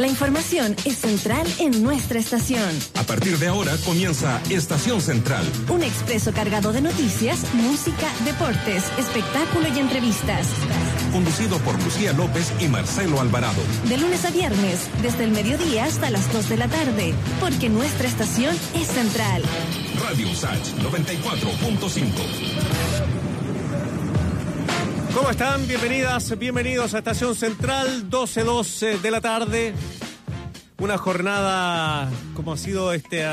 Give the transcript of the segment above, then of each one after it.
La información es central en nuestra estación. A partir de ahora comienza Estación Central. Un expreso cargado de noticias, música, deportes, espectáculo y entrevistas. Conducido por Lucía López y Marcelo Alvarado. De lunes a viernes, desde el mediodía hasta las 2 de la tarde, porque nuestra estación es central. Radio Sach 94.5. ¿Cómo están? Bienvenidas, bienvenidos a Estación Central, 12-12 de la tarde. Una jornada, como ha sido este,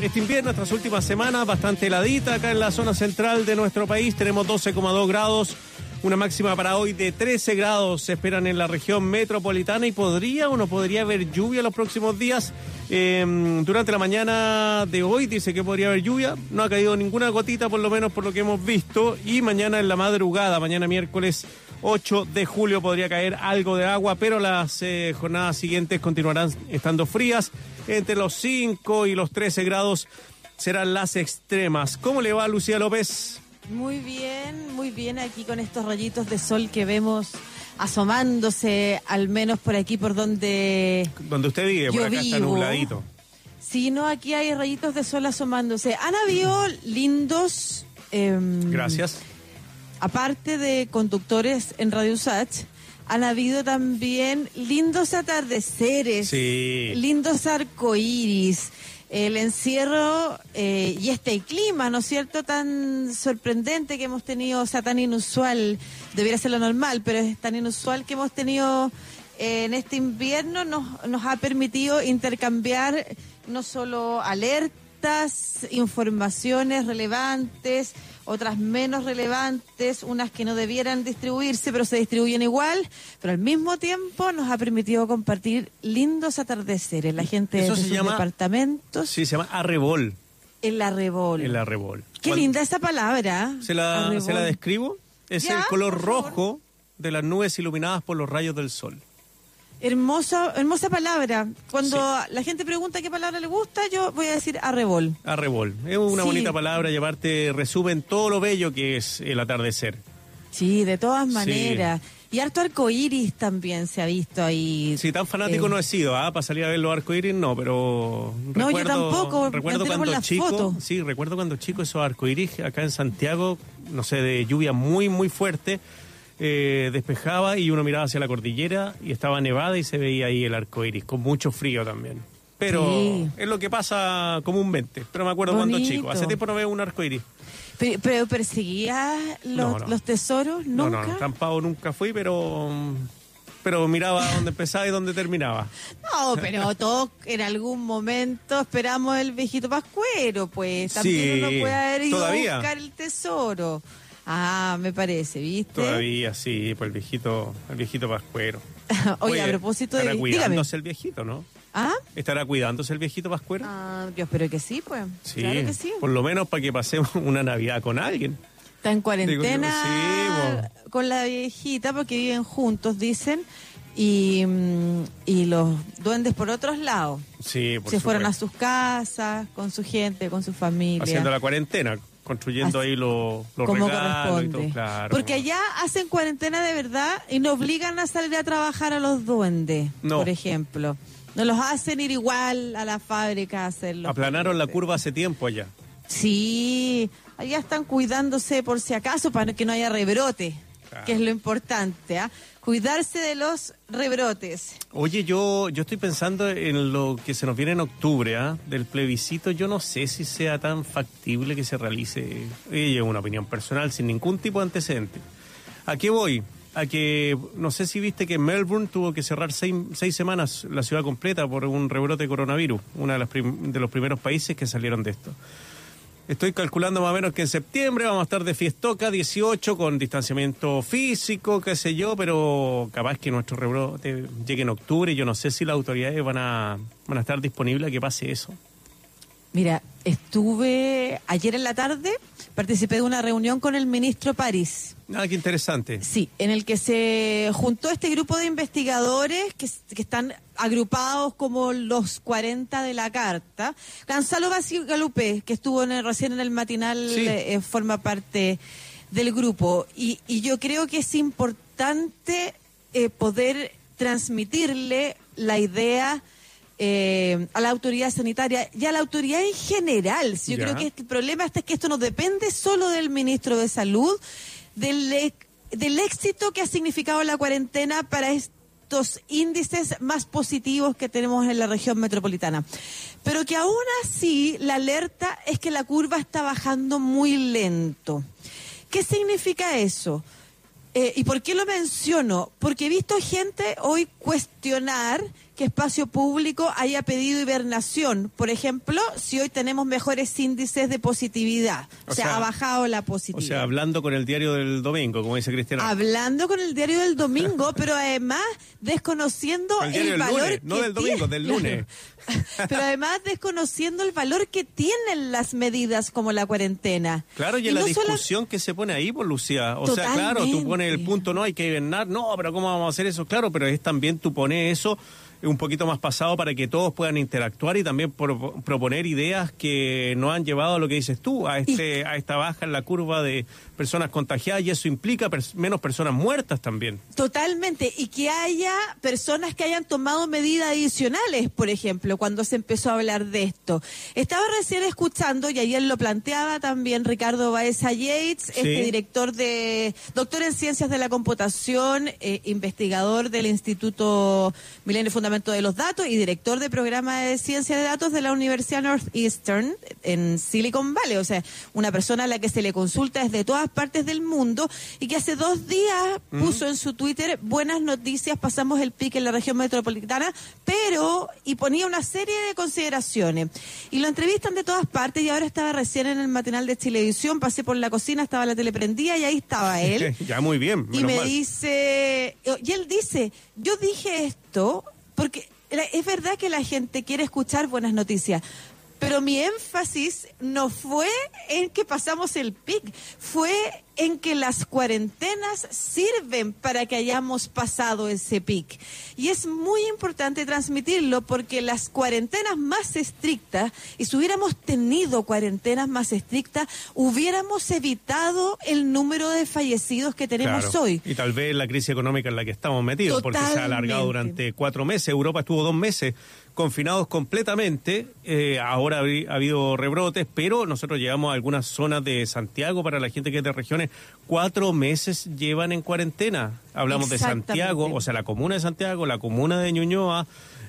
este invierno, estas últimas semanas, bastante heladita acá en la zona central de nuestro país. Tenemos 12,2 grados, una máxima para hoy de 13 grados se esperan en la región metropolitana y podría o no podría haber lluvia los próximos días. Eh, durante la mañana de hoy dice que podría haber lluvia, no ha caído ninguna gotita por lo menos por lo que hemos visto y mañana en la madrugada, mañana miércoles 8 de julio podría caer algo de agua, pero las eh, jornadas siguientes continuarán estando frías, entre los 5 y los 13 grados serán las extremas. ¿Cómo le va Lucía López? Muy bien, muy bien aquí con estos rayitos de sol que vemos asomándose, al menos por aquí por donde. Donde usted vive, por acá está nubladito. Sí, no, aquí hay rayitos de sol asomándose. Han habido lindos. Eh, Gracias. Aparte de conductores en Radio Sach, han habido también lindos atardeceres, sí. lindos arcoíris el encierro eh, y este clima, ¿no es cierto?, tan sorprendente que hemos tenido, o sea, tan inusual, debería ser lo normal, pero es tan inusual que hemos tenido eh, en este invierno, nos, nos ha permitido intercambiar no solo alertas, informaciones relevantes, otras menos relevantes, unas que no debieran distribuirse, pero se distribuyen igual, pero al mismo tiempo nos ha permitido compartir lindos atardeceres. La gente Eso de sus llama- departamentos. Sí, se llama arrebol. El arrebol. El arrebol. Qué linda esa palabra. ¿Se la. ¿Se la describo? Es Ya, el color rojo de las nubes iluminadas por los rayos del sol. Hermosa, hermosa palabra. Cuando la gente pregunta qué palabra le gusta, yo voy a decir arrebol. Arrebol. Es una Sí. bonita palabra, llevarte resumen todo lo bello que es el atardecer. Sí, de todas maneras. Y harto arcoíris también se ha visto ahí. Sí, tan fanático Eh, no he sido, ¿ah? Para salir a ver los arcoíris no, pero No, yo tampoco, recuerdo cuando las chico, fotos. sí, recuerdo cuando chico esos arcoíris acá en Santiago, no sé, de lluvia muy muy fuerte, eh, despejaba y uno miraba hacia la cordillera y estaba nevada y se veía ahí el arcoíris con mucho frío también. Pero Sí. es lo que pasa comúnmente. Pero me acuerdo cuando Bonito. chico. Hace tiempo no veo un arcoíris. Pero, pero perseguía los, No, no. los tesoros, No, nunca. no, no, tan pavo nunca fui, pero pero miraba dónde empezaba y dónde terminaba. No, pero todos en algún momento esperamos el viejito pascuero, pues. También Sí, uno puede haber ido a buscar el tesoro. Ah, me parece, ¿viste? Todavía sí, pues el viejito, el viejito pascuero. Oye, a propósito de. Estará Dígame. cuidándose el viejito, ¿no? ¿Ah? ¿Estará cuidándose el viejito pascuero? Ah, yo espero que sí, pues. sí, Claro que sí. por lo menos para que pasemos una Navidad con alguien. Está en cuarentena Digo, sí, con la viejita porque viven juntos, dicen. Y, mm, y los duendes por otros lados. Sí, por Se fueron a sus casas, con su gente, con su familia. Haciendo la cuarentena, construyendo Así- ahí los, los como y corresponde. todo, claro. Porque allá hacen cuarentena de verdad y no obligan a salir a trabajar a los duendes, No. por ejemplo. No los hacen ir igual a la fábrica a hacerlo. Aplanaron la curva hace tiempo allá. Sí, allá están cuidándose por si acaso para que no haya rebrote, Claro. que es lo importante, ¿ah? Cuidarse de los rebrotes. Oye, yo, yo estoy pensando en lo que se nos viene en octubre, ¿ah? del plebiscito. Yo no sé si sea tan factible que se realice. Ella es una opinión personal, sin ningún tipo de antecedente. ¿A qué voy? A que, no sé si viste que Melbourne tuvo que cerrar seis, seis semanas la ciudad completa por un rebrote de coronavirus, uno de, las de los primeros países que salieron de esto. Estoy calculando más o menos que en septiembre vamos a estar de fiestoca 18 con distanciamiento físico, qué sé yo, pero capaz que nuestro rebrote llegue en octubre y yo no sé si las autoridades van a, van a estar disponibles a que pase eso. Mira, estuve ayer en la tarde, participé de una reunión con el ministro París. Ah, qué interesante. Sí, en el que se juntó este grupo de investigadores que, que están agrupados como los 40 de la carta. Gonzalo Bassi Galupé, que estuvo en el- recién en el matinal, Sí. eh, forma parte del grupo. Y, y yo creo que es importante eh, poder transmitirle la idea eh, a la autoridad sanitaria y a la autoridad en general. Yo Ya. creo que el problema es que esto no depende solo del ministro de Salud, del, e- del éxito que ha significado la cuarentena para estos índices más positivos que tenemos en la región metropolitana. Pero que aún así la alerta es que la curva está bajando muy lento. ¿Qué significa eso? Eh, ¿Y por qué lo menciono? Porque he visto gente hoy cuestionar que espacio público haya pedido hibernación. Por ejemplo, si hoy tenemos mejores índices de positividad. O, O sea, sea, ha bajado la O positividad. sea, hablando con el diario del domingo, como dice Cristiana. Hablando con el diario del domingo, pero además desconociendo El valor lunes, no que del domingo, tiene- del lunes. pero además desconociendo el valor que tienen las medidas como la cuarentena. Claro, y en la no discusión que se pone ahí, por Lucía. O sea, claro, tú pones el punto, no, hay que hibernar, no, pero ¿cómo vamos a hacer eso? Claro, pero es también tú pones eso un poquito más pasado para que todos puedan interactuar y también pro- proponer ideas que no han llevado a lo que dices tú, a este a esta baja en la curva de personas contagiadas y eso implica pers- menos personas muertas también. Totalmente, y que haya personas que hayan tomado medidas adicionales, por ejemplo, cuando se empezó a hablar de esto. Estaba recién escuchando, y ayer lo planteaba también Ricardo Baeza Yates, este director de, doctor en ciencias de la computación, eh, investigador del Instituto Milenio Fundamento de los Datos y director de programa de ciencia de datos de la Universidad Northeastern en Silicon Valley. O sea, una persona a la que se le consulta desde todas partes del mundo y que hace dos días puso en su Twitter buenas noticias, pasamos el pique en la región metropolitana, pero, y ponía una serie de consideraciones. Y lo entrevistan de todas partes y ahora estaba recién en el matinal de Chilevisión, pasé por la cocina, estaba la tele prendida y ahí estaba él. ya muy bien. Y me mal. dice, y él dice, yo dije esto porque es verdad que la gente quiere escuchar buenas noticias, pero mi énfasis no fue en que pasamos el pic, fue en que las cuarentenas sirven para que hayamos pasado ese pic. Y es muy importante transmitirlo porque las cuarentenas más estrictas, y si hubiéramos tenido cuarentenas más estrictas, hubiéramos evitado el número de fallecidos que tenemos Claro. hoy. Y tal vez la crisis económica en la que estamos metidos, porque se ha alargado durante cuatro meses. Europa estuvo dos meses confinados completamente. eh, ahora ha, ha habido rebrotes, pero nosotros llegamos a algunas zonas de Santiago para la gente que es de regiones. Cuatro meses llevan en cuarentena. Hablamos de. Santiago, o sea, la comuna de Santiago, la comuna de Ñuñoa.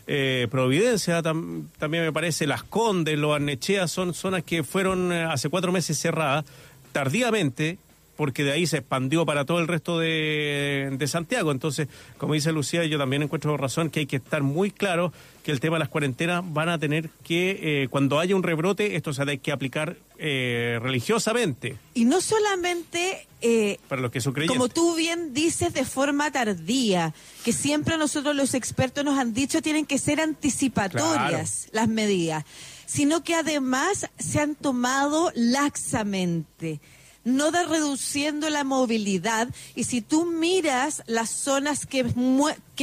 eh, Providencia tam- también me parece, Las Condes, Los Arnechea son zonas que fueron eh, hace cuatro meses cerradas tardíamente porque de ahí se expandió para todo el resto de, de Santiago. Entonces, como dice Lucía, yo también encuentro razón que hay que estar muy claro que el tema de las cuarentenas van a tener que, eh, cuando haya un rebrote, esto se ha que aplicar eh, religiosamente Y no solamente, eh, para los que son creyentes. como tú bien dices, de forma tardía, que siempre nosotros los expertos nos han dicho tienen que ser anticipatorias las medidas, sino que además se han tomado laxamente. No da reduciendo la movilidad. Y si tú miras las zonas que,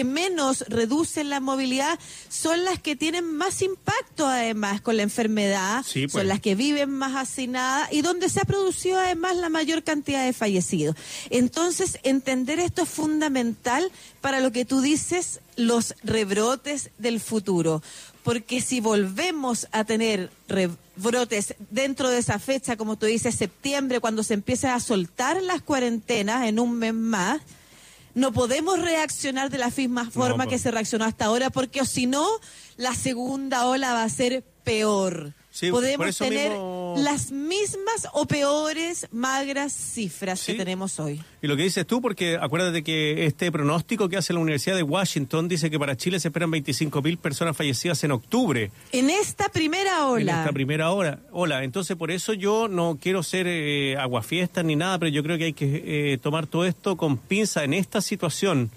menos reducen la movilidad, son las que tienen más impacto además con la enfermedad, Sí, pues. son las que viven más hacinadas y donde se ha producido además la mayor cantidad de fallecidos. Entonces, entender esto es fundamental para lo que tú dices, los rebrotes del futuro. Porque si volvemos a tener rebrotes dentro de esa fecha, como tú dices, septiembre, cuando se empiecen a soltar las cuarentenas en un mes más, no podemos reaccionar de la misma forma que se reaccionó hasta ahora, porque si no, la segunda ola va a ser peor. Sí, Podemos tener mismo- las mismas o peores magras cifras Sí. que tenemos hoy. Y lo que dices tú, porque acuérdate que este pronóstico que hace la Universidad de Washington dice que para Chile se esperan 25 mil personas fallecidas en octubre. En esta primera en ola, esta primera hora. Hola, entonces por eso yo no quiero ser eh, aguafiestas ni nada, pero yo creo que hay que eh, tomar todo esto con pinza en esta situación.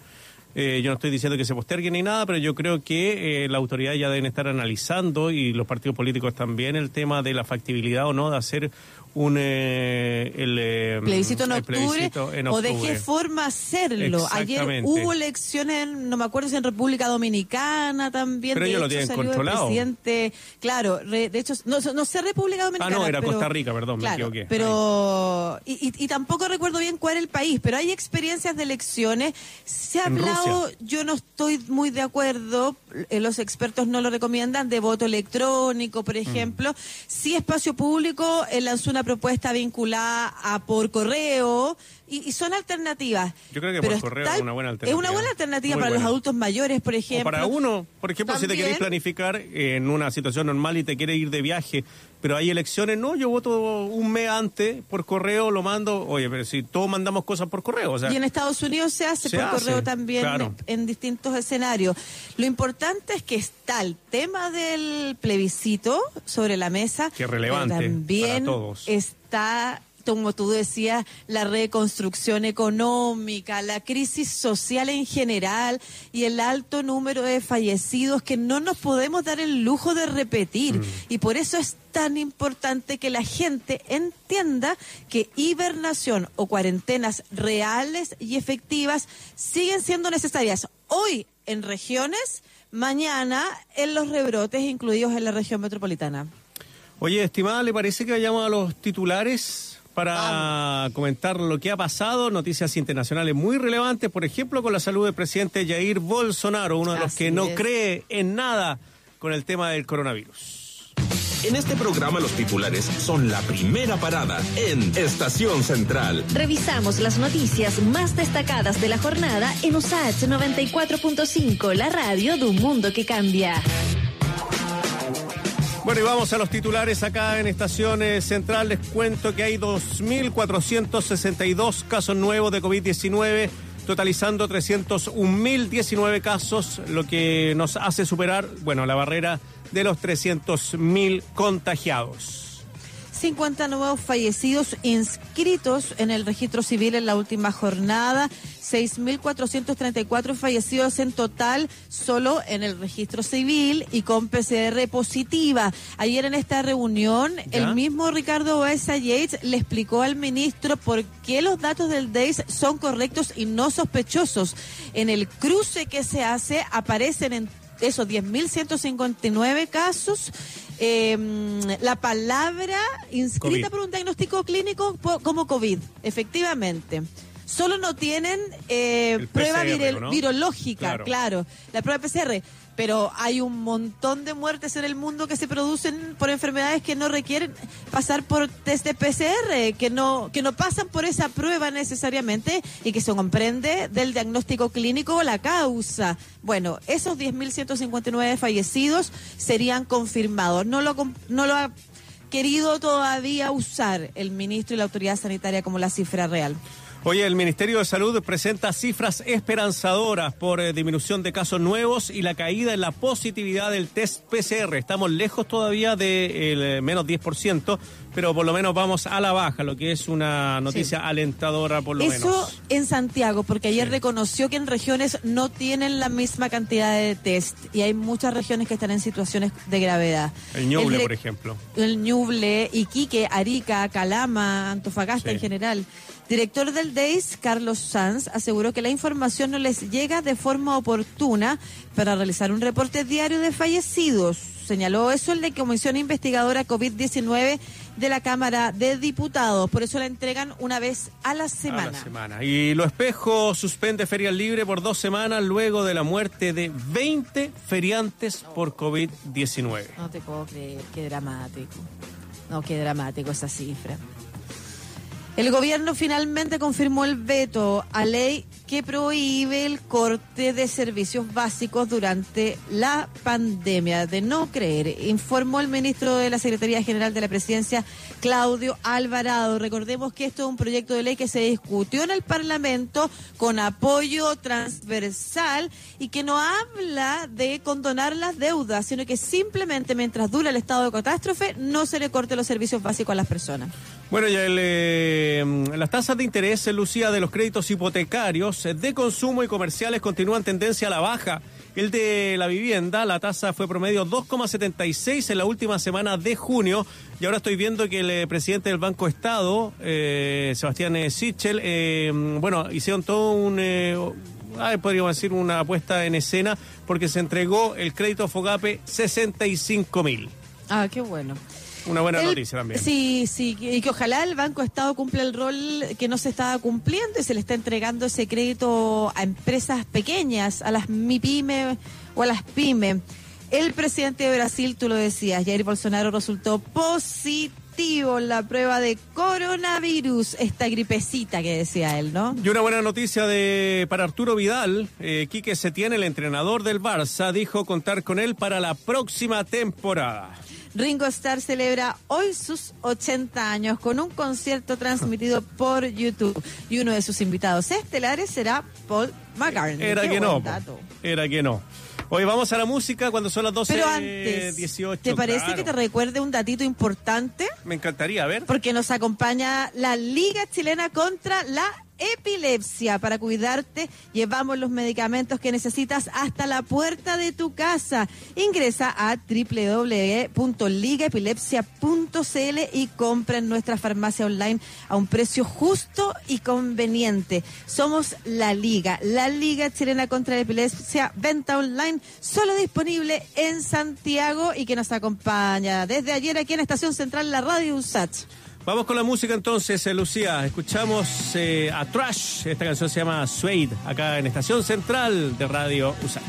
Eh, yo no estoy diciendo que se postergue ni nada, pero yo creo que eh, la autoridad ya deben estar analizando y los partidos políticos también el tema de la factibilidad o no de hacer un eh, el, eh, plebiscito en el octubre, plebiscito en o de qué forma hacerlo. Ayer hubo elecciones, no me acuerdo si en República Dominicana también. Pero de ellos lo hecho, tienen salió el controlado. presidente, claro, re- de hecho, no, no sé República Dominicana. Ah, no, era pero- Costa Rica, perdón, me claro, equivoqué. Pero, y, y- y tampoco recuerdo bien cuál era el país, pero hay experiencias de elecciones. Se ha En hablado, Rusia. yo no estoy muy de acuerdo, eh, los expertos no lo recomiendan, de voto electrónico, por Mm. ejemplo. Sí, espacio público eh, lanzó una propuesta vinculada a por correo y, y son alternativas. Yo creo que Pero por correo está- es una buena Es alternativa. una buena alternativa Muy para buena. los adultos mayores, por O ejemplo. para uno, por ejemplo, si te queréis planificar en una situación normal y te quieres ir de viaje, pero hay elecciones, no, yo voto un mes antes por correo, lo mando, oye, pero si todos mandamos cosas por correo, o sea, Y en Estados Unidos se hace Se por hace, correo también claro. en distintos escenarios. Lo importante es que está el tema del plebiscito sobre la mesa. Que es relevante También para todos. está, como tú decías, la reconstrucción económica, la crisis social en general y el alto número de fallecidos que no nos podemos dar el lujo de repetir. Mm. Y por eso es tan importante que la gente entienda que hibernación o cuarentenas reales y efectivas siguen siendo necesarias hoy en regiones, mañana en los rebrotes incluidos en la región metropolitana. Oye, estimada, ¿le parece que vayamos a los titulares para comentar lo que ha pasado? Noticias internacionales muy relevantes, por ejemplo, con la salud del presidente Jair Bolsonaro, uno de los Así que no cree en nada con el tema del coronavirus. En este programa los titulares son la primera parada en Estación Central. Revisamos las noticias más destacadas de la jornada en USAH 94.5, la radio de un mundo que cambia. Bueno, y vamos a los titulares acá en Estación eh, Central. Les cuento que hay 2.462 casos nuevos de COVID-19, totalizando 301.019 casos, lo que nos hace superar, bueno, la barrera de los 300.000 contagiados. 50 nuevos fallecidos inscritos en el registro civil en la última jornada, 6.434 fallecidos en total solo en el registro civil y con PCR positiva. Ayer en esta reunión, ¿Ya? el mismo Ricardo Baeza Yates le explicó al ministro por qué los datos del DEIS son correctos y no sospechosos. En el cruce que se hace aparecen en esos 10.159 casos. eh, la palabra inscrita COVID. por un diagnóstico clínico como COVID, efectivamente. Solo no tienen eh, prueba ¿no? virológica, Claro. claro, la prueba PCR. Pero hay un montón de muertes en el mundo que se producen por enfermedades que no requieren pasar por test de PCR, que no, que no pasan por esa prueba necesariamente y que se comprende del diagnóstico clínico la causa. Bueno, esos 10.159 fallecidos serían confirmados. No lo, no lo ha querido todavía usar el ministro y la autoridad sanitaria como la cifra real. Oye, el Ministerio de Salud presenta cifras esperanzadoras por eh, disminución de casos nuevos y la caída en la positividad del test PCR. Estamos lejos todavía del eh, menos 10%, pero por lo menos vamos a la baja, lo que es una noticia alentadora por lo Eso menos. en Santiago, porque ayer Sí. reconoció que en regiones no tienen la misma cantidad de test y hay muchas regiones que están en situaciones de gravedad. El Ñuble, direc- por ejemplo. El Ñuble, Iquique, Arica, Calama, Antofagasta Sí. en general. Director del DEIS, Carlos Sanz, aseguró que la información no les llega de forma oportuna para realizar un reporte diario de fallecidos. Señaló eso el de Comisión Investigadora COVID-19 de la Cámara de Diputados. Por eso la entregan una vez a la semana. A la semana. Y Lo Espejo suspende ferias libres por dos semanas luego de la muerte de 20 feriantes por COVID-19. No te puedo creer, qué dramático. No, qué dramático esa cifra. El gobierno finalmente confirmó el veto a ley que prohíbe el corte de servicios básicos durante la pandemia. De no creer, informó el ministro de la Secretaría General de la Presidencia, Claudio Alvarado. Recordemos que esto es un proyecto de ley que se discutió en el Parlamento con apoyo transversal y que no habla de condonar las deudas, sino que simplemente mientras dura el estado de catástrofe no se le corte los servicios básicos a las personas. Bueno, ya el, eh, las tasas de interés, Lucía, de los créditos hipotecarios eh, de consumo y comerciales continúan tendencia a la baja El de la vivienda, la tasa fue promedio 2,76 en la última semana de junio. Y ahora estoy viendo que el eh, presidente del Banco Estado, eh, Sebastián eh, Sichel, bueno, hicieron todo un... Ah, podríamos decir una apuesta en escena porque se entregó el crédito Fogape 65 mil. Ah, qué bueno. Una buena El- noticia también. Sí, sí, y que ojalá el Banco Estado cumpla el rol que no se estaba cumpliendo y se le está entregando ese crédito a empresas pequeñas, a las MIPYME o a las PYME. El presidente de Brasil, tú lo decías, Jair Bolsonaro resultó positivo en la prueba de coronavirus, esta gripecita que decía él, ¿no? Y una buena noticia de para Arturo Vidal, eh, Quique Setién, el entrenador del Barça, dijo contar con él para la próxima temporada. Ringo Starr celebra hoy sus 80 años con un concierto transmitido por YouTube. Y uno de sus invitados estelares será Paul McCartney. Era Qué que no, dato. era que no. Hoy vamos a la música cuando son las 12, Pero antes, 18. ¿te parece claro. que te recuerde un datito importante? Me encantaría, a ver. Porque nos acompaña la Liga Chilena contra la Epilepsia. Para cuidarte, llevamos los medicamentos que necesitas hasta la puerta de tu casa. Ingresa a www.ligaepilepsia.cl y compra en nuestra farmacia online a un precio justo y conveniente. Somos la Liga, la Liga Chilena contra la Epilepsia, venta online, solo disponible en Santiago y que nos acompaña desde ayer aquí en Estación Central, la Radio USACH. Vamos con la música entonces, eh, Lucía. Escuchamos eh, a Trash. Esta canción se llama Suede, acá en Estación Central de Radio Usach.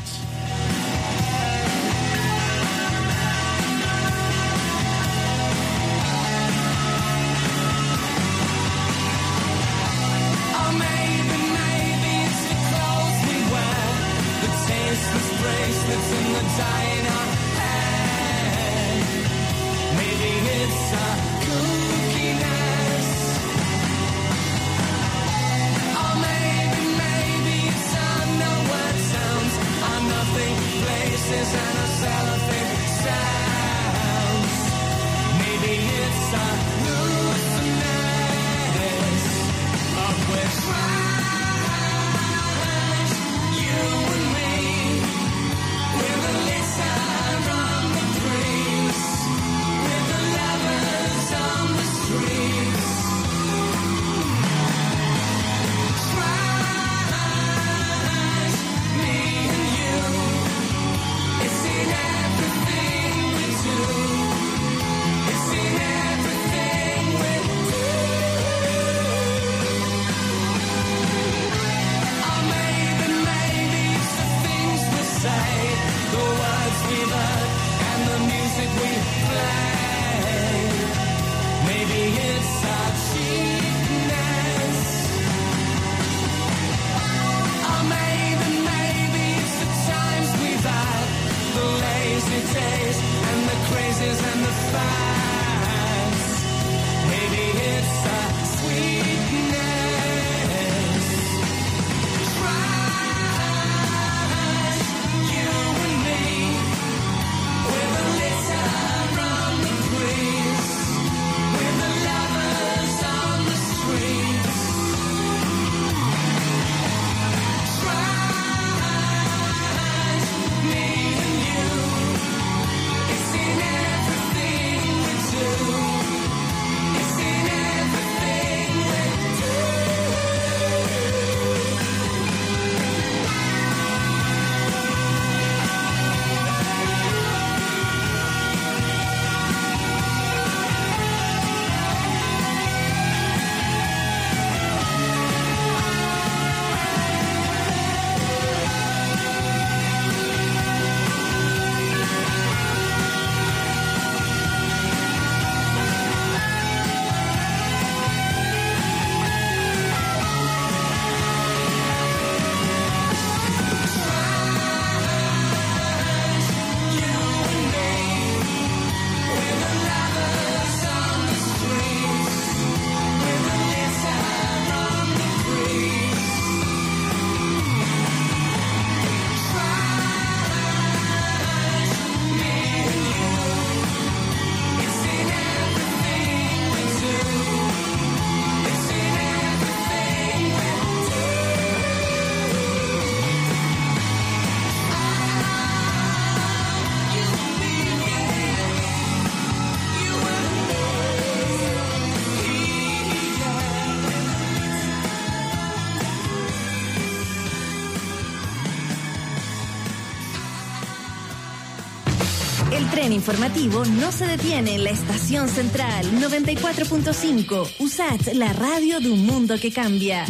Tren informativo no se detiene en la estación central 94.5. USAT, la radio de un mundo que cambia.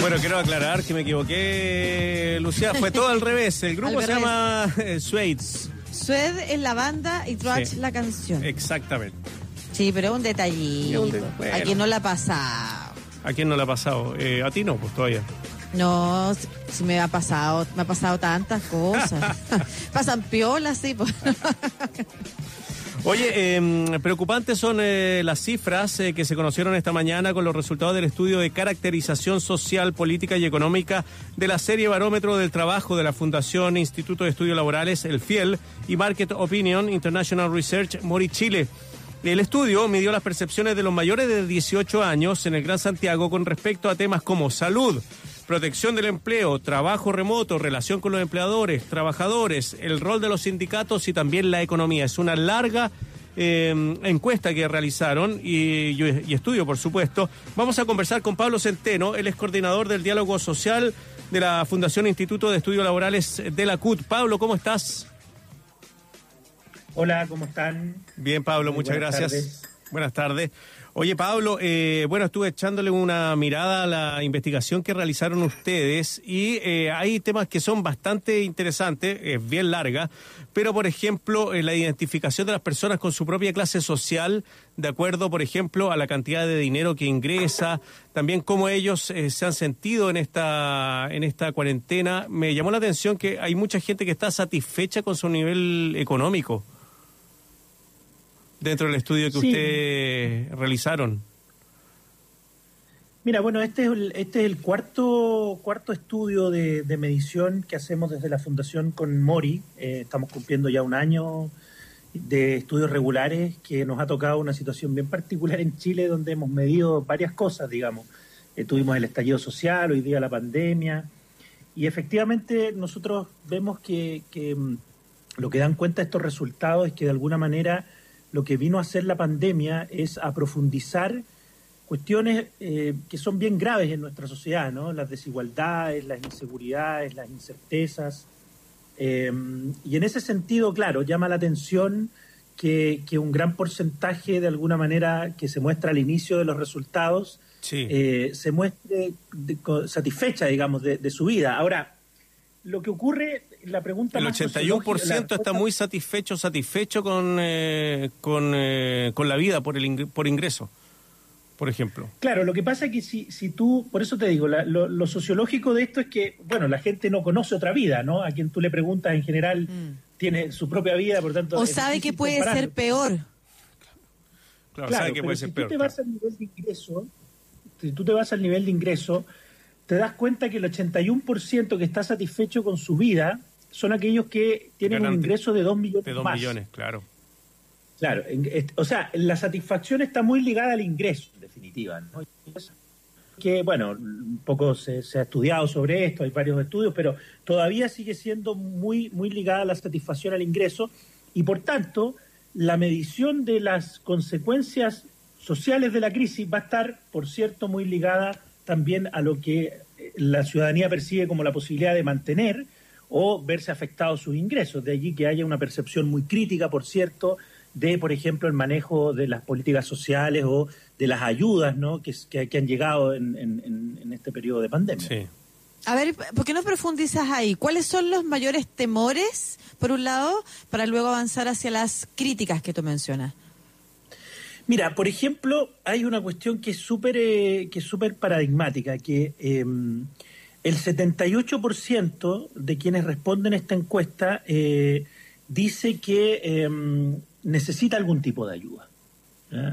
Bueno, quiero aclarar que me equivoqué, Lucía. Fue todo al revés. El grupo se llama eh, Suedes. Sued es la banda y Trash Sí. la canción. Exactamente. Sí, pero es un detallito. Un de- bueno. A quien no la ha pasado. ¿A quién no le ha pasado? Eh, a ti no, pues todavía. No, si- me ha pasado, me ha pasado tantas cosas. Pasan piolas, sí. pues. Oye, eh, preocupantes son eh, las cifras eh, que se conocieron esta mañana con los resultados del estudio de caracterización social, política y económica de la serie Barómetro del Trabajo de la Fundación Instituto de Estudios Laborales, el FIEL, y Market Opinion International Research, Mori Chile. El estudio midió las percepciones de los mayores de 18 años en el Gran Santiago con respecto a temas como salud, protección del empleo, trabajo remoto, relación con los empleadores, trabajadores, el rol de los sindicatos y también la economía. Es una larga eh, encuesta que realizaron y, y estudio, por supuesto. Vamos a conversar con Pablo Centeno, él es coordinador del diálogo social de la Fundación Instituto de Estudios Laborales de la CUT. Pablo, ¿cómo estás? Hola, ¿cómo están? Bien, Pablo, Muy muchas buenas gracias. tardes. Buenas tardes. Oye, Pablo, eh, bueno, estuve echándole una mirada a la investigación que realizaron ustedes y eh, hay temas que son bastante interesantes, es bien larga, pero por ejemplo, eh, la identificación de las personas con su propia clase social, de acuerdo, por ejemplo, a la cantidad de dinero que ingresa, también cómo ellos eh, se han sentido en esta, en esta cuarentena. Me llamó la atención que hay mucha gente que está satisfecha con su nivel económico dentro del estudio que Sí. ustedes realizaron. Mira, bueno, este es el, este es el cuarto, cuarto estudio de, de medición que hacemos desde la Fundación con Mori. Eh, estamos cumpliendo ya un año de estudios regulares que nos ha tocado una situación bien particular en Chile donde hemos medido varias cosas, digamos. Eh, tuvimos el estallido social, hoy día la pandemia, y efectivamente nosotros vemos que, que, mm, lo que dan cuenta estos resultados es que de alguna manera lo que vino a hacer la pandemia es a profundizar cuestiones eh, que son bien graves en nuestra sociedad, ¿no? Las desigualdades, las inseguridades, las incertezas. Eh, y en ese sentido, claro, llama la atención que, que un gran porcentaje, de alguna manera, que se muestra al inicio de los resultados, Sí. eh, se muestre satisfecha, digamos, de, de su vida. Ahora, lo que ocurre, la pregunta el más 81% sociológica- la está muy satisfecho, satisfecho con, eh, con, eh, con la vida por, el ingre- por ingreso, por ejemplo. Claro, lo que pasa es que si, si tú, por eso te digo, la- lo, lo sociológico de esto es que, bueno, la gente no conoce otra vida, ¿no? A quien tú le preguntas en general tiene su propia vida, por tanto... Mm. o sabe que puede compararlo. ser peor. Claro, Claro, sabe que pero puede si ser tú peor. te vas al nivel de ingreso, si tú te vas al nivel de ingreso, te das cuenta que el 81% que está satisfecho con su vida son aquellos que tienen un ingreso de 2 millones de 2 más. millones, claro. Claro, o sea, la satisfacción está muy ligada al ingreso, en definitiva. ¿no? Que, bueno, un poco se, se ha estudiado sobre esto, hay varios estudios, pero todavía sigue siendo muy, muy ligada la satisfacción al ingreso y, por tanto, la medición de las consecuencias sociales de la crisis va a estar, por cierto, muy ligada también a lo que eh, la ciudadanía percibe como la posibilidad de mantener o verse afectados sus ingresos. De allí que haya una percepción muy crítica, por cierto, de, por ejemplo, el manejo de las políticas sociales o de las ayudas ¿no? que, que- que han llegado en, en- este periodo de pandemia. Sí. A ver, ¿por qué no profundizas ahí? ¿Cuáles son los mayores temores, por un lado, para luego avanzar hacia las críticas que tú mencionas? Mira, por ejemplo, hay una cuestión que es súper eh, que es súper paradigmática, que eh, el 78% de quienes responden a esta encuesta eh, dice que eh, necesita algún tipo de ayuda.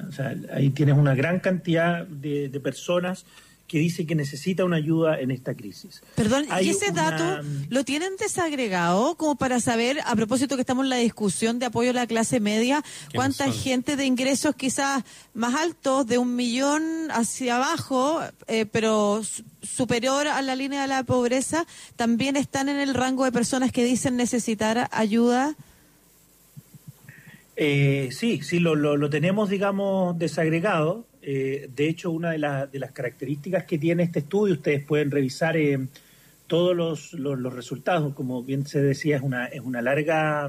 O sea, ahí tienes una gran cantidad de, de personas que dice que necesita una ayuda en esta crisis. Perdón, Hay ¿y ese una- dato lo tienen desagregado como para saber, a propósito que estamos en la discusión de apoyo a la clase media, cuánta son? gente de ingresos quizás más altos, de un millón hacia abajo, eh, pero su- superior a la línea de la pobreza, también están en el rango de personas que dicen necesitar ayuda? Eh, sí, sí, lo, lo, lo tenemos, digamos, desagregado. Eh, de hecho, una de, las de las características que tiene este estudio, ustedes pueden revisar eh, todos los, los, los resultados, como bien se decía, es una, es una larga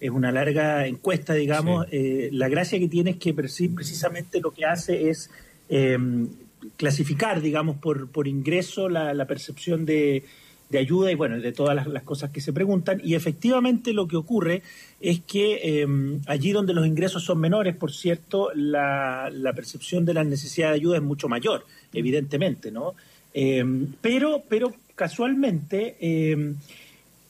es una larga encuesta, digamos. Eh, la gracia que tiene es que preci- precisamente lo que hace es clasificar, digamos, por, por ingreso la, la percepción de, de ayuda y, bueno, de todas las, cosas que se preguntan. Y efectivamente lo que ocurre es que eh, allí donde los ingresos son menores, por cierto, la, la percepción de la necesidad de ayuda es mucho mayor, evidentemente, ¿no? Eh, pero, pero casualmente eh,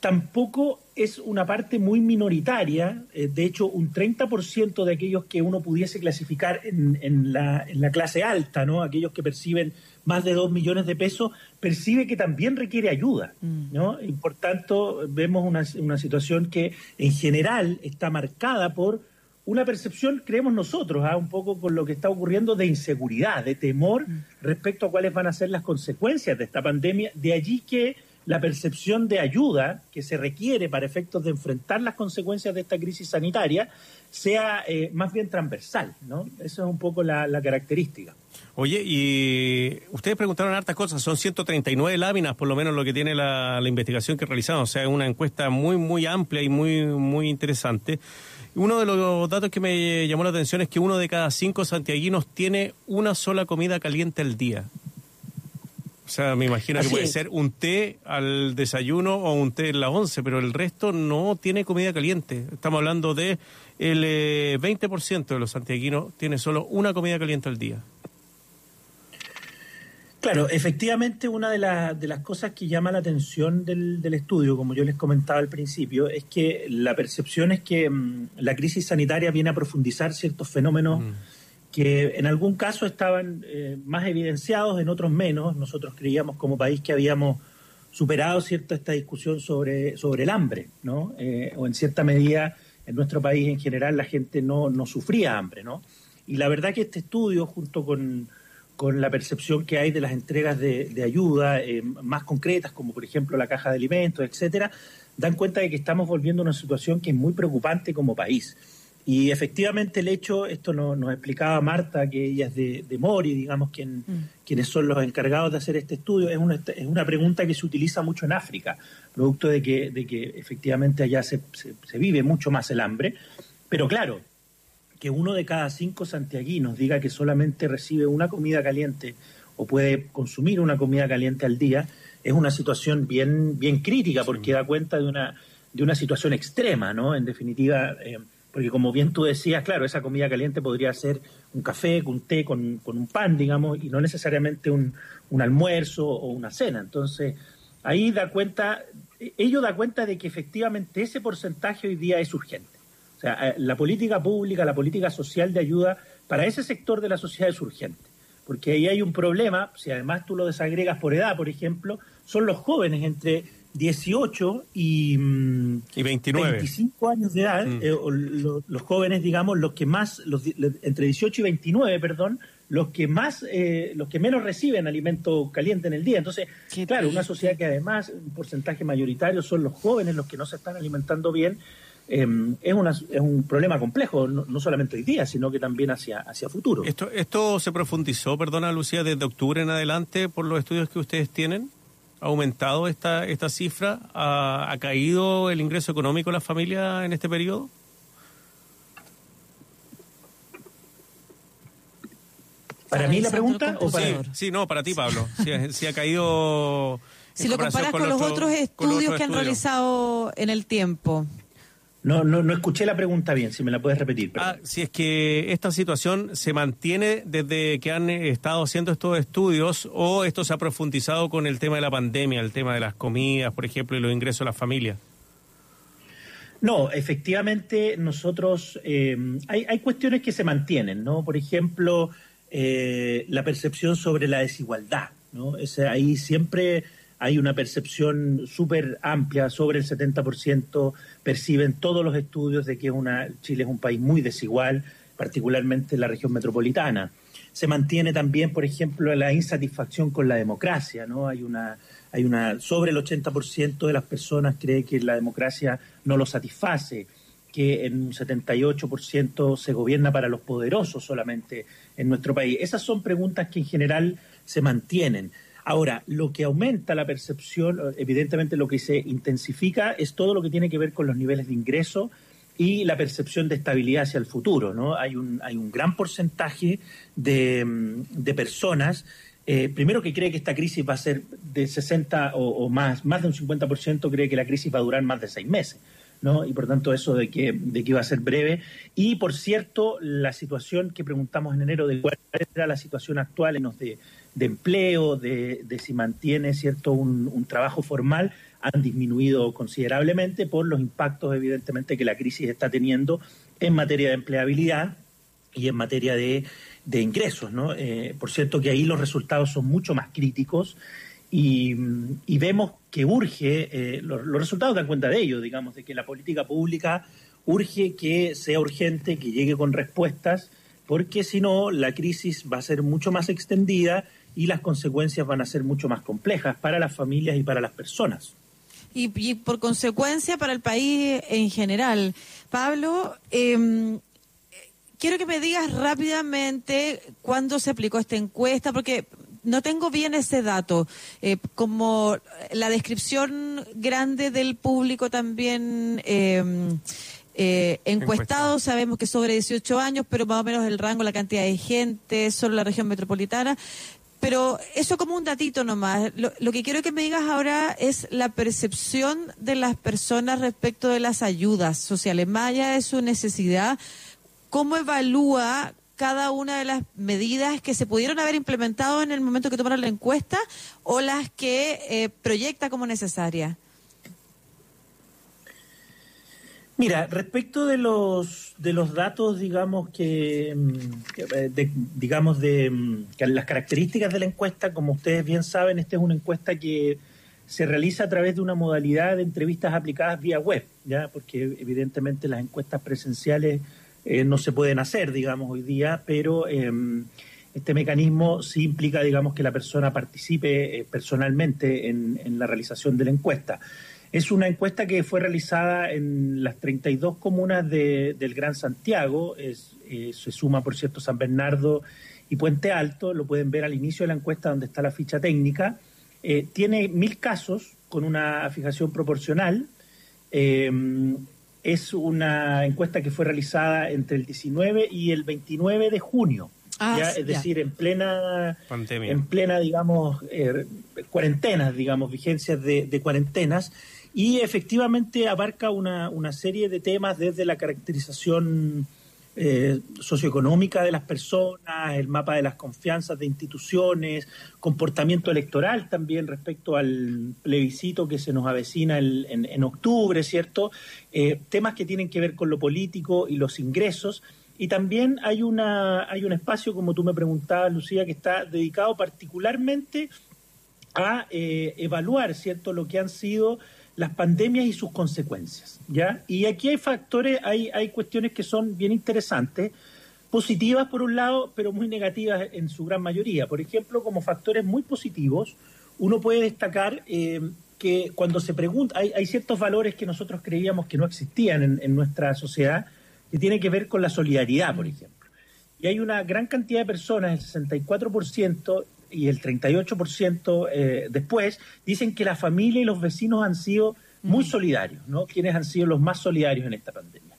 tampoco es una parte muy minoritaria. eh, de hecho, un 30% de aquellos que uno pudiese clasificar en, en la, en la clase alta, ¿no? aquellos que perciben más de 2 millones de pesos, percibe que también requiere ayuda. ¿no? Y por tanto, vemos una, una situación que en general está marcada por una percepción, creemos nosotros, ¿ah? un poco con lo que está ocurriendo de inseguridad, de temor respecto a cuáles van a ser las consecuencias de esta pandemia. De allí que la percepción de ayuda que se requiere para efectos de enfrentar las consecuencias de esta crisis sanitaria sea eh, más bien transversal. ¿no? Esa es un poco la, característica. Oye, y ustedes preguntaron hartas cosas, son 139 láminas, por lo menos lo que tiene la, la investigación que realizamos, o sea, es una encuesta muy, muy amplia y muy, muy interesante. Uno de los datos que me llamó la atención es que uno de cada cinco santiaguinos tiene una sola comida caliente al día. O sea, me imagino que puede es. ser un té al desayuno o un té en la once, pero el resto no tiene comida caliente. Estamos hablando de el eh, 20% de los santiaguinos tiene solo una comida caliente al día. Claro, efectivamente una de, la- de las cosas que llama la atención del, del estudio, como yo les comentaba al principio, es que la percepción es que mm, la crisis sanitaria viene a profundizar ciertos fenómenos que en algún caso estaban eh, más evidenciados, en otros menos. Nosotros creíamos como país que habíamos superado cierta esta discusión sobre, sobre el hambre, ¿no? Eh, o en cierta medida en nuestro país en general la gente no, no sufría hambre, ¿no? Y la verdad que este estudio, junto con, con la percepción que hay de las entregas de, ayuda eh, más concretas, como por ejemplo la caja de alimentos, etcétera, dan cuenta de que estamos volviendo a una situación que es muy preocupante como país. Y efectivamente el hecho, esto no- nos explicaba Marta, que ella es de, de Mori, digamos, quien, quienes son los encargados de hacer este estudio, es una, es una pregunta que se utiliza mucho en África, producto de que, de que efectivamente allá se, se- se vive mucho más el hambre. Pero claro, que uno de cada cinco santiaguinos diga que solamente recibe una comida caliente o puede consumir una comida caliente al día, es una situación bien, bien crítica porque da cuenta de una, de una situación extrema, ¿no? En definitiva, eh, porque como bien tú decías, claro, esa comida caliente podría ser un café, un té con, con un pan, digamos, y no necesariamente un, un almuerzo o una cena. Entonces, ahí da cuenta, ello da cuenta de que efectivamente ese porcentaje hoy día es urgente. O sea, eh, la política pública, la política social de ayuda para ese sector de la sociedad es urgente. Porque ahí hay un problema, si además tú lo desagregas por edad, por ejemplo, son los jóvenes entre 18 y, mm, Y 29. 25 años de edad, Mm. eh, los jóvenes, digamos, los que más, los, entre 18 y 29, perdón, los que más, eh, los que menos reciben alimento caliente en el día. Entonces, Qué claro, una sociedad que además un porcentaje mayoritario son los jóvenes los que no se están alimentando bien, eh, es, una, es un problema complejo, no, no solamente hoy día, sino que también hacia, hacia futuro. Esto, esto se profundizó, perdona Lucía, desde octubre en adelante por los estudios que ustedes tienen. ¿Ha aumentado esta, esta cifra? ¿Ha, ha caído el ingreso económico de las familias en este periodo? ¿Para mí la pregunta o para...? Sí, no, para ti, Pablo. Si ha, sí ha caído. Si en lo comparación comparas con, los otro- otros con los estudios otros que han estudios. realizado en el tiempo. No, no, no escuché la pregunta bien, si me la puedes repetir. Ah, si es que esta situación se mantiene desde que han eh, estado haciendo estos estudios o esto se ha profundizado con el tema de la pandemia, el tema de las comidas, por ejemplo, y los ingresos a las familias. No, efectivamente nosotros eh, hay, hay cuestiones que se mantienen, ¿no? Por ejemplo, eh, la percepción sobre la desigualdad, ¿no? Ese, ahí siempre hay una percepción súper amplia, sobre el 70% perciben todos los estudios de que una, Chile es un país muy desigual, particularmente en la región metropolitana. Se mantiene también, por ejemplo, la insatisfacción con la democracia, ¿no? Hay una, hay una, sobre el 80% de las personas cree que la democracia no lo satisface, que en un 78% se gobierna para los poderosos solamente en nuestro país. Esas son preguntas que en general se mantienen. Ahora, lo que aumenta la percepción, evidentemente lo que se intensifica es todo lo que tiene que ver con los niveles de ingreso y la percepción de estabilidad hacia el futuro. ¿no? Hay, un, hay un gran porcentaje de, de personas, eh, primero que cree que esta crisis va a ser de 60 o, o más, más de un 50% cree que la crisis va a durar más de seis meses. ¿no? Y por tanto eso de que, de que iba a ser breve. Y por cierto, la situación que preguntamos en enero de cuál era la situación actual en los de, de empleo, de, si mantiene cierto un, trabajo formal, han disminuido considerablemente por los impactos, evidentemente, que la crisis está teniendo en materia de empleabilidad y en materia de, ingresos. ¿no? Eh, por cierto, que ahí los resultados son mucho más críticos y, y vemos que urge, eh, los, los resultados dan cuenta de ello, digamos, de que la política pública urge que sea urgente, que llegue con respuestas, porque si no, la crisis va a ser mucho más extendida y las consecuencias van a ser mucho más complejas para las familias y para las personas. y, y por consecuencia para el país en general. Pablo, eh, quiero que me digas rápidamente cuándo se aplicó esta encuesta, porque no tengo bien ese dato. Eh, como la descripción grande del público también. Eh, eh, encuestados, sabemos que sobre 18 años, pero más o menos el rango, la cantidad de gente, solo la región metropolitana. Pero eso como un datito nomás. Lo, lo, que quiero que me digas ahora es la percepción de las personas respecto de las ayudas sociales, más allá de su necesidad. ¿Cómo evalúa cada una de las medidas que se pudieron haber implementado en el momento que tomaron la encuesta o las que eh, proyecta como necesarias? Mira, respecto de los de los datos, digamos que, que de, digamos de que las características de la encuesta, como ustedes bien saben, esta es una encuesta que se realiza a través de una modalidad de entrevistas aplicadas vía web, ya, porque evidentemente las encuestas presenciales eh, no se pueden hacer, digamos, hoy día, pero eh, este mecanismo sí implica, digamos, que la persona participe eh, personalmente en, en la realización de la encuesta. Es una encuesta que fue realizada en las 32 comunas de, del Gran Santiago. Es, eh, se suma, por cierto, San Bernardo y Puente Alto. Lo pueden ver al inicio de la encuesta donde está la ficha técnica. Eh, tiene mil casos con una fijación proporcional. Eh, es una encuesta que fue realizada entre el 19 y el 29 de junio. Ah, ¿ya? sí, Es ya. decir, en plena, Pandemia. en plena, digamos, eh, cuarentenas, digamos, vigencias de, de cuarentenas, y efectivamente abarca una, una serie de temas desde la caracterización eh, socioeconómica de las personas, el mapa de las confianzas de instituciones, comportamiento electoral también respecto al plebiscito que se nos avecina el- en, en octubre, ¿cierto? Eh, temas que tienen que ver con lo político y los ingresos. Y también hay, una, hay un espacio, como tú me preguntabas, Lucía, que está dedicado particularmente a eh, evaluar, ¿cierto?, lo que han sido las pandemias y sus consecuencias, ¿ya? Y aquí hay factores, hay, hay cuestiones que son bien interesantes, positivas por un lado, pero muy negativas en su gran mayoría. Por ejemplo, como factores muy positivos, uno puede destacar eh, que cuando se pregunta, hay, hay ciertos valores que nosotros creíamos que no existían en, en nuestra sociedad, que tienen que ver con la solidaridad, por ejemplo. Y hay una gran cantidad de personas, el 64% y el 38% eh, después, dicen que la familia y los vecinos han sido muy solidarios, ¿no? Quienes han sido los más solidarios en esta pandemia.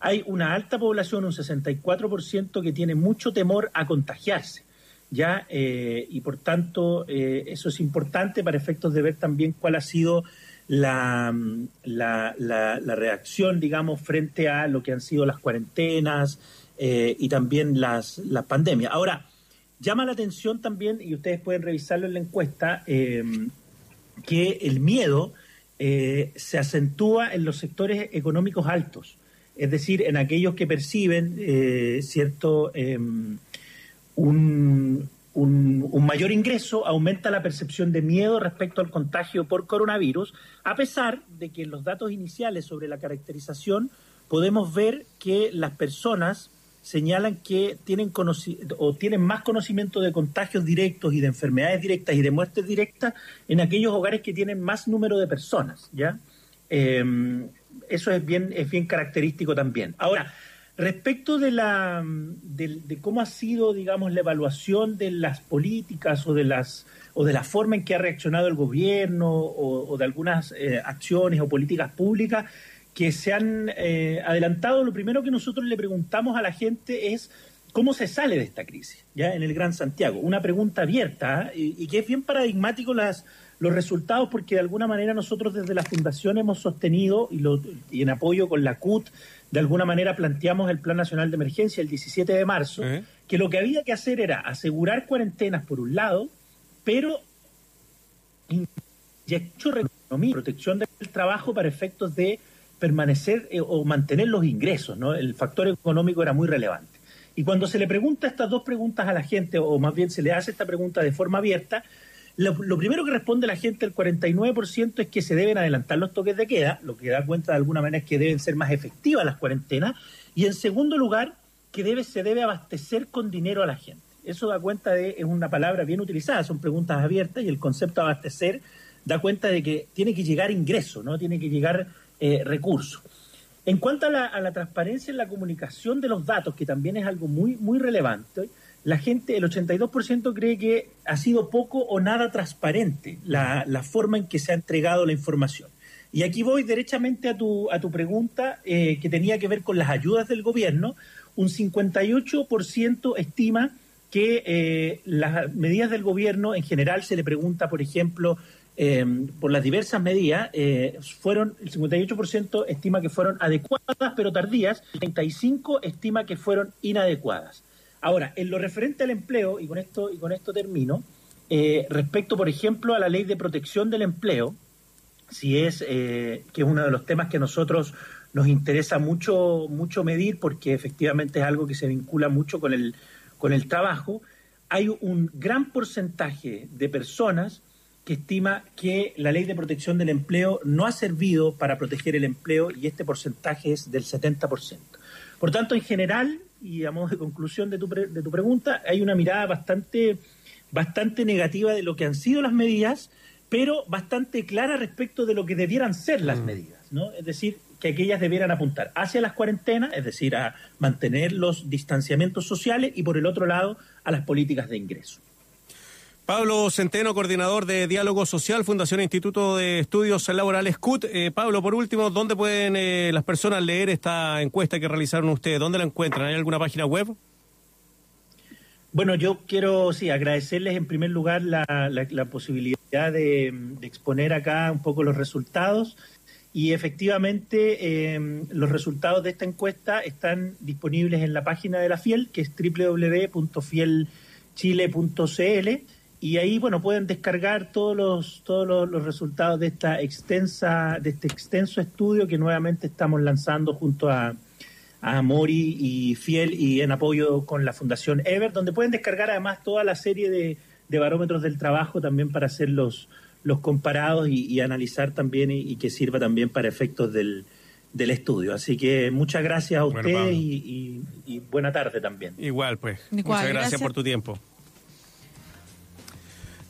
Hay una alta población, un 64%, que tiene mucho temor a contagiarse, ¿ya? Eh, y por tanto, eh, eso es importante para efectos de ver también cuál ha sido la, la, la, la reacción, digamos, frente a lo que han sido las cuarentenas eh, y también las, las pandemias. Ahora, llama la atención también, y ustedes pueden revisarlo en la encuesta, eh, que el miedo eh, se acentúa en los sectores económicos altos, es decir, en aquellos que perciben eh, cierto un, un, un mayor ingreso, aumenta la percepción de miedo respecto al contagio por coronavirus, a pesar de que en los datos iniciales sobre la caracterización podemos ver que las personas señalan que tienen o tienen más conocimiento de contagios directos y de enfermedades directas y de muertes directas en aquellos hogares que tienen más número de personas, ¿ya? Eh, eso es bien, es bien característico también. Ahora, respecto de la de, de cómo ha sido, digamos, la evaluación de las políticas o de las o de la forma en que ha reaccionado el gobierno o, o de algunas eh, acciones o políticas públicas, que se han eh, adelantado, lo primero que nosotros le preguntamos a la gente es cómo se sale de esta crisis, ya en el Gran Santiago. Una pregunta abierta ¿eh? y, y que es bien paradigmático las, los resultados porque de alguna manera nosotros desde la Fundación hemos sostenido y, lo- y en apoyo con la CUT, de alguna manera planteamos el Plan Nacional de Emergencia el 17 de marzo, que lo que había que hacer era asegurar cuarentenas por un lado, pero inyectar economía, protección del trabajo para efectos de permanecer eh, o mantener los ingresos, ¿no? El factor económico era muy relevante. Y cuando se le pregunta estas dos preguntas a la gente, o más bien se le hace esta pregunta de forma abierta, lo, primero que responde la gente, el 49%, es que se deben adelantar los toques de queda, lo que da cuenta de alguna manera es que deben ser más efectivas las cuarentenas, y en segundo lugar, que debe, se debe abastecer con dinero a la gente. Eso da cuenta de, es una palabra bien utilizada, son preguntas abiertas, y el concepto abastecer da cuenta de que tiene que llegar ingreso, ¿no? Tiene que llegar eh, recursos. En cuanto a la, transparencia en la comunicación de los datos, que también es algo muy, muy relevante, la gente, el 82% cree que ha sido poco o nada transparente la, la forma en que se ha entregado la información. Y aquí voy derechamente a tu, a tu pregunta eh, que tenía que ver con las ayudas del gobierno. Un 58% estima que eh, las medidas del gobierno en general se le pregunta, por ejemplo, eh, por las diversas medidas, eh, fueron, el 58% estima que fueron adecuadas pero tardías, el 35% estima que fueron inadecuadas. Ahora, en lo referente al empleo, y con esto, y con esto termino, eh, respecto, por ejemplo, a la ley de protección del empleo, si es eh, que es uno de los temas que a nosotros nos interesa mucho, mucho medir, porque efectivamente es algo que se vincula mucho con el, con el trabajo, hay un gran porcentaje de personas que estima que la ley de protección del empleo no ha servido para proteger el empleo y este porcentaje es del 70%. Por tanto, en general, y a modo de conclusión de tu, pre- de tu pregunta, hay una mirada bastante, bastante negativa de lo que han sido las medidas, pero bastante clara respecto de lo que debieran ser las medidas, ¿no? Es decir, que aquellas debieran apuntar hacia las cuarentenas, es decir, a mantener los distanciamientos sociales y por el otro lado a las políticas de ingreso. Pablo Centeno, coordinador de Diálogo Social, Fundación e Instituto de Estudios Laborales CUT. Eh, Pablo, por último, ¿dónde pueden eh, las personas leer esta encuesta que realizaron ustedes? ¿Dónde la encuentran? ¿Hay alguna página web? Bueno, yo quiero sí agradecerles en primer lugar la, la- posibilidad de, exponer acá un poco los resultados y efectivamente eh, los resultados de esta encuesta están disponibles en la página de la FIEL, que es www.fielchile.cl y ahí bueno pueden descargar todos los todos los, los resultados de esta extensa de este extenso estudio que nuevamente estamos lanzando junto a a Mori y Fiel y en apoyo con la Fundación Ever, donde pueden descargar además toda la serie de, de barómetros del trabajo también para hacer los, los comparados y, y analizar también y, y que sirva también para efectos del, del estudio. Así que muchas gracias a Bueno, ustedes Pablo. y, y- y buena tarde también. Igual, pues. Igual, Muchas gracias, gracias. por tu tiempo.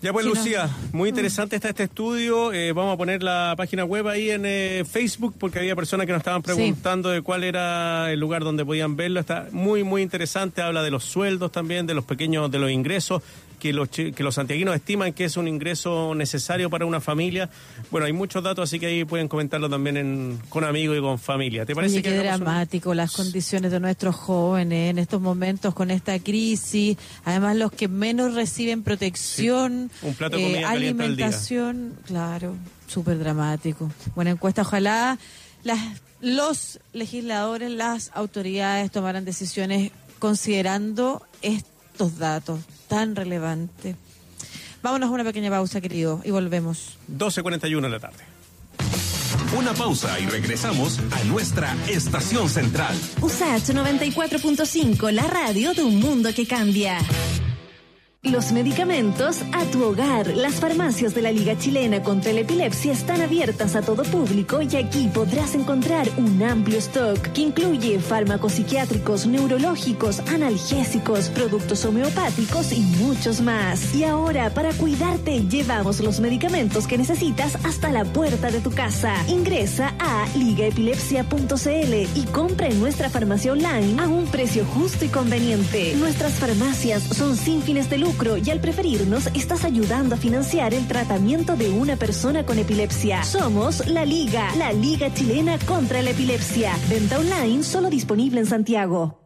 Ya pues, no. Lucía, muy interesante está este estudio. Eh, vamos a poner la página web ahí en eh, Facebook porque había personas que nos estaban preguntando de cuál era el lugar donde podían verlo. Está muy, muy interesante. Habla de los sueldos también, de los pequeños, de los ingresos que los, que los santiaguinos estiman que es un ingreso necesario para una familia. Bueno, hay muchos datos, así que ahí pueden comentarlo también en- con amigos y con familia. ¿Te parece Oye, que qué un- dramático las condiciones de nuestros jóvenes en estos momentos con esta crisis. Además, los que menos reciben protección, Sí. Un plato de comida al día. alimentación, claro, súper dramático. Buena encuesta, ojalá las, los legisladores, las autoridades tomaran decisiones considerando estos datos tan relevantes. Vámonos a una pequeña pausa, querido, y volvemos. 12.41 de la tarde. Una pausa y regresamos a nuestra estación central. USACH 94.5, la radio de un mundo que cambia. Los medicamentos a tu hogar. Las farmacias de la Liga Chilena contra la Epilepsia están abiertas a todo público y aquí podrás encontrar un amplio stock que incluye fármacos psiquiátricos, neurológicos, analgésicos, productos homeopáticos y muchos más. Y ahora, para cuidarte, llevamos los medicamentos que necesitas hasta la puerta de tu casa. Ingresa a ligaepilepsia.cl y compra en nuestra farmacia online a un precio justo y conveniente. Nuestras farmacias son sin fines de lucro y al preferirnos estás ayudando a financiar el tratamiento de una persona con epilepsia. Somos La Liga, la Liga Chilena contra la Epilepsia. Venta online solo disponible en Santiago.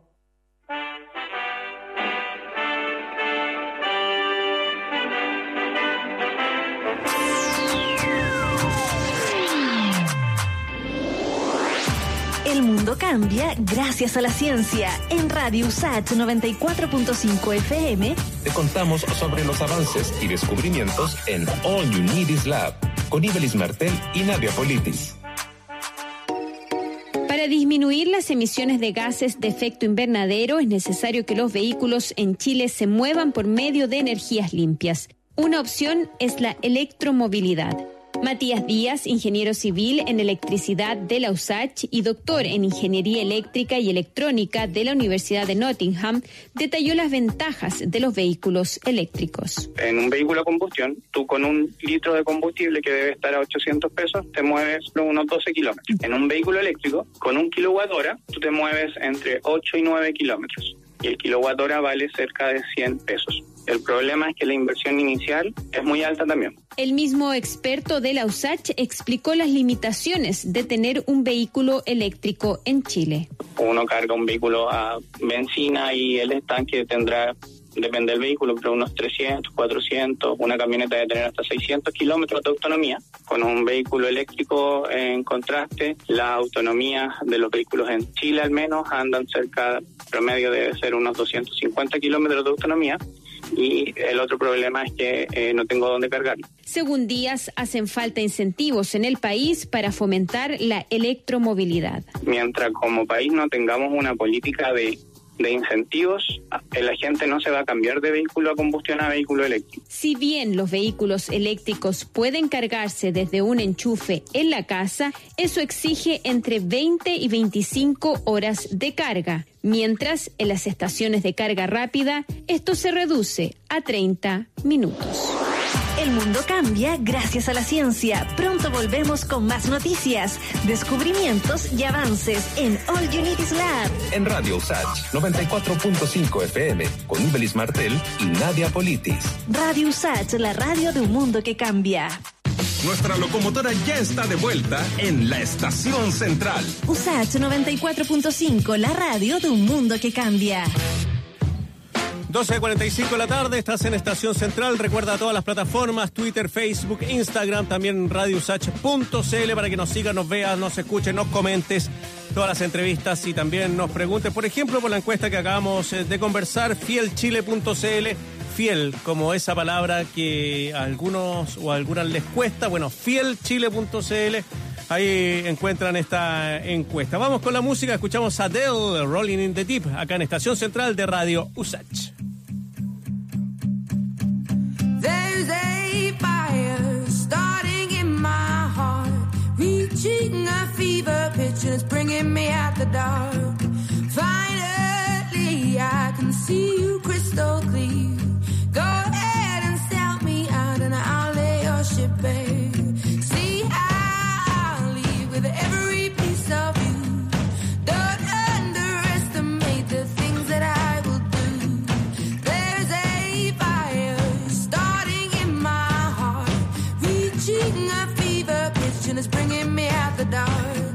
Mundo cambia gracias a la ciencia. En Radio USACH 94.5 FM Te contamos sobre los avances y descubrimientos en All You Need Is Lab con Ibelis Martel y Nadia Politis. Para disminuir las emisiones de gases de efecto invernadero es necesario que los vehículos en Chile se muevan por medio de energías limpias. Una opción es la electromovilidad. Matías Díaz, ingeniero civil en electricidad de la USACH y doctor en ingeniería eléctrica y electrónica de la Universidad de Nottingham, detalló las ventajas de los vehículos eléctricos. En un vehículo a combustión, tú con un litro de combustible que debe estar a 800 pesos, te mueves unos 12 kilómetros. En un vehículo eléctrico, con un kilowatt hora, tú te mueves entre 8 y 9 kilómetros. Y el kilowatt hora vale cerca de 100 pesos. El problema es que la inversión inicial es muy alta también. El mismo experto de la USACH explicó las limitaciones de tener un vehículo eléctrico en Chile. Uno carga un vehículo a benzina y el estanque tendrá, depende del vehículo, pero unos 300, 400, una camioneta debe tener hasta 600 kilómetros de autonomía. Con un vehículo eléctrico, en contraste, la autonomía de los vehículos en Chile al menos andan cerca, promedio debe ser unos 250 kilómetros de autonomía. Y el otro problema es que eh, no tengo dónde cargarlo. Según Díaz, hacen falta incentivos en el país para fomentar la electromovilidad. Mientras como país no tengamos una política de, de incentivos, eh, la gente no se va a cambiar de vehículo a combustión a vehículo eléctrico. Si bien los vehículos eléctricos pueden cargarse desde un enchufe en la casa, eso exige entre 20 y 25 horas de carga, mientras en las estaciones de carga rápida esto se reduce a 30 minutos. El mundo cambia gracias a la ciencia. Pronto volvemos con más noticias, descubrimientos y avances en All You Need Is Lab. En Radio USACH 94.5 FM con Ibelis Martel y Nadia Politis. Radio USACH, la radio de un mundo que cambia. Nuestra locomotora ya está de vuelta en la estación central. USACH 94.5, la radio de un mundo que cambia. 12.45 de la tarde, estás en Estación Central. Recuerda todas las plataformas, Twitter, Facebook, Instagram, también radiosach.cl para que nos sigas, nos veas, nos escuches, nos comentes todas las entrevistas y también nos preguntes, por ejemplo, por la encuesta que acabamos eh, de conversar, fielchile.cl, fiel como esa palabra que a algunos o a algunas les cuesta, bueno, fielchile.cl. Ahí encuentran esta encuesta. Vamos con la música, escuchamos a Adele, Rolling in the Deep, acá en Estación Central de Radio USACH. There's a fever pitch bringing me out the dark. Finally, I can see you crystal clear. The dark.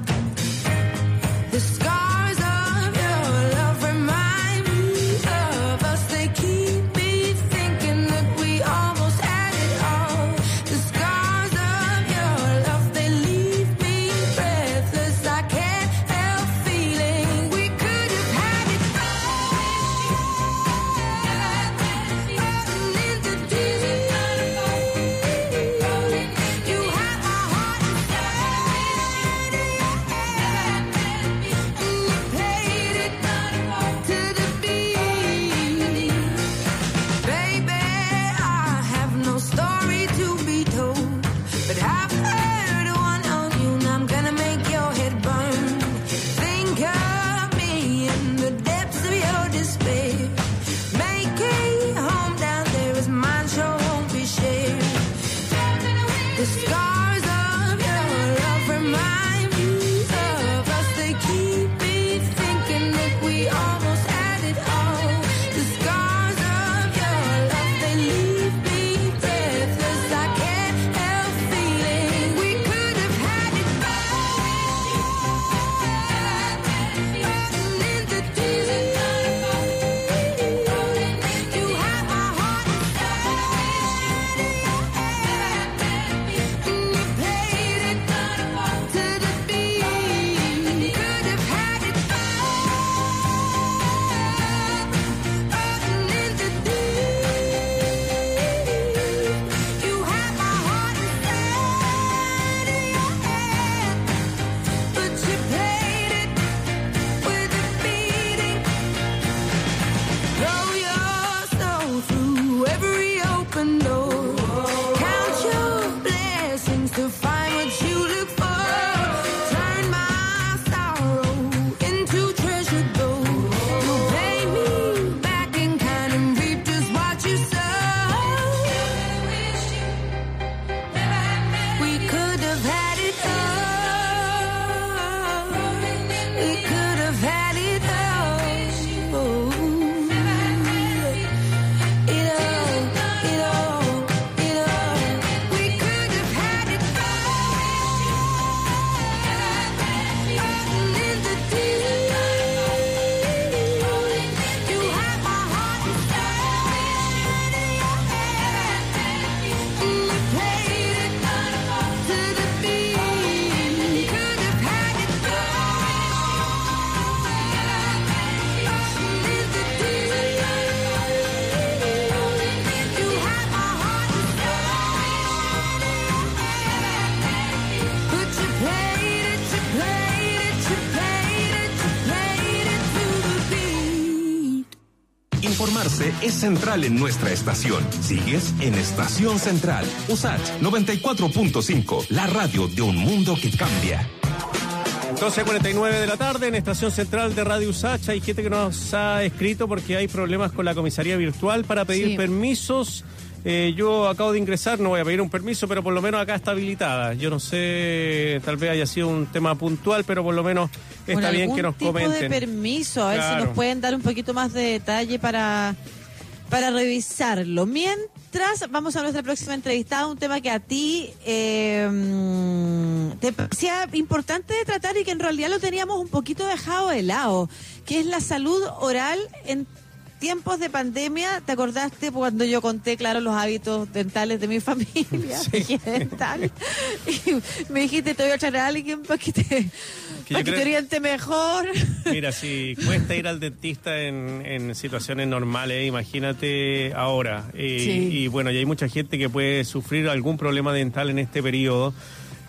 Es central en nuestra estación. Sigues en Estación Central. USAT 94.5, la radio de un mundo que cambia. 12.49 de la tarde en Estación Central de Radio Usach. Hay gente que nos ha escrito porque hay problemas con la comisaría virtual para pedir Sí. permisos. Eh, yo acabo de ingresar, no voy a pedir un permiso, pero por lo menos acá está habilitada. Yo no sé, tal vez haya sido un tema puntual, pero por lo menos está bien que nos tipo comenten. de permiso, a ver si nos pueden dar un poquito más de detalle para, para revisarlo. Mientras, vamos a nuestra próxima entrevistada, un tema que a ti eh, te parecía importante de tratar y que en realidad lo teníamos un poquito dejado de lado, que es la salud oral en tiempos de pandemia. ¿Te acordaste cuando yo conté, claro, los hábitos dentales de mi familia? higiene dental. Y me dijiste, te voy a traer a alguien para que te, Para que creo- te oriente mejor. Mira, si cuesta ir al dentista en, en situaciones normales, imagínate ahora. Eh, Sí. Y bueno, y hay mucha gente que puede sufrir algún problema dental en este periodo.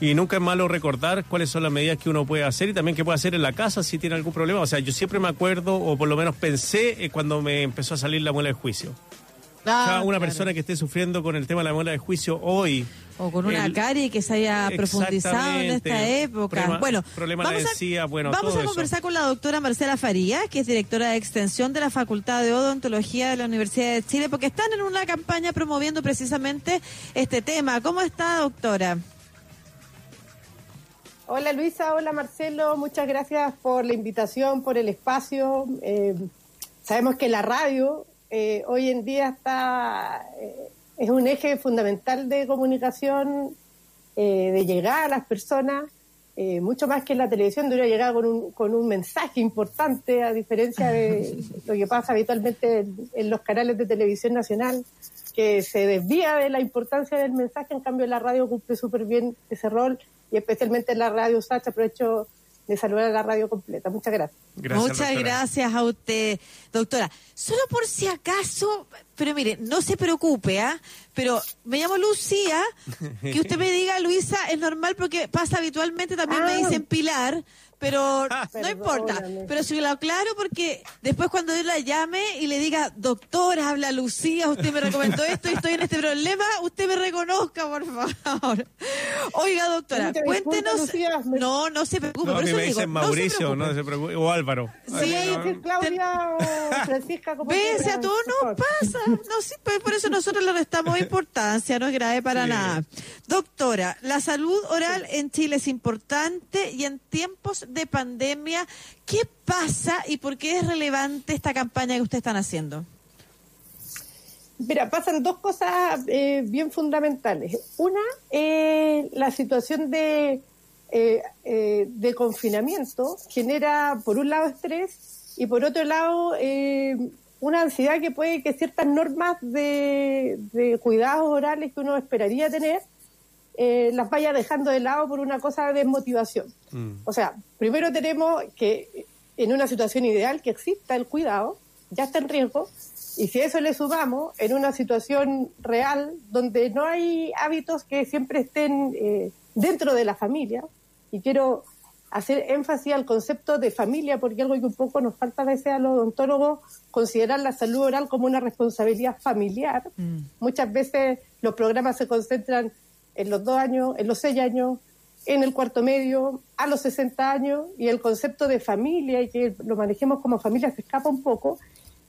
Y nunca es malo recordar cuáles son las medidas que uno puede hacer y también qué puede hacer en la casa si tiene algún problema. O sea, yo siempre me acuerdo, o por lo menos pensé, eh, cuando me empezó a salir la muela de juicio. O sea, Ah, una claro. persona que esté sufriendo con el tema de la muela de juicio hoy. O con una el- carie que se haya profundizado en esta época. Problema- bueno, problema vamos, encía, bueno, vamos todo a eso. conversar con la doctora Marcela Faría, que es directora de extensión de la Facultad de Odontología de la Universidad de Chile, porque están en una campaña promoviendo precisamente este tema. ¿Cómo está, doctora? Hola Luisa, hola Marcelo, muchas gracias por la invitación, por el espacio. Eh, sabemos que la radio eh, hoy en día está eh, es un eje fundamental de comunicación, eh, de llegar a las personas, eh, mucho más que la televisión, debería llegar con un, con un mensaje importante, a diferencia de lo que pasa habitualmente en, en los canales de televisión nacional, que se desvía de la importancia del mensaje, en cambio la radio cumple súper bien ese rol y especialmente la radio Sacha, aprovecho de saludar a la radio completa. Muchas gracias. Gracias, Muchas doctora. gracias a usted, doctora. Solo por si acaso, pero mire, no se preocupe, ¿ah? Pero me llamo Lucía, que usted me diga, Luisa, es normal porque pasa habitualmente, también me Ah. dicen Pilar, pero no importa. Pero si lo aclaro porque después cuando yo la llame y le diga, doctora, habla Lucía, usted me recomendó esto y estoy en este problema, usted me reconozca, por favor. Oiga, doctora, cuéntenos. Lucía, me- No, no se preocupe, No, a por mí eso me digo, dicen no se Mauricio, preocupe. no se preocupe, o Álvaro. Sí, Ay, no, Claudia o Francisca, como Pese a todo, por no pasa. No, sí, pues por eso nosotros le restamos importancia, no es grave para Sí. nada. Doctora, la salud oral en Chile es importante y en tiempos de pandemia, ¿qué pasa y por qué es relevante esta campaña que ustedes están haciendo? Mira, pasan dos cosas eh, bien fundamentales. Una, eh, la situación de, eh, eh, de confinamiento genera, por un lado, estrés y por otro lado, eh, una ansiedad que puede que ciertas normas de, de cuidados orales que uno esperaría tener eh, las vaya dejando de lado por una cosa de desmotivación. O sea, primero tenemos que en una situación ideal que exista el cuidado, ya está en riesgo, y si a eso le sumamos en una situación real donde no hay hábitos que siempre estén eh, dentro de la familia, y quiero hacer énfasis al concepto de familia, porque algo que un poco nos falta a veces a los odontólogos, considerar la salud oral como una responsabilidad familiar. Muchas veces los programas se concentran en los dos años, en los seis años, en el cuarto medio, a los 60 años, y el concepto de familia y que lo manejemos como familia se escapa un poco.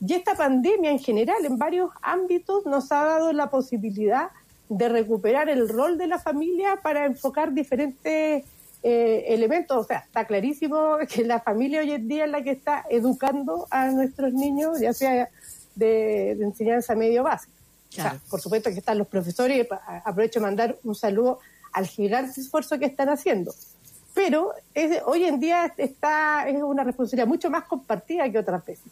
Y esta pandemia en general, en varios ámbitos, nos ha dado la posibilidad de recuperar el rol de la familia para enfocar diferentes eh, elementos. O sea, está clarísimo que la familia hoy en día es la que está educando a nuestros niños, ya sea de, de enseñanza medio básica. O sea, Claro. por supuesto que están los profesores, aprovecho de mandar un saludo al gigante esfuerzo que están haciendo. Pero es- hoy en día está, es una responsabilidad mucho más compartida que otras veces.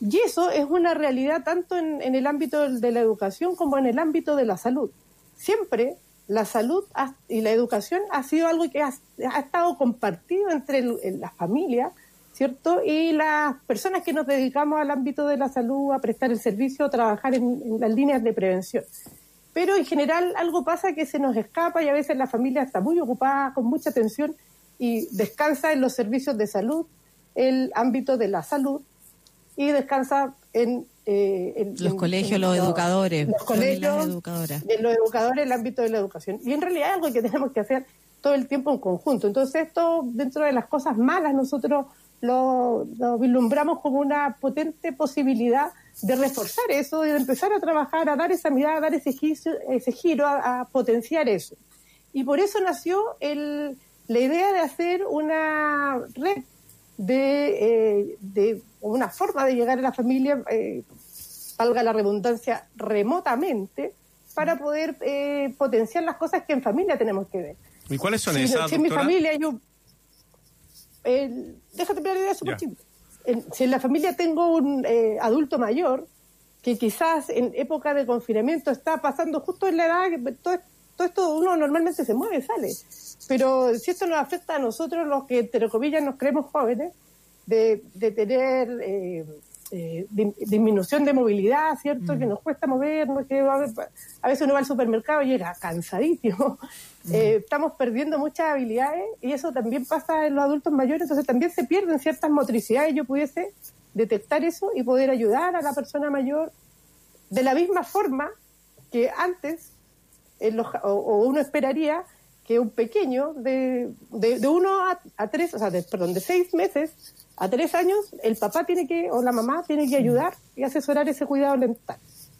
Y eso es una realidad tanto en, en el ámbito de la educación como en el ámbito de la salud. Siempre la salud y la educación ha sido algo que ha, ha estado compartido entre el- en la familia, ¿cierto? Y las personas que nos dedicamos al ámbito de la salud, a prestar el servicio, a trabajar en, en las líneas de prevención. Pero en general algo pasa que se nos escapa y a veces la familia está muy ocupada, con mucha atención y descansa en los servicios de salud, el ámbito de la salud, y descansa en eh, en- Los en- colegios, en los educadores, los colegios, educadoras. los educadores, el ámbito de la educación. Y en realidad es algo que tenemos que hacer todo el tiempo en conjunto. Entonces esto, dentro de las cosas malas, nosotros lo, lo vislumbramos como una potente posibilidad de reforzar eso de empezar a trabajar, a dar esa mirada, a dar ese, giro, ese giro a, a potenciar eso. Y por eso nació el, la idea de hacer una red de, eh, de una forma de llegar a la familia, eh, valga la redundancia, remotamente, para poder eh, potenciar las cosas que en familia tenemos que ver. ¿Y cuáles son Si, esas, si en mi familia yo... el- déjate la idea súper simple. En- si en la familia tengo un eh, adulto mayor que quizás en época de confinamiento está pasando justo en la edad que todo, todo esto uno normalmente se mueve, sale. Pero si esto nos afecta a nosotros, los que entre comillas nos creemos jóvenes, de, de tener eh, eh, disminución de movilidad, ¿cierto? Que nos cuesta movernos, que a veces uno va al supermercado y llega cansadísimo. Eh, estamos perdiendo muchas habilidades y eso también pasa en los adultos mayores, entonces también se pierden ciertas motricidades. Yo pudiese detectar eso y poder ayudar a la persona mayor de la misma forma que antes en los o, o uno esperaría que un pequeño de, de, de uno a, a tres, o sea, de, perdón, de seis meses a tres años, el papá tiene que, o la mamá tiene que ayudar y asesorar ese cuidado mental,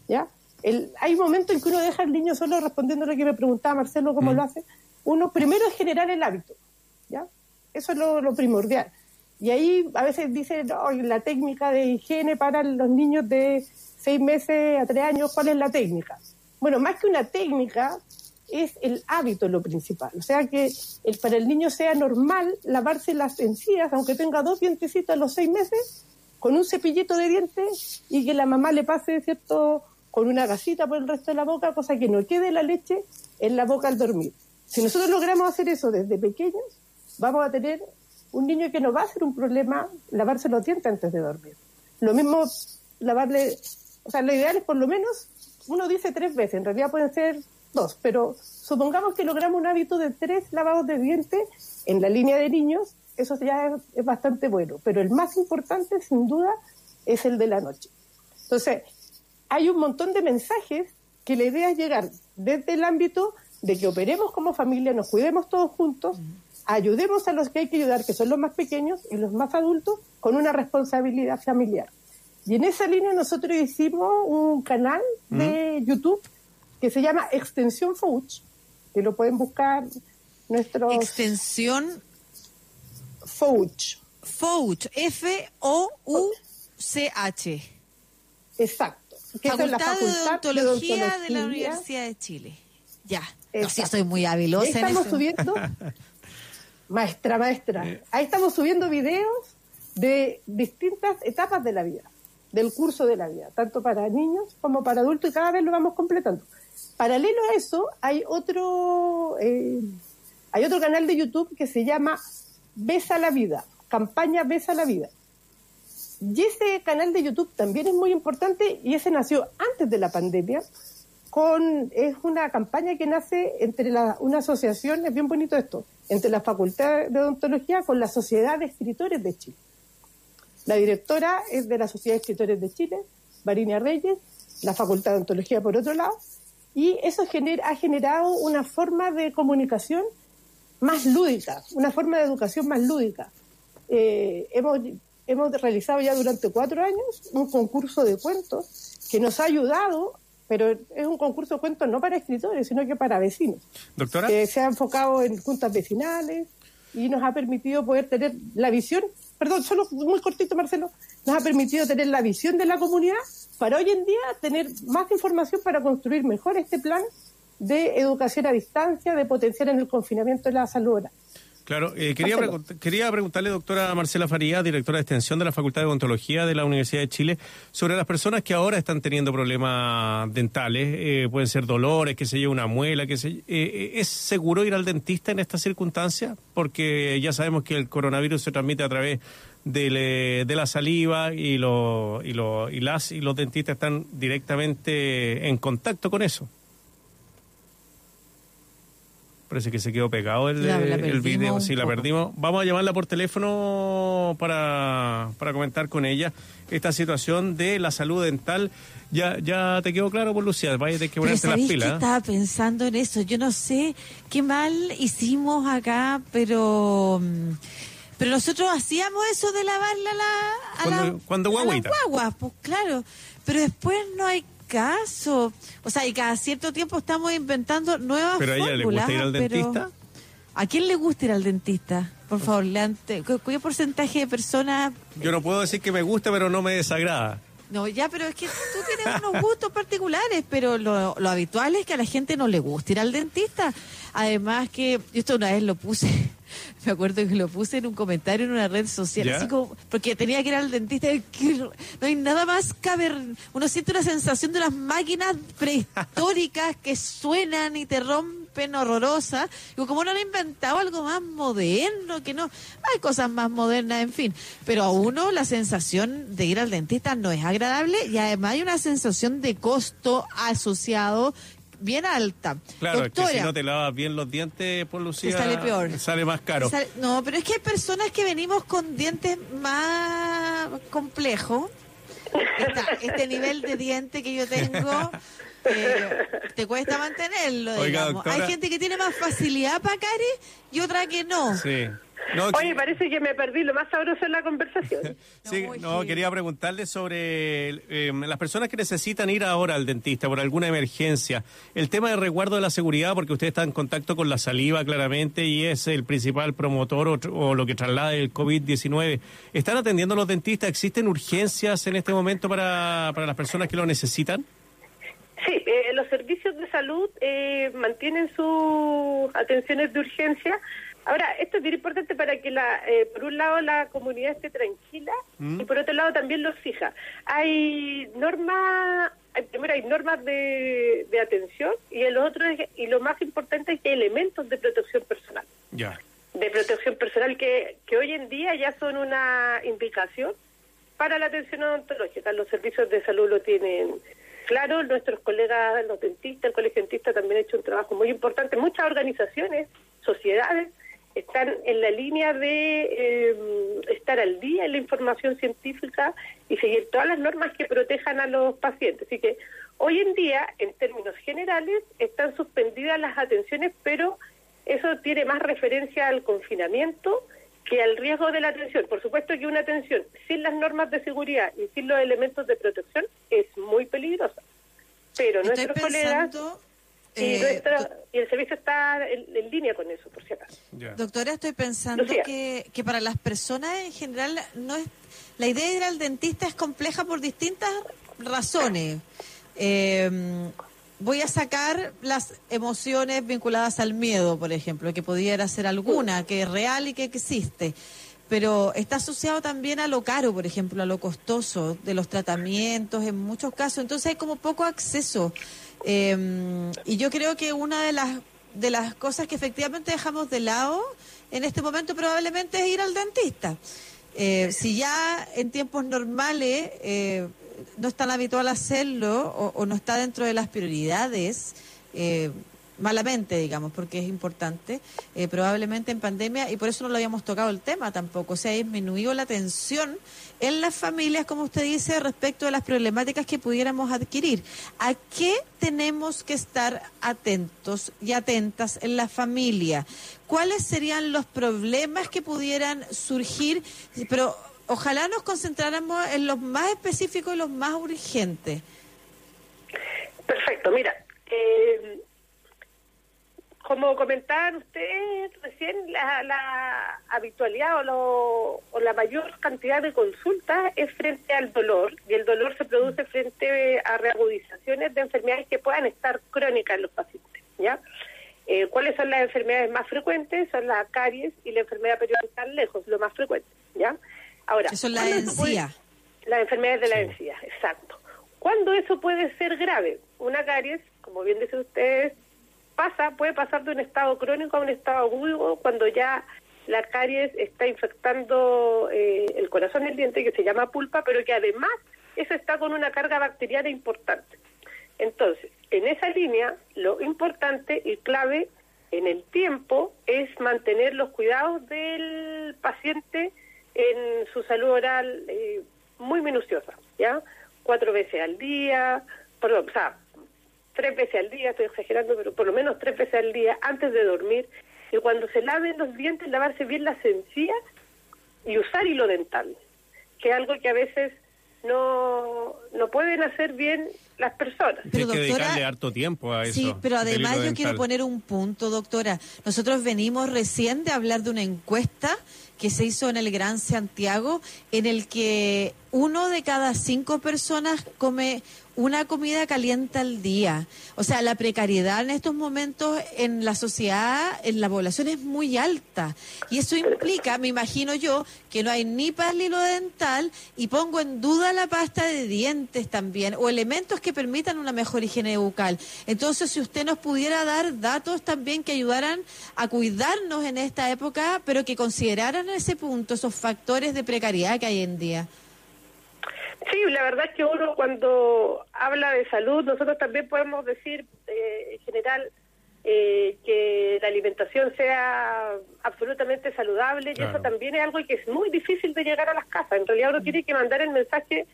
¿ya? El, hay momentos en que uno deja al niño solo respondiendo lo que me preguntaba Marcelo, cómo lo hace. Uno primero es generar el hábito, ¿ya? Eso es lo, lo primordial. Y ahí a veces dicen, no, la técnica de higiene para los niños de seis meses a tres años, ¿cuál es la técnica? Bueno, más que una técnica, es el hábito lo principal. O sea, que el, para el niño sea normal lavarse las encías, aunque tenga dos dientecitos a los seis meses, con un cepillito de dientes y que la mamá le pase, ¿cierto?, con una gasita por el resto de la boca, cosa que no quede la leche en la boca al dormir. Si nosotros logramos hacer eso desde pequeños, vamos a tener un niño que no va a ser un problema lavarse los dientes antes de dormir. Lo mismo lavarle, o sea, lo ideal es por lo menos, uno dice tres veces, en realidad pueden ser dos, pero supongamos que logramos un hábito de tres lavados de dientes en la línea de niños, eso ya es, es bastante bueno, pero el más importante, sin duda, es el de la noche. Entonces, hay un montón de mensajes que la idea es llegar desde el ámbito de que operemos como familia, nos cuidemos todos juntos, ayudemos a los que hay que ayudar, que son los más pequeños y los más adultos, con una responsabilidad familiar. Y en esa línea nosotros hicimos un canal de YouTube que se llama Extensión Fouch, que lo pueden buscar nuestros Extensión Fouch. Fouch, F-O-U-C-H. Exacto. Que esa es la Facultad de Facultad de Odontología de la. Universidad de Chile. Ya. No, sí, soy muy en estamos eso. subiendo, maestra, maestra, ahí estamos subiendo videos de distintas etapas de la vida, del curso de la vida, tanto para niños como para adultos y cada vez lo vamos completando. Paralelo a eso, hay otro, eh, hay otro canal de YouTube que se llama Besa la Vida, campaña Besa la Vida. Y ese canal de YouTube también es muy importante y ese nació antes de la pandemia. Con, es una campaña que nace entre la, una asociación, es bien bonito esto, entre la Facultad de Odontología con la Sociedad de Escritores de Chile. La directora es de la Sociedad de Escritores de Chile, Varinia Reyes, la Facultad de Odontología por otro lado, y eso gener- ha generado una forma de comunicación más lúdica, una forma de educación más lúdica. Eh, hemos, hemos realizado ya durante cuatro años un concurso de cuentos que nos ha ayudado, pero es un concurso de cuentos no para escritores, sino que para vecinos, Doctora. que se ha enfocado en juntas vecinales y nos ha permitido poder tener la visión, perdón, solo muy cortito Marcelo, nos ha permitido tener la visión de la comunidad para hoy en día tener más información para construir mejor este plan de educación a distancia, de potenciar en el confinamiento la salud oral. Claro, eh, quería, preguntarle, doctora Marcela Faría, directora de extensión de la Facultad de Odontología de la Universidad de Chile, sobre las personas que ahora están teniendo problemas dentales, eh, pueden ser dolores, que se yo, una muela, que se eh, ¿Es seguro ir al dentista en estas circunstancias? Porque ya sabemos que el coronavirus se transmite a través del, eh, de la saliva y, lo, y, lo, y, las, y los dentistas están directamente en contacto con eso. Parece que se quedó pegado el, La- la el video, sí, la poco. perdimos. Vamos a llamarla por teléfono para, para comentar con ella esta situación de la salud dental. Ya ya te quedó claro, por Lucía, vaya a tener que ponerte las ¿sabéis que pilas. ¿eh? estaba pensando en eso? Yo no sé qué mal hicimos acá, pero mm, pero nosotros hacíamos eso de lavarla a la, a Cuando- la- cuando a guaguas, pues claro. Pero después no hay caso. O sea, y cada cierto tiempo estamos inventando nuevas Pero a ella le fórmulas, gusta ir al dentista. ¿A quién le gusta ir al dentista? Por favor, leante- ¿cu- ¿qué porcentaje de personas Yo no puedo decir que me gusta, pero no me desagrada. no, ya, pero es que tú tienes unos gustos particulares, pero lo, lo habitual es que a la gente no le guste ir al dentista. Además que, yo esto una vez lo puse, me acuerdo que lo puse en un comentario en una red social, ¿Ya? así como, porque tenía que ir al dentista, que no hay nada más caver, uno siente una sensación de unas máquinas prehistóricas que suenan y te rompen horrorosas. Digo, como no han inventado algo más moderno, que no, hay cosas más modernas, en fin. Pero a uno la sensación de ir al dentista no es agradable y además hay una sensación de costo asociado bien alta. Claro, es que si no te lavas bien los dientes, por Lucía, Te sale peor. Sale más caro. Sale- No, pero es que hay personas que venimos con dientes más complejos. Este nivel de diente que yo tengo, eh, te cuesta mantenerlo. Oiga, digamos. doctora. Hay gente que tiene más facilidad para caries y otra que no. Sí. No, Oye, parece que me perdí lo más sabroso en la conversación. Sí, no, quería preguntarle sobre eh, las personas que necesitan ir ahora al dentista por alguna emergencia. El tema de resguardo de la seguridad, porque usted está en contacto con la saliva claramente y es el principal promotor o lo que traslada el COVID-19. ¿Están atendiendo los dentistas? ¿Existen urgencias en este momento para, para las personas que lo necesitan? Sí, eh, los servicios de salud eh, mantienen sus atenciones de urgencia. Ahora, esto es bien importante para que, la, eh, por un lado, la comunidad esté tranquila y por otro lado también los fija. Hay normas, hay- primero hay normas de, de atención y el otro es- y lo más importante es que hay elementos de protección personal Ya. de protección personal que, que hoy en día ya son una indicación para la atención odontológica. Los servicios de salud lo tienen claro, nuestros colegas, los dentistas, el colegio dentista también ha hecho un trabajo muy importante. Muchas organizaciones, sociedades, están en la línea de eh, estar al día en la información científica y seguir todas las normas que protejan a los pacientes. Así que hoy en día, en términos generales, están suspendidas las atenciones, pero eso tiene más referencia al confinamiento que al riesgo de la atención. Por supuesto que una atención sin las normas de seguridad y sin los elementos de protección es muy peligrosa. Pero Estoy nuestros colegas pensando, y, eh, nuestra- y el servicio está en, en línea con eso, por si acaso. ya. Doctora, estoy pensando Lucía. que, que para las personas en general no es la idea de ir al dentista es compleja por distintas razones. Eh, voy a sacar las emociones vinculadas al miedo, por ejemplo, que pudiera ser alguna, que es real y que existe. Pero está asociado también a lo caro, por ejemplo, a lo costoso de los tratamientos en muchos casos. Entonces hay como poco acceso. Eh, y yo creo que una de las de las cosas que efectivamente dejamos de lado en este momento probablemente es ir al dentista. Eh, si ya en tiempos normales eh, no es tan habitual hacerlo o, o no está dentro de las prioridades, eh, malamente, digamos, porque es importante, eh, probablemente en pandemia, y por eso no lo habíamos tocado el tema tampoco, se ha disminuido la atención en las familias, como usted dice, respecto de las problemáticas que pudiéramos adquirir. ¿A qué tenemos que estar atentos y atentas en la familia? ¿Cuáles serían los problemas que pudieran surgir? Pero ojalá nos concentráramos en los más específicos y los más urgentes. Perfecto, mira, eh, como comentaban ustedes recién, la, la habitualidad o, lo- o la mayor cantidad de consultas es frente al dolor y el dolor se produce frente a reagudizaciones de enfermedades que puedan estar crónicas en los pacientes, ¿ya? Eh, ¿Cuáles son las enfermedades más frecuentes? Son la caries y la enfermedad periodontal lejos, lo más frecuente, ¿ya? Ahora, Eso es la ¿cuándo se puede- encía. las enfermedades de la encía, exacto. ¿Cuándo eso puede ser grave? Una caries, como bien dicen ustedes, pasa, puede pasar de un estado crónico a un estado agudo cuando ya la caries está infectando eh, el corazón del diente, que se llama pulpa, pero que además eso está con una carga bacteriana importante. Entonces, en esa línea, lo importante y clave en el tiempo es mantener los cuidados del paciente en su salud oral eh, muy minuciosa, ¿ya? Cuatro veces al día, perdón, o sea, tres veces al día, estoy exagerando, pero por lo menos tres veces al día antes de dormir. Y cuando se laven los dientes, lavarse bien las encías y usar hilo dental, que es algo que a veces no, no pueden hacer bien las personas. Pero, Hay que doctora, dedicarle harto tiempo a eso. Sí, pero además yo quiero poner un punto, doctora. Nosotros venimos recién de hablar de una encuesta que se hizo en el Gran Santiago, en el que uno de cada cinco personas come una comida caliente al día. O sea, la precariedad en estos momentos en la sociedad, en la población es muy alta. Y eso implica, me imagino yo, que no hay ni hilo dental y pongo en duda la pasta de dientes también, o elementos que permitan una mejor higiene bucal. Entonces, si usted nos pudiera dar datos también que ayudaran a cuidarnos en esta época, pero que consideraran ese punto, esos factores de precariedad que hay en día. Sí, la verdad es que uno cuando habla de salud, nosotros también podemos decir eh, en general eh, que la alimentación sea absolutamente saludable y eso también es algo que es muy difícil de llegar a las casas. En realidad uno tiene que mandar el mensaje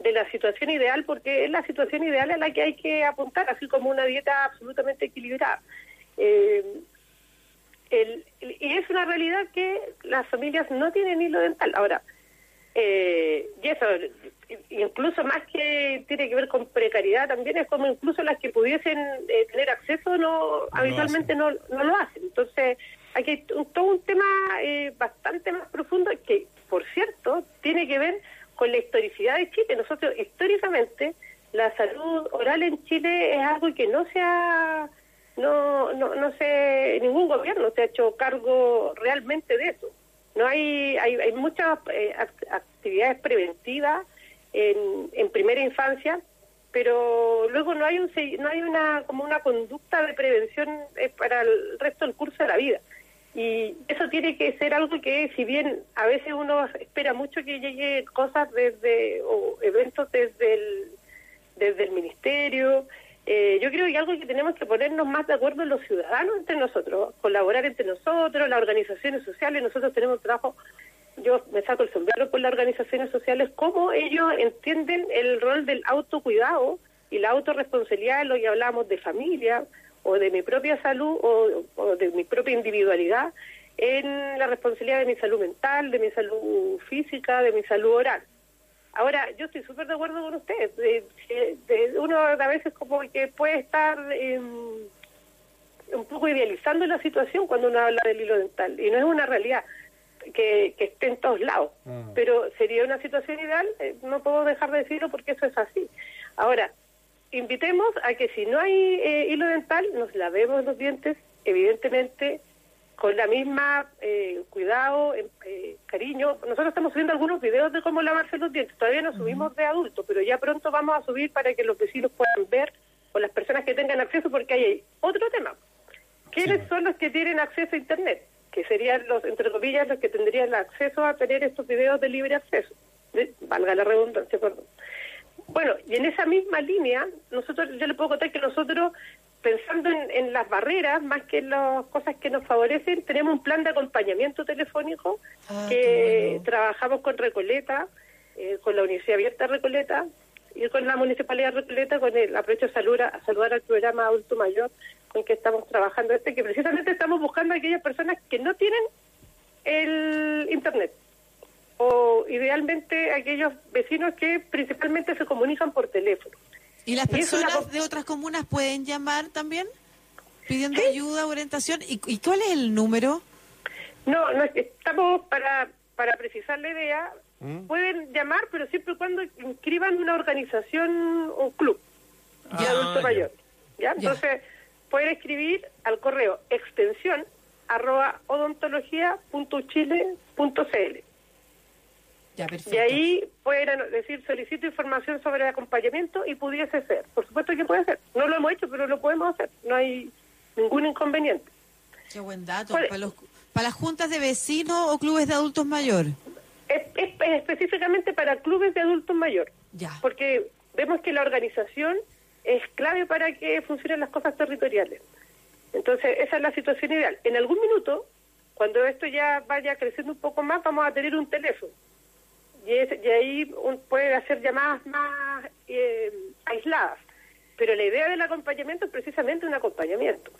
de la situación ideal porque es la situación ideal a la que hay que apuntar, así como una dieta absolutamente equilibrada. Eh, el- el- y es una realidad que las familias no tienen hilo dental. Ahora, eh, y eso, incluso más que tiene que ver con precariedad, también es como incluso las que pudiesen eh, tener acceso no habitualmente no, no lo hacen. Entonces, aquí hay un- todo un tema eh, bastante más profundo que, por cierto, tiene que ver con la historicidad de Chile. Nosotros, históricamente, la salud oral en Chile es algo que no se ha no, no, no sé, ningún gobierno se ha hecho cargo realmente de eso. No hay, hay, hay muchas eh, act- actividades preventivas en, en primera infancia, pero luego no hay un no hay una como una conducta de prevención eh, para el resto del curso de la vida. Y eso tiene que ser algo que, si bien a veces uno espera mucho que lleguen cosas desde, o eventos desde el, desde el ministerio, eh, yo creo que algo que tenemos que ponernos más de acuerdo los ciudadanos entre nosotros, colaborar entre nosotros, las organizaciones sociales, nosotros tenemos trabajo, yo me saco el sombrero por las organizaciones sociales, cómo ellos entienden el rol del autocuidado y la autorresponsabilidad, lo que hablamos de familia o de mi propia salud o de mi propia individualidad en la responsabilidad de mi salud mental, de mi salud física, de mi salud oral. Ahora, yo estoy súper de acuerdo con usted. De- de- de- uno a veces como que puede estar em, un poco idealizando la situación cuando uno habla del hilo dental. Y no es una realidad que, que esté en todos lados. Pero sería una situación ideal, eh, no puedo dejar de decirlo porque eso es así. Ahora, invitemos a que si no hay eh, hilo dental, nos lavemos los dientes, evidentemente, con la misma eh, cuidado, eh, eh, cariño. Nosotros estamos subiendo algunos videos de cómo lavarse los dientes. Todavía no subimos de adultos, pero ya pronto vamos a subir para que los vecinos puedan ver o las personas que tengan acceso, porque ahí hay otro tema. ¿Quiénes son los que tienen acceso a Internet? Que serían los, entre comillas, los que tendrían acceso a tener estos videos de libre acceso. De- valga la redundancia, perdón. Bueno, y en esa misma línea, nosotros, yo le puedo contar que nosotros, pensando en, en las barreras, más que en las cosas que nos favorecen, tenemos un plan de acompañamiento telefónico Ah, que bueno. trabajamos con Recoleta, eh, con la Universidad Abierta Recoleta y con la Municipalidad de Recoleta, con el aprovecho a saludar, a saludar al programa Adulto Mayor con que estamos trabajando este, que precisamente estamos buscando a aquellas personas que no tienen el Internet o idealmente aquellos vecinos que principalmente se comunican por teléfono. ¿Y las Y es una personas de otras comunas pueden llamar también? Pidiendo Sí. ayuda, orientación. ¿Y, ¿Y cuál es el número? No, no estamos para para precisar la idea. Pueden llamar, pero siempre y cuando inscriban una organización o un club de Ah, adulto ya. mayor. ¿ya? Ya. Entonces, pueden escribir al correo extensión arroba odontología.chile.cl Ya, perfecto. y ahí pueden decir solicito información sobre el acompañamiento y pudiese ser. Por supuesto que puede ser. No lo hemos hecho, pero lo podemos hacer. No hay ningún inconveniente. Qué buen dato. Para, los, para las juntas de vecinos o clubes de adultos mayor. Es, es- es específicamente para clubes de adultos mayor. Ya. porque vemos que la organización es clave para que funcionen las cosas territoriales. Entonces, esa es la situación ideal. En algún minuto, cuando esto ya vaya creciendo un poco más, vamos a tener un teléfono. Y, es- y ahí un- puede hacer llamadas más eh, aisladas. Pero la idea del acompañamiento es precisamente un acompañamiento.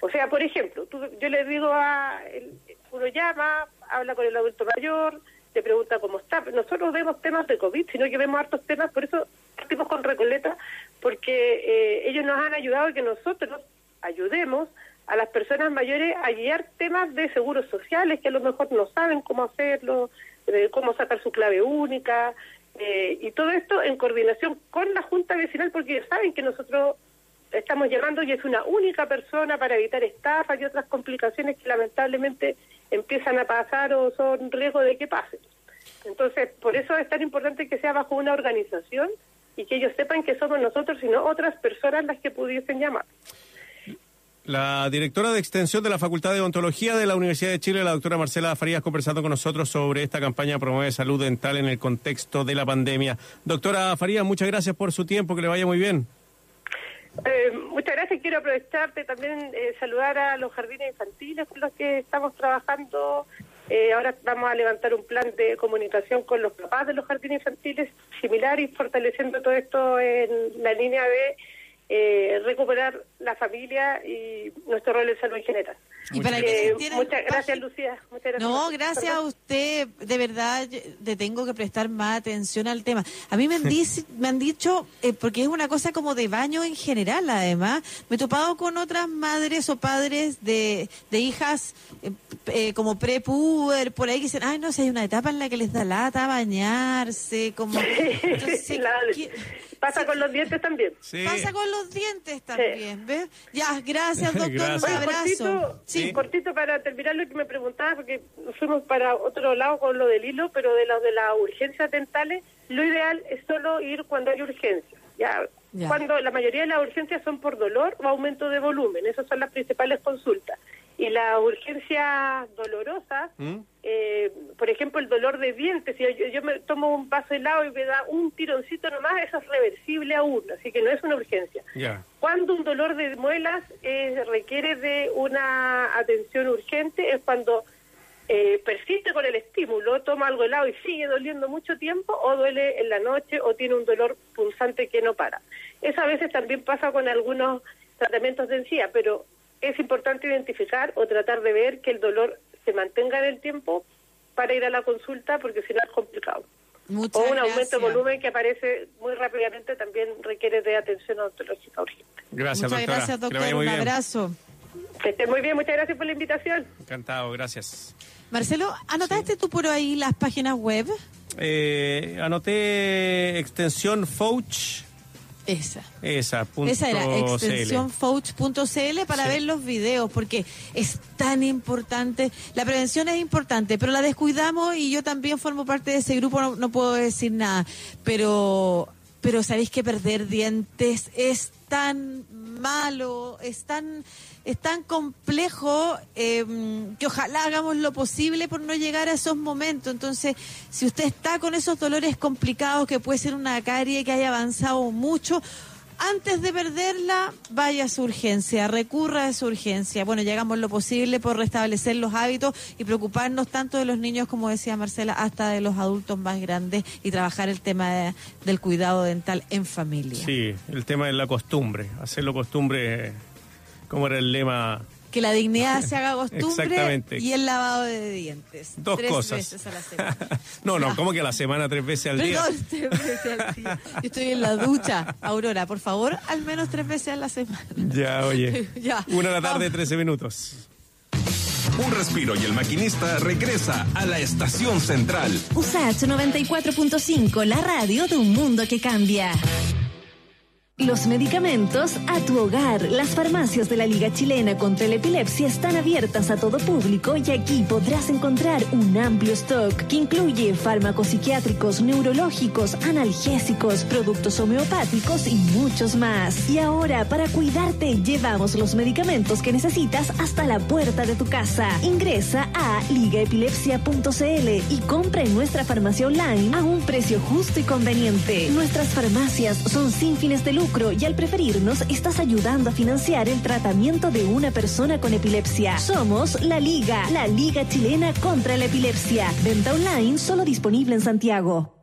O sea, por ejemplo, tú- yo le digo a... el- uno llama, habla con el adulto mayor, le pregunta cómo está. Nosotros vemos temas de COVID, sino que vemos hartos temas, por eso partimos con Recoleta, porque eh, ellos nos han ayudado a que nosotros ayudemos a las personas mayores a guiar temas de seguros sociales que a lo mejor no saben cómo hacerlo, de cómo sacar su clave única, eh, y todo esto en coordinación con la Junta Vecinal, porque saben que nosotros estamos llamando y es una única persona para evitar estafas y otras complicaciones que lamentablemente empiezan a pasar o son riesgo de que pasen. Entonces, por eso es tan importante que sea bajo una organización y que ellos sepan que somos nosotros y no otras personas las que pudiesen llamar. La directora de extensión de la Facultad de Odontología de la Universidad de Chile, la doctora Marcela Farías, conversando con nosotros sobre esta campaña Promueve Salud Dental en el contexto de la pandemia. Doctora Farías, muchas gracias por su tiempo, que le vaya muy bien. Eh, muchas gracias. Quiero aprovecharte también eh, saludar a los jardines infantiles con los que estamos trabajando. Eh, ahora vamos a levantar un plan de comunicación con los papás de los jardines infantiles similar y fortaleciendo todo esto en la línea de eh, recuperar la familia y nuestro rol en salud en general. Y para Eh, muchas gracias, Lucía. Muchas gracias. No, gracias a usted. De verdad, le tengo que prestar más atención al tema. A mí me han, me han dicho, eh, porque es una cosa como de baño en general, además, me he topado con otras madres o padres de, de hijas eh, eh, como prepuber, por ahí que dicen, ay, no sé, hay una etapa en la que les da lata bañarse, como... Entonces, La- ¿qué- Pasa con los dientes también. Sí. Pasa con los dientes también, ¿ves? Ya, gracias, doctor. Gracias. Un abrazo. cortito, Sí. cortito para terminar lo que me preguntaba, porque fuimos para otro lado con lo del hilo, pero de lo de las urgencias dentales, lo ideal es solo ir cuando hay urgencia. Ya, Ya. cuando la mayoría de las urgencias son por dolor o aumento de volumen, esas son las principales consultas. Y las urgencias dolorosas, ¿Mm? eh, por ejemplo, el dolor de dientes, si yo, yo me tomo un vaso de helado y me da un tironcito nomás, eso es reversible aún, así que no es una urgencia. Cuando un dolor de muelas eh, requiere de una atención urgente es cuando eh, persiste con el estímulo, toma algo helado y sigue doliendo mucho tiempo o duele en la noche o tiene un dolor punzante que no para. Eso a veces también pasa con algunos tratamientos de encía, pero es importante identificar o tratar de ver que el dolor se mantenga en el tiempo para ir a la consulta porque si no es complicado. Muchas o un aumento gracias. de volumen que aparece muy rápidamente también requiere de atención odontológica urgente. Gracias, Muchas doctora. gracias, doctor. Un bien. abrazo. Que estén muy bien, muchas gracias por la invitación. Encantado, gracias. Marcelo, ¿anotaste tú por ahí las páginas web? Eh, anoté extensión Fouch, Esa. esa, punto Esa era CL. extensionfouch.cl para Sí. ver los videos, porque es tan importante. La prevención es importante, pero la descuidamos y yo también formo parte de ese grupo, no, no puedo decir nada. Pero, pero sabéis que perder dientes es tan malo, es tan, es tan complejo eh, que ojalá hagamos lo posible por no llegar a esos momentos. Entonces, si usted está con esos dolores complicados, que puede ser una carie que haya avanzado mucho, antes de perderla, vaya a su urgencia, recurra a su urgencia. Bueno, llegamos lo posible por restablecer los hábitos y preocuparnos tanto de los niños, como decía Marcela, hasta de los adultos más grandes y trabajar el tema de- del cuidado dental en familia. Sí, el tema de la costumbre, hacerlo costumbre, como era el lema, Que la dignidad se haga costumbre Exactamente. y el lavado de dientes. dos Tres cosas. veces a la semana. no, no, Ya. como que a la semana tres veces al día. Perdón, tres veces al día. Yo estoy en la ducha. Aurora, por favor, al menos tres veces a la semana. Ya, oye. Ya. Una de la tarde. 13 minutos. Un respiro y el maquinista regresa a la estación central. USACH 94.5, la radio de un mundo que cambia. Los medicamentos a tu hogar. Las farmacias de la Liga Chilena contra la Epilepsia están abiertas a todo público y aquí podrás encontrar un amplio stock que incluye fármacos psiquiátricos, neurológicos, analgésicos, productos homeopáticos y muchos más. Y ahora, para cuidarte, llevamos los medicamentos que necesitas hasta la puerta de tu casa. Ingresa a ligaepilepsia.cl y compra en nuestra farmacia online a un precio justo y conveniente. Nuestras farmacias son sin fines de lucro y al preferirnos estás ayudando a financiar el tratamiento de una persona con epilepsia. Somos La Liga, la Liga Chilena contra la Epilepsia. Venta online solo disponible en Santiago.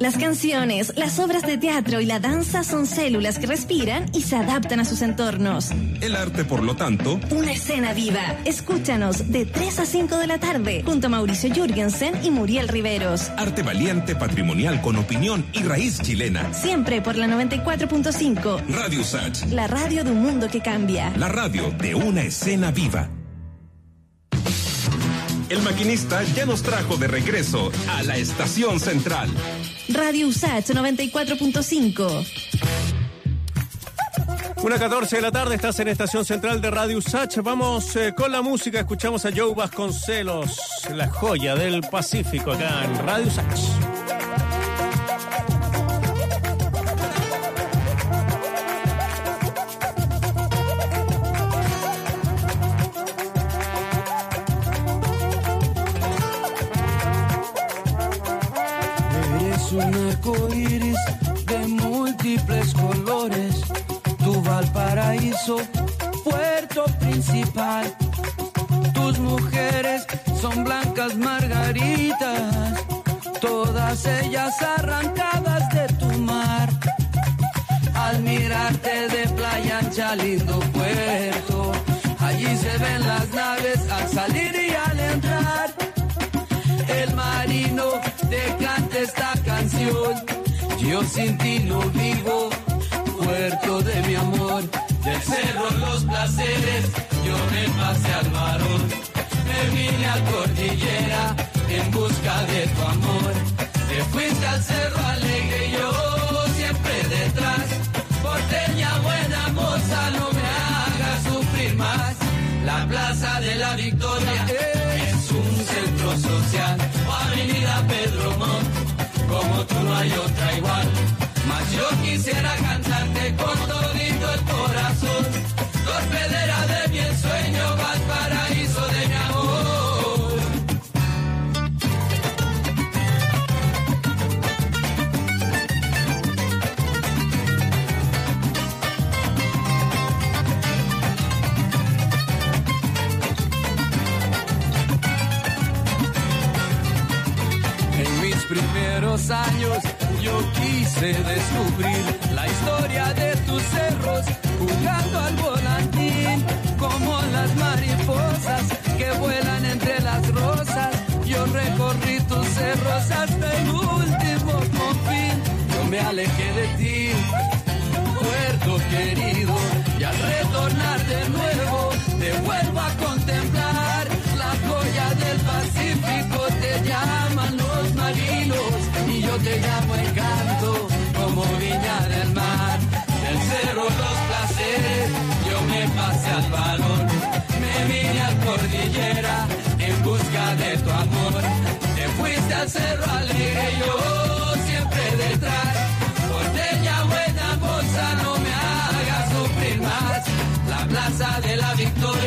Las canciones, las obras de teatro y la danza son células que respiran y se adaptan a sus entornos. El arte, por lo tanto, Una escena viva. Escúchanos de 3 a 5 de la tarde junto a Mauricio Jürgensen y Muriel Riveros. arte valiente, patrimonial, con opinión y raíz chilena. Siempre por la 94.5, Radio Sach, la radio de un mundo que cambia. la radio de una escena viva. El maquinista ya nos trajo de regreso a la estación central. Radio Usach 94.5. Una 14 de la tarde, estás en Estación Central de Radio Sach. Vamos eh, con la música, escuchamos a Joe Vasconcelos, la joya del Pacífico acá en Radio Sach. Colores. Tu Valparaíso, puerto principal. Tus mujeres son blancas margaritas, todas ellas arrancadas de tu mar. Al mirarte de playa ancha, lindo puerto. Allí se ven las naves al salir y al entrar el marino te canta esta canción. Yo sin ti no vivo, puerto de mi amor. Del cerro los placeres, yo me pasé al varón. Me vine a cordillera en busca de tu amor. Te fuiste al cerro alegre yo siempre detrás. Porteña buena moza, no me hagas sufrir más. La plaza de la victoria es un centro social. Avenida Pedro Montt, como tú no hay otra igual. Mas yo quisiera cantarte con todito el corazón. Torpedera de mi ensueño, Valparaíso de años yo quise descubrir la historia de tus cerros, jugando al volantín, como las mariposas que vuelan entre las rosas. Yo recorrí tus cerros hasta el último confín. Yo me alejé de ti, puerto querido, y al retornar de nuevo te vuelvo a contemplar. Yo te llamo encanto como viña del mar. Del cerro los placeres, yo me pasé al balón, me vine a cordillera en busca de tu amor. Te fuiste al cerro alegre, yo siempre detrás. Porteña buena moza, no me hagas sufrir más. La plaza de la victoria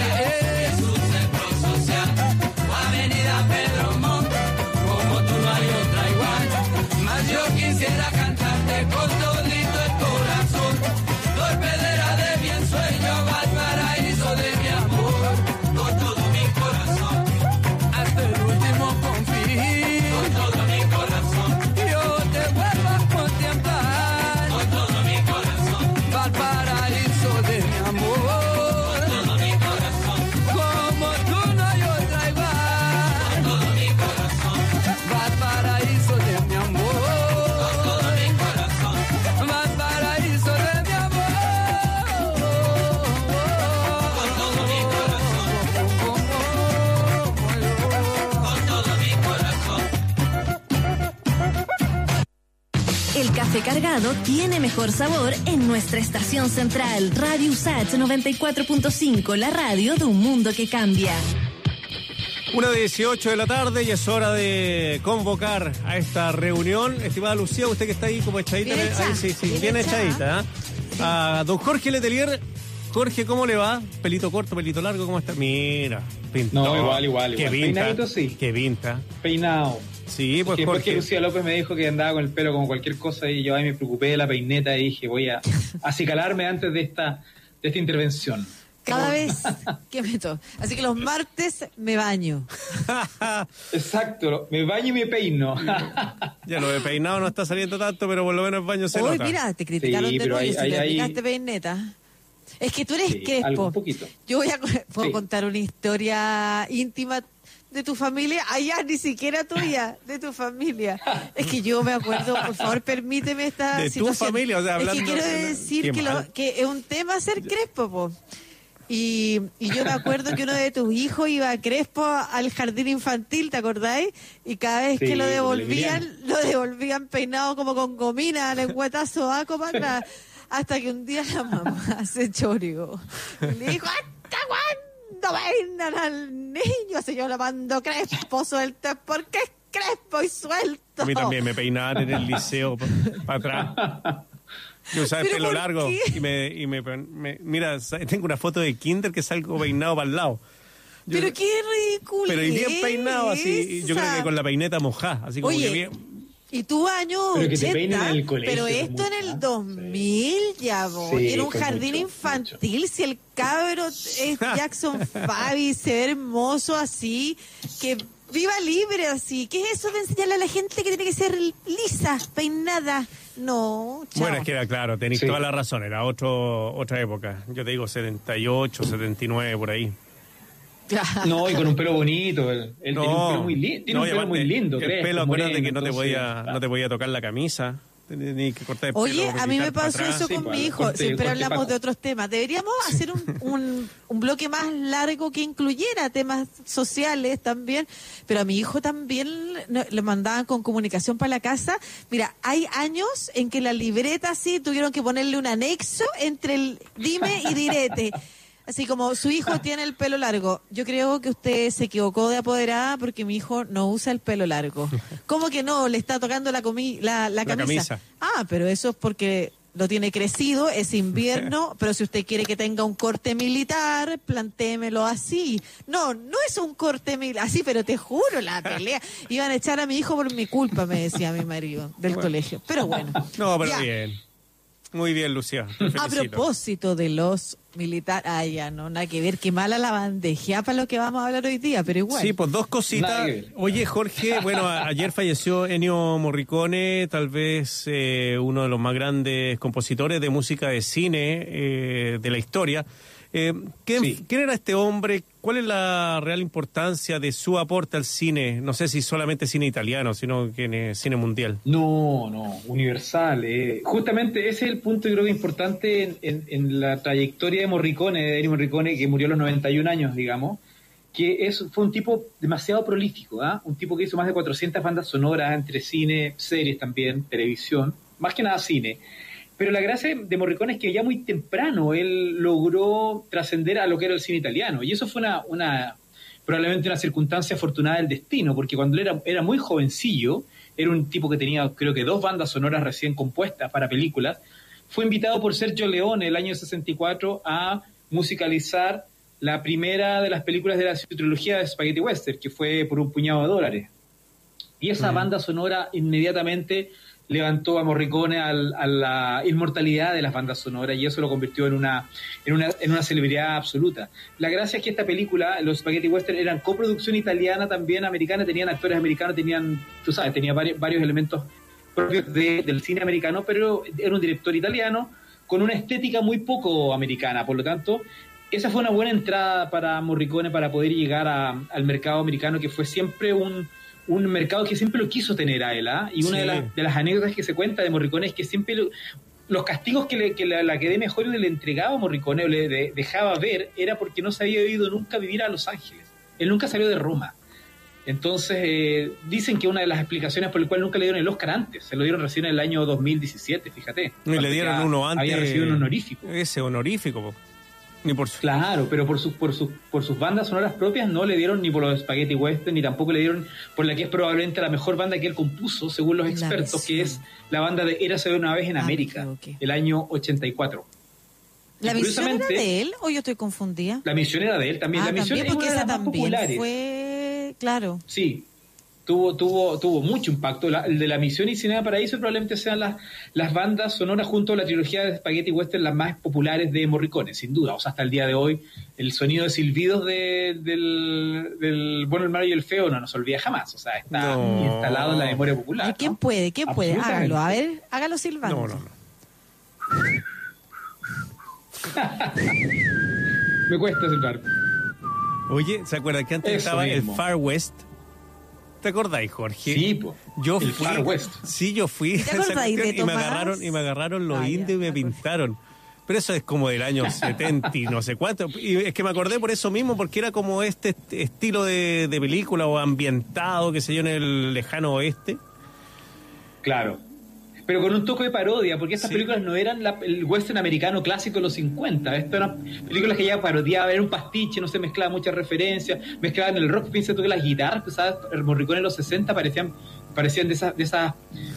café cargado tiene mejor sabor en nuestra estación central. Radio Usach 94.5, la radio de un mundo que cambia. Una de 18 de la tarde y es hora de convocar a esta reunión. Estimada Lucía, usted que está ahí como echadita. Bien hecha, Ahí, sí, sí, bien bien, echadita. ¿ah? A don Jorge Letelier. Jorge, ¿cómo le va? Pelito corto, pelito largo, ¿cómo está? Mira, pinta. No, igual, igual, Qué igual. pinta. Peinadito sí. Qué pinta. Peinado. Sí, pues que. Lucía López me dijo que andaba con el pelo como cualquier cosa y yo ahí me preocupé de la peineta y dije voy a acicalarme antes de esta, de esta intervención. Cada vez que meto. Así que los martes me baño. Exacto, me baño y me peino. Ya lo de peinado no está saliendo tanto, pero por lo menos el baño se Hoy, nota. mira, te criticaron Sí, de nuevo. Si hay- aplicaste peineta. Es que tú eres Sí, crespo. algo, un poquito. Yo voy a puedo Sí. contar una historia íntima de tu familia. Allá, ni siquiera tuya, de tu familia. Es que yo me acuerdo, por favor, permíteme esta De tu situación. familia, o sea, Es que hablando- quiero decir que, lo- que es un tema ser crespo, po. Y, y yo me acuerdo que uno de tus hijos iba a Crespo al jardín infantil, ¿te acordáis? Y cada vez Sí, que lo devolvían, lo devolvían peinado como con gomina, lengüetazo aco para. Hasta que un día la mamá se choreó. Y le dijo, ¿hasta cuándo peinan al niño? Si yo lo mando crespo, suelto, porque es crespo y suelto. A mí también me peinaban en el liceo para atrás. Yo usaba el ¿Pero pelo largo qué? y me, y me, me- mira, tengo una foto de Kinder que salgo peinado para el lado. Yo- Pero qué ridículo. pero y bien peinado así, yo creo que con la peineta mojada, así como Oye, que bien. Y tú año Pero que 80, te peinen en el colegio, pero es esto en el mucho, 2000 ya, vos. Sí, era un jardín mucho, infantil, si el cabro es Jackson Fabi, se ve hermoso así, que viva libre así. ¿Qué es eso de enseñarle a la gente que tiene que ser lisa, peinada? No, chao. Bueno, es que era claro, tenéis Sí. toda la razón, era otro, otra época. Yo te digo 78, 79, por ahí. No, y con un pelo bonito. Él, él tiene un pelo muy lindo. Tiene no, un pelo muy lindo, El pelo, acuérdate moreno, que no te, podía, no te podía tocar la camisa. Tenías que cortar el Oye, pelo, a mí me pasó eso Sí, con mi hijo. corte- Siempre corte hablamos Paco. de otros temas. Deberíamos hacer un, un, un bloque más largo que incluyera temas sociales también. Pero a mi hijo también no- le mandaban con comunicación para la casa. Mira, hay años en que la libreta sí tuvieron que ponerle un anexo entre el dime y direte. Así como su hijo tiene el pelo largo. Yo creo que usted se equivocó de apoderada porque mi hijo no usa el pelo largo. ¿Cómo que no? Le está tocando la, comi la, la La camisa. Ah, pero eso es porque lo tiene crecido, es invierno, pero si usted quiere que tenga un corte militar, plantémelo así. No, no es un corte militar, así, pero te juro, la pelea. Iban a echar a mi hijo por mi culpa, me decía mi marido del colegio. Pero bueno. No, pero Ya. bien. Muy bien, Lucía. A propósito de los militares, ah, ya, no, nada que ver, qué mala la bandeja para lo que vamos a hablar hoy día, pero igual. Sí, pues dos cositas. Oye, Jorge, bueno, ayer falleció Ennio Morricone, tal vez eh, uno de los más grandes compositores de música de cine eh, de la historia. Eh, ¿quién, Sí. quién era este hombre? ¿Cuál es la real importancia de su aporte al cine? No sé si solamente cine italiano, sino que en, eh, cine mundial. No, no, universal. eh. Justamente ese es el punto, creo importante en, en- en la trayectoria de Morricone, de Ennio Morricone, que murió a los 91 años, digamos, que es, fue un tipo demasiado prolífico, ¿ah? un tipo que hizo más de 400 bandas sonoras entre cine, series también, televisión, más que nada cine. Pero la gracia de Morricone es que ya muy temprano él logró trascender a lo que era el cine italiano. Y eso fue una, una probablemente una circunstancia afortunada del destino, porque cuando él era, era muy jovencillo, era un tipo que tenía creo que dos bandas sonoras recién compuestas para películas, fue invitado por Sergio Leone el año 64 a musicalizar la primera de las películas de la trilogía de Spaghetti Western, que fue por un puñado de dólares. Y esa banda sonora inmediatamente levantó a Morricone al- a la inmortalidad de las bandas sonoras y eso lo convirtió en una, en una, en una celebridad absoluta. La gracia es que esta película, los Spaghetti Western, eran coproducción italiana también, americana, tenían actores americanos, tenían, tú sabes, tenía varios, varios elementos propios de- del cine americano, pero era un director italiano con una estética muy poco americana, por lo tanto, esa fue una buena entrada para Morricone para poder llegar a- al mercado americano, que fue siempre un, un mercado que siempre lo quiso tener a él. ¿ah? Y una Sí. de, las, de las anécdotas que se cuenta de Morricone es que siempre lo- los castigos que, le, que la, la Academia de Hollywood le entregaba a Morricone o le de- dejaba ver era porque no se había ido nunca a vivir a Los Ángeles. Él nunca salió de Roma. Entonces, eh, dicen que una de las explicaciones por el cual nunca le dieron el Oscar antes, se lo dieron recién en el año 2017, fíjate. Y le dieron uno antes. Había recibido un honorífico. Ese honorífico. po. Ni por su... Claro, pero por, sus por, sus por sus bandas sonoras propias no le dieron ni por los Spaghetti Western, ni tampoco le dieron por la que es probablemente la mejor banda que él compuso, según los expertos, que es la banda de Érase una vez en Ah, América, el año 84. ¿La misión era de él o yo estoy confundida? La misión era de él también. ah, la misión también, es de esa las más también populares. fue, claro. Sí. Tuvo, tuvo, tuvo mucho impacto. La- el de la Misión y Cinema Paraíso probablemente sean las, las bandas sonoras junto a la trilogía de Spaghetti Western las más populares de Morricone, sin duda. O sea, hasta el día de hoy, el sonido de silbidos de- del, del Bueno, el Malo y el Feo no nos olvida jamás. O sea, está No. instalado en la memoria popular. ¿Quién puede? ¿Quién puede? Hágalo. A ver, hágalo silbando. No, no, no. Me cuesta silbar. Oye, ¿se acuerdan que antes Eso estaba mismo. el Far West? ¿Te acordáis, Jorge? Sí, po. Yo El fui, Far West. Sí, yo fui. ¿Te a esa cuestión y me agarraron y me agarraron los Ah, ya, indios y me pintaron. Pero eso es como del año 70 y no sé cuánto. Y es que me acordé por eso mismo, porque era como este est- estilo de, de película o ambientado, qué sé yo, en el lejano oeste. Claro. Pero con un toque de parodia, porque estas Sí. películas no eran la- el western americano clásico de los 50. Estas eran películas que ya parodiaban, era un pastiche, no se mezclaba muchas referencias, mezclaban el rock. Piensa tú que las guitarras que usaba el Morricone en los 60 parecían, parecían de, esas, de, esas,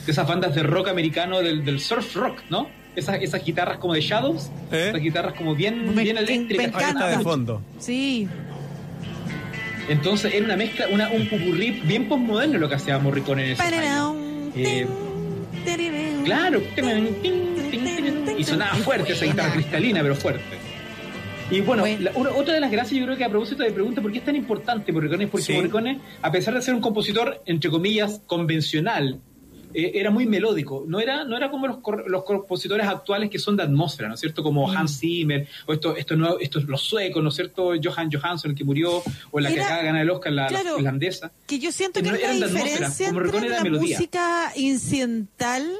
de esas bandas de rock americano del, del surf rock, ¿no? Esas, esas guitarras como de Shadows, ¿Eh? esas guitarras como bien, Me- bien me eléctricas. encanta. Ahí está de fondo. Sí. Entonces era una mezcla, una, un pupurrí bien postmoderno lo que hacía Morricone en ese Eh, Claro, y sonaba fuerte esa guitarra cristalina, pero fuerte. Y bueno, Bueno. la- una- otra de las gracias yo creo que a propósito de pregunta, ¿por qué es tan importante Morricone? Porque Sí. Morricone, a pesar de ser un compositor, entre comillas, convencional, eh, era muy melódico. No era, no era como los, cor- los compositores actuales que son de atmósfera, ¿no es cierto? Como Mm. Hans Zimmer, o estos, estos, nuevos- estos los suecos, ¿no es cierto? Johan Johansson, el que murió, o la que Era- acaba de ganar el Oscar, la, la claro. finlandesa. Que yo siento que No de atmósfera, diferencia como entre era la melodía. música incidental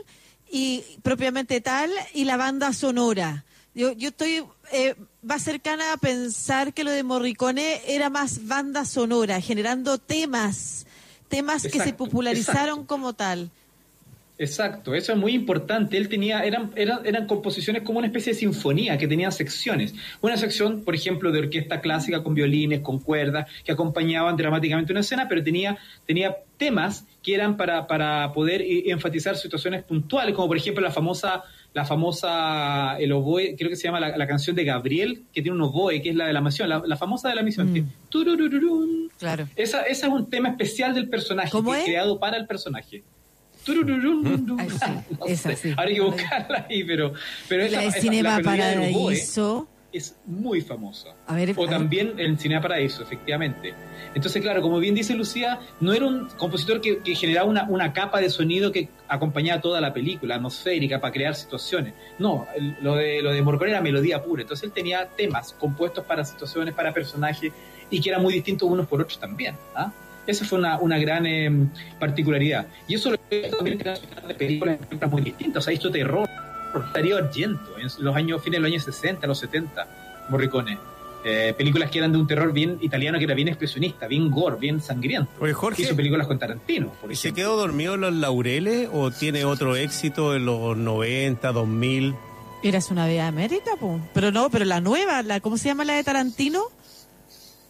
y propiamente tal y la banda sonora. Yo, yo estoy eh, más cercana a pensar que lo de Morricone era más banda sonora, generando temas, temas que se popularizaron exacto. como tal. Exacto, eso es muy importante. Él tenía, eran, eran, eran composiciones como una especie de sinfonía que tenían secciones. Una sección, por ejemplo, de orquesta clásica con violines, con cuerdas, que acompañaban dramáticamente una escena, pero tenía, tenía temas que eran para, para poder eh, enfatizar situaciones puntuales, como por ejemplo la famosa, la famosa, el oboe, creo que se llama la, la canción de Gabriel, que tiene un oboe, que es la de la misión, la, la famosa de la misión. Mm. que- tururururún. Claro. Esa, esa es un tema especial del personaje, ¿Cómo que es? creado para el personaje. Turururún. Ay, sí, No esa sé, sí. Ahora hay que buscarla ahí, pero, pero esa, de Cinema la del oboe Paraíso. es muy famosa. A ver, O también el Cinema Paraíso, efectivamente. Entonces, claro, como bien dice Lucía, no era un compositor que, generaba una, una capa de sonido que acompañaba toda la película, atmosférica, para crear situaciones. No, lo de, lo de Morricone era melodía pura. Entonces él tenía temas compuestos para situaciones, para personajes, y que eran muy distintos unos por otros también. ¿ah? Esa fue una, una gran eh, particularidad. Y eso lo que también de películas muy distintas. O sea, hizo terror. Darío Argento, en los años, fines de los años 60, los 70, Morricone. Eh, películas que eran de un terror bien italiano, que era bien expresionista, bien gore, bien sangriento. Oye, Jorge, Hizo películas con Tarantino, por ¿y ¿se quedó dormido en los laureles o tiene otro éxito en los 90, 2000? Eras una vez América, po. Pero no, pero la nueva, la ¿cómo se llama la de Tarantino?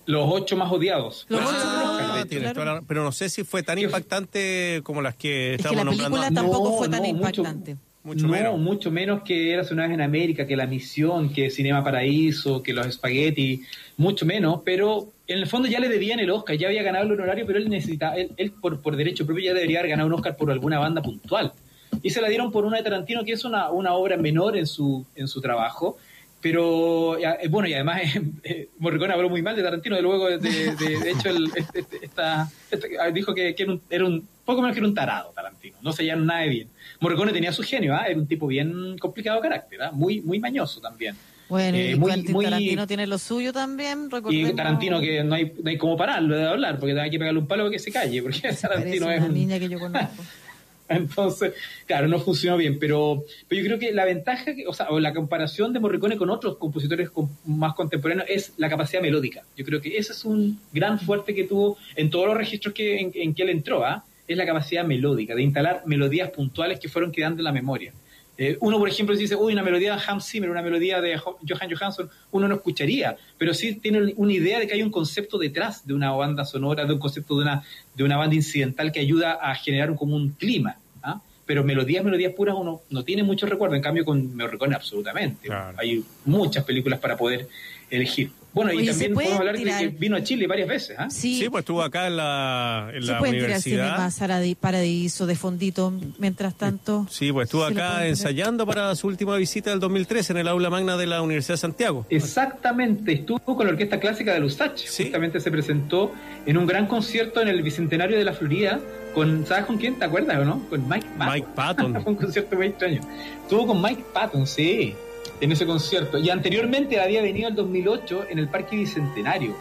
Los ocho más odiados. Los Pero ocho es claro. no sé si fue tan impactante como las que Es que estamos la nombrando. película antes. tampoco No, fue tan no, impactante. Mucho no, menos. mucho menos que Eras una vez en América, que La Misión, que Cinema Paraíso, que Los Spaghetti, mucho menos, pero en el fondo ya le debían el Oscar, ya había ganado el honorario, pero él necesitaba, él, él por, por derecho propio ya debería haber ganado un Oscar por alguna banda puntual. Y se la dieron por una de Tarantino, que es una, una obra menor en su, en su trabajo, pero eh, bueno, y además eh, eh, Morricone habló muy mal de Tarantino, de luego, de, de- hecho, el- este- este- esta, este- ah, dijo que, que era, un, era un poco menos que era un tarado Tarantino, no se llama nada de bien. Morricone tenía su genio, ¿ah? era un tipo bien complicado de carácter, ¿ah? muy, muy mañoso también. Bueno, Eh, y muy- muy- Tarantino tiene lo suyo también, Y recordemos. Tarantino que no hay, no hay como pararlo de hablar, porque hay que pegarle un palo para que se calle, porque Tarantino es una un, niña que yo conozco. entonces, claro, no funcionó bien, pero, pero yo creo que la ventaja, que- o sea, o la comparación de Morricone con otros compositores más contemporáneos es la capacidad melódica. Yo creo que ese es un gran fuerte que tuvo en todos los registros que, en, en que él entró, ¿ah? es la capacidad melódica, de instalar melodías puntuales que fueron quedando en la memoria. Eh, uno, por ejemplo, si dice, uy, una melodía de Hans Zimmer, una melodía de Jo- Johan Johansson, uno no escucharía, pero sí tiene una idea de que hay un concepto detrás de una banda sonora, de un concepto de una, de una banda incidental que ayuda a generar un, como un clima. ¿ah? Pero melodías, melodías puras uno no tiene mucho recuerdo, en cambio con Morricone absolutamente. Claro. Hay muchas películas para poder elegir. Bueno, y Oye, ¿se también podemos hablar tirar- de que vino a Chile varias veces. ¿ah? Sí, Sí, pues estuvo acá en la, en se la pueden tirar universidad. cinema Saradi- Paradiso de fondito mientras tanto. Sí, pues estuvo acá tirar. ensayando para su última visita del 2013 en el aula magna de la Universidad de Santiago. Exactamente, estuvo con la Orquesta Clásica de Lusach. Sí. Justamente se presentó en un gran concierto en el Bicentenario de la Florida. Con, ¿Sabes con quién? ¿Te acuerdas o no? Con Mike Patton. Mike Patton. Fue un concierto muy extraño. Estuvo con Mike Patton, sí, en ese concierto. Y anteriormente había venido el 2008 en el Parque Bicentenario,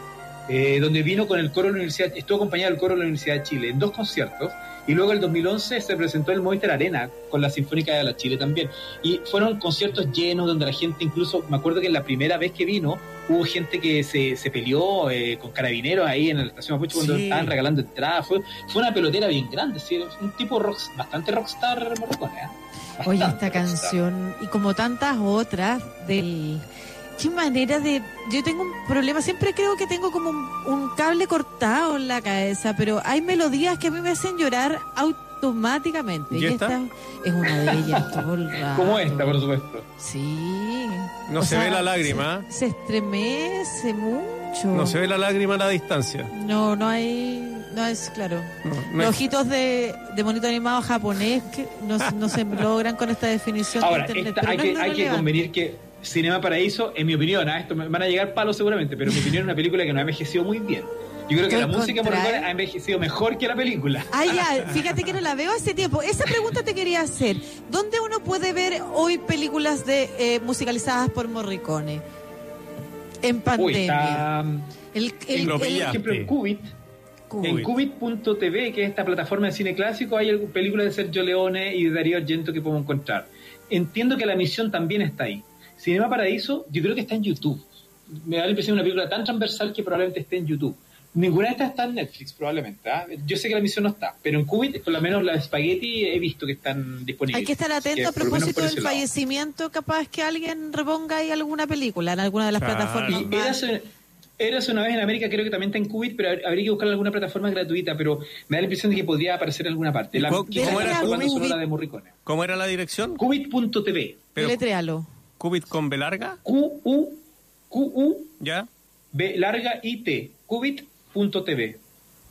eh, donde vino con el coro de la Universidad, estuvo acompañado del coro de la Universidad de Chile en dos conciertos. Y luego el 2011 se presentó en el Movistar Arena con la Sinfónica de la Chile también. Y fueron conciertos llenos donde la gente incluso, me acuerdo que la primera vez que vino hubo gente que se, se peleó eh, con carabineros ahí en la estación Mapuche cuando Sí. estaban regalando entradas. Fue, fue una pelotera bien grande, sí, un tipo rock, bastante rockstar morrocone. ¿eh? Oye, esta rockstar. canción y como tantas otras del... Qué manera de... Yo tengo un problema, siempre creo que tengo como un, un cable cortado en la cabeza, pero hay melodías que a mí me hacen llorar automáticamente. ¿Y esta? es una de ellas todo el rato. Como esta, por supuesto. Sí. No O se sea, ve la lágrima. Se, se estremece mucho. no se ve la lágrima a la distancia. No, no hay... No es claro. No, no Los ojitos de, de monito animado japonés que no, no se logran con esta definición Ahora, de internet. esta- pero hay, que, hay que convenir que Cinema Paraíso, en mi opinión, ¿ah? esto me van a llegar palos seguramente, pero en mi opinión es una película que no ha envejecido muy bien. Yo creo que la el música morricone ha envejecido mejor que la película. Ah, ya, fíjate que no la veo hace tiempo. Esa pregunta te quería hacer. ¿Dónde uno puede ver hoy películas de eh, musicalizadas por Morricone? En Uy, pandemia. está... El, el- Por el- ejemplo, en Cubit, en Cubit.tv, que es esta plataforma de cine clásico, hay películas de Sergio Leone y de Darío Argento que podemos encontrar. Entiendo que la misión también está ahí. Cinema Paraíso, yo creo que está en YouTube. Me da la impresión de una película tan transversal que probablemente esté en YouTube. Ninguna de estas está en Netflix, probablemente. ¿ah? Yo sé que la misión no está, pero en Cubit, por lo menos la Spaghetti, he visto que están disponibles. hay que estar atento a propósito del fallecimiento. Capaz que alguien reponga ahí alguna película en alguna de las Claro. plataformas. Y Érase una vez en América, creo que también está en Cubit, pero hab- habría que buscar alguna plataforma gratuita, pero me da la impresión de que podría aparecer en alguna parte. La, ¿Cómo- cómo era la de Morricone. ¿Cómo era la dirección? Cubit.tv. Pero, ¿Cubit con B larga? Q-U, Q-U, ¿Ya? B larga I-T. Cubit.tv.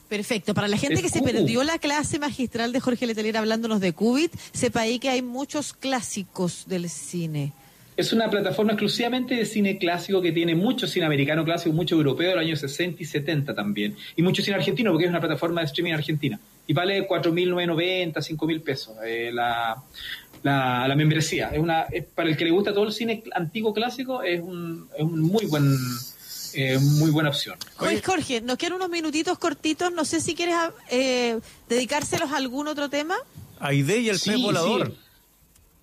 Perfecto. Para la gente Es que se perdió la clase magistral de Jorge Letelier hablándonos de Cubit, sepa ahí que hay muchos clásicos del cine. Es una plataforma exclusivamente de cine clásico que tiene mucho cine americano clásico, mucho europeo de los años 60 y 70 también. Y mucho cine argentino, porque es una plataforma de streaming argentina. Y vale 4.990, 5.000 pesos eh, la, la, la membresía. Es una, es para el que le gusta todo el cine antiguo clásico, es un, es un muy buen eh, muy buena opción. Oye, Jorge, nos quedan unos minutitos cortitos. No sé si quieres eh, dedicárselos a algún otro tema. Aide y el Sí, pez volador. sí.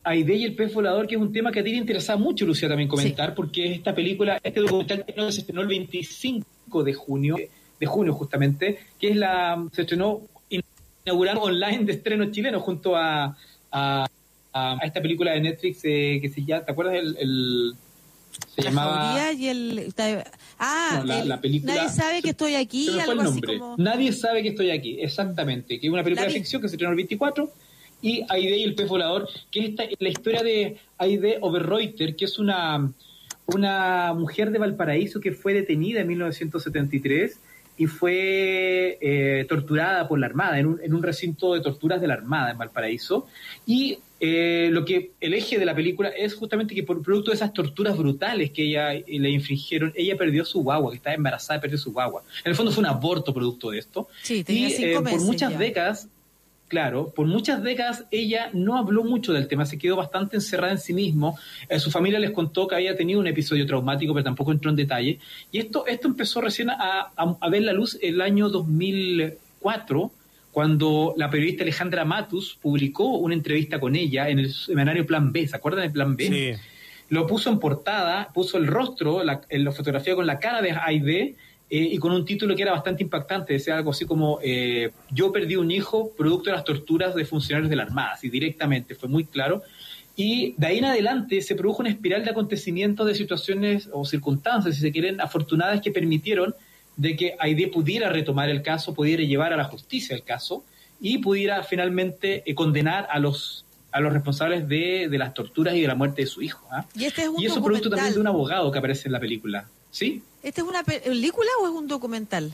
Aide y el pez volador, que es un tema que a ti te interesaba mucho, Lucía, también comentar, porque esta película, este documental que se estrenó el 25 de junio, de junio justamente, que es la, se estrenó inaugurando online de estreno chileno junto a, a, a esta película de Netflix eh, que se llama, ¿te acuerdas? El, el- se La llamaba... y el... Ah, No, la- el- la película- nadie sabe que estoy aquí, algo así nombre. como... Nadie sabe que estoy aquí, exactamente. Que es una película La de ficción que se estrenó el 24. Y Aide y el pez volador, que es esta- la historia de Aide Oberreuter, que es una, una mujer de Valparaíso que fue detenida en 1973 y fue eh, torturada por la Armada, en un, en un recinto de torturas de la Armada en Valparaíso. Y eh, lo que el eje de la película es justamente que por producto de esas torturas brutales que ella eh, le infringieron, ella perdió su guagua, que estaba embarazada perdió su guagua. En el fondo fue un aborto producto de esto. Sí, tenía y cinco eh, por meses muchas ya. décadas, claro, por muchas décadas ella no habló mucho del tema, se quedó bastante encerrada en sí mismo. Eh, su familia les contó que había tenido un episodio traumático, pero tampoco entró en detalle. Y esto, esto empezó recién a, a- a ver la luz el año 2004, cuando la periodista Alejandra Matus publicó una entrevista con ella en el semanario Plan B. ¿Se acuerdan del Plan B? Sí. lo puso en portada, puso el rostro, la, en la fotografía con la cara de Aide eh, y con un título que era bastante impactante, decía algo así como eh, yo perdí un hijo producto de las torturas de funcionarios de la Armada, así directamente, fue muy claro. Y de ahí en adelante se produjo una espiral de acontecimientos, de situaciones o circunstancias, si se quieren, afortunadas que permitieron de que Aide pudiera retomar el caso, pudiera llevar a la justicia el caso y pudiera finalmente eh, condenar a los a los responsables de, de las torturas y de la muerte de su hijo. ¿ah? Y este es un Y eso producto también de un abogado que aparece en la película. ¿Sí? ¿Esta es una pe- película o es un documental?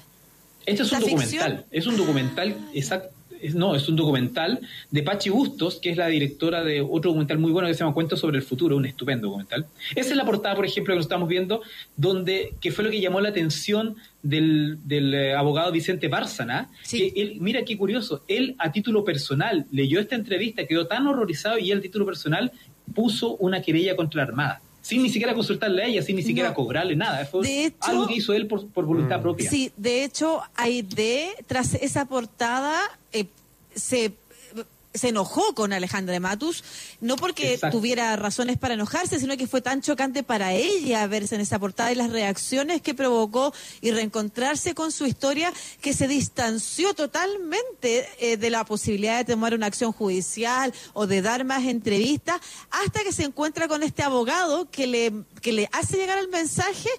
Este es un documental. Es un documental, exacto. Es- no, es un documental de Pachi Bustos, que es la directora de otro documental muy bueno que se llama Cuentos sobre el futuro, un estupendo documental. Esa es la portada, por ejemplo, que nos estamos viendo, donde que fue lo que llamó la atención del, del, eh, abogado Vicente Bárcena. Sí. Que él, mira qué curioso, él a título personal leyó esta entrevista, quedó tan horrorizado y él a título personal puso una querella contra la Armada. Sin ni siquiera consultarle a ella, sin ni siquiera No. cobrarle nada. Fue De hecho- algo que hizo él por, por voluntad propia. Sí, de hecho, Aide, tras esa portada, eh, se, se enojó con Alejandra Matus, no porque Exacto. tuviera razones para enojarse, sino que fue tan chocante para ella verse en esa portada y las reacciones que provocó y reencontrarse con su historia, que se distanció totalmente eh, de la posibilidad de tomar una acción judicial o de dar más entrevistas, hasta que se encuentra con este abogado que le, que le hace llegar el mensaje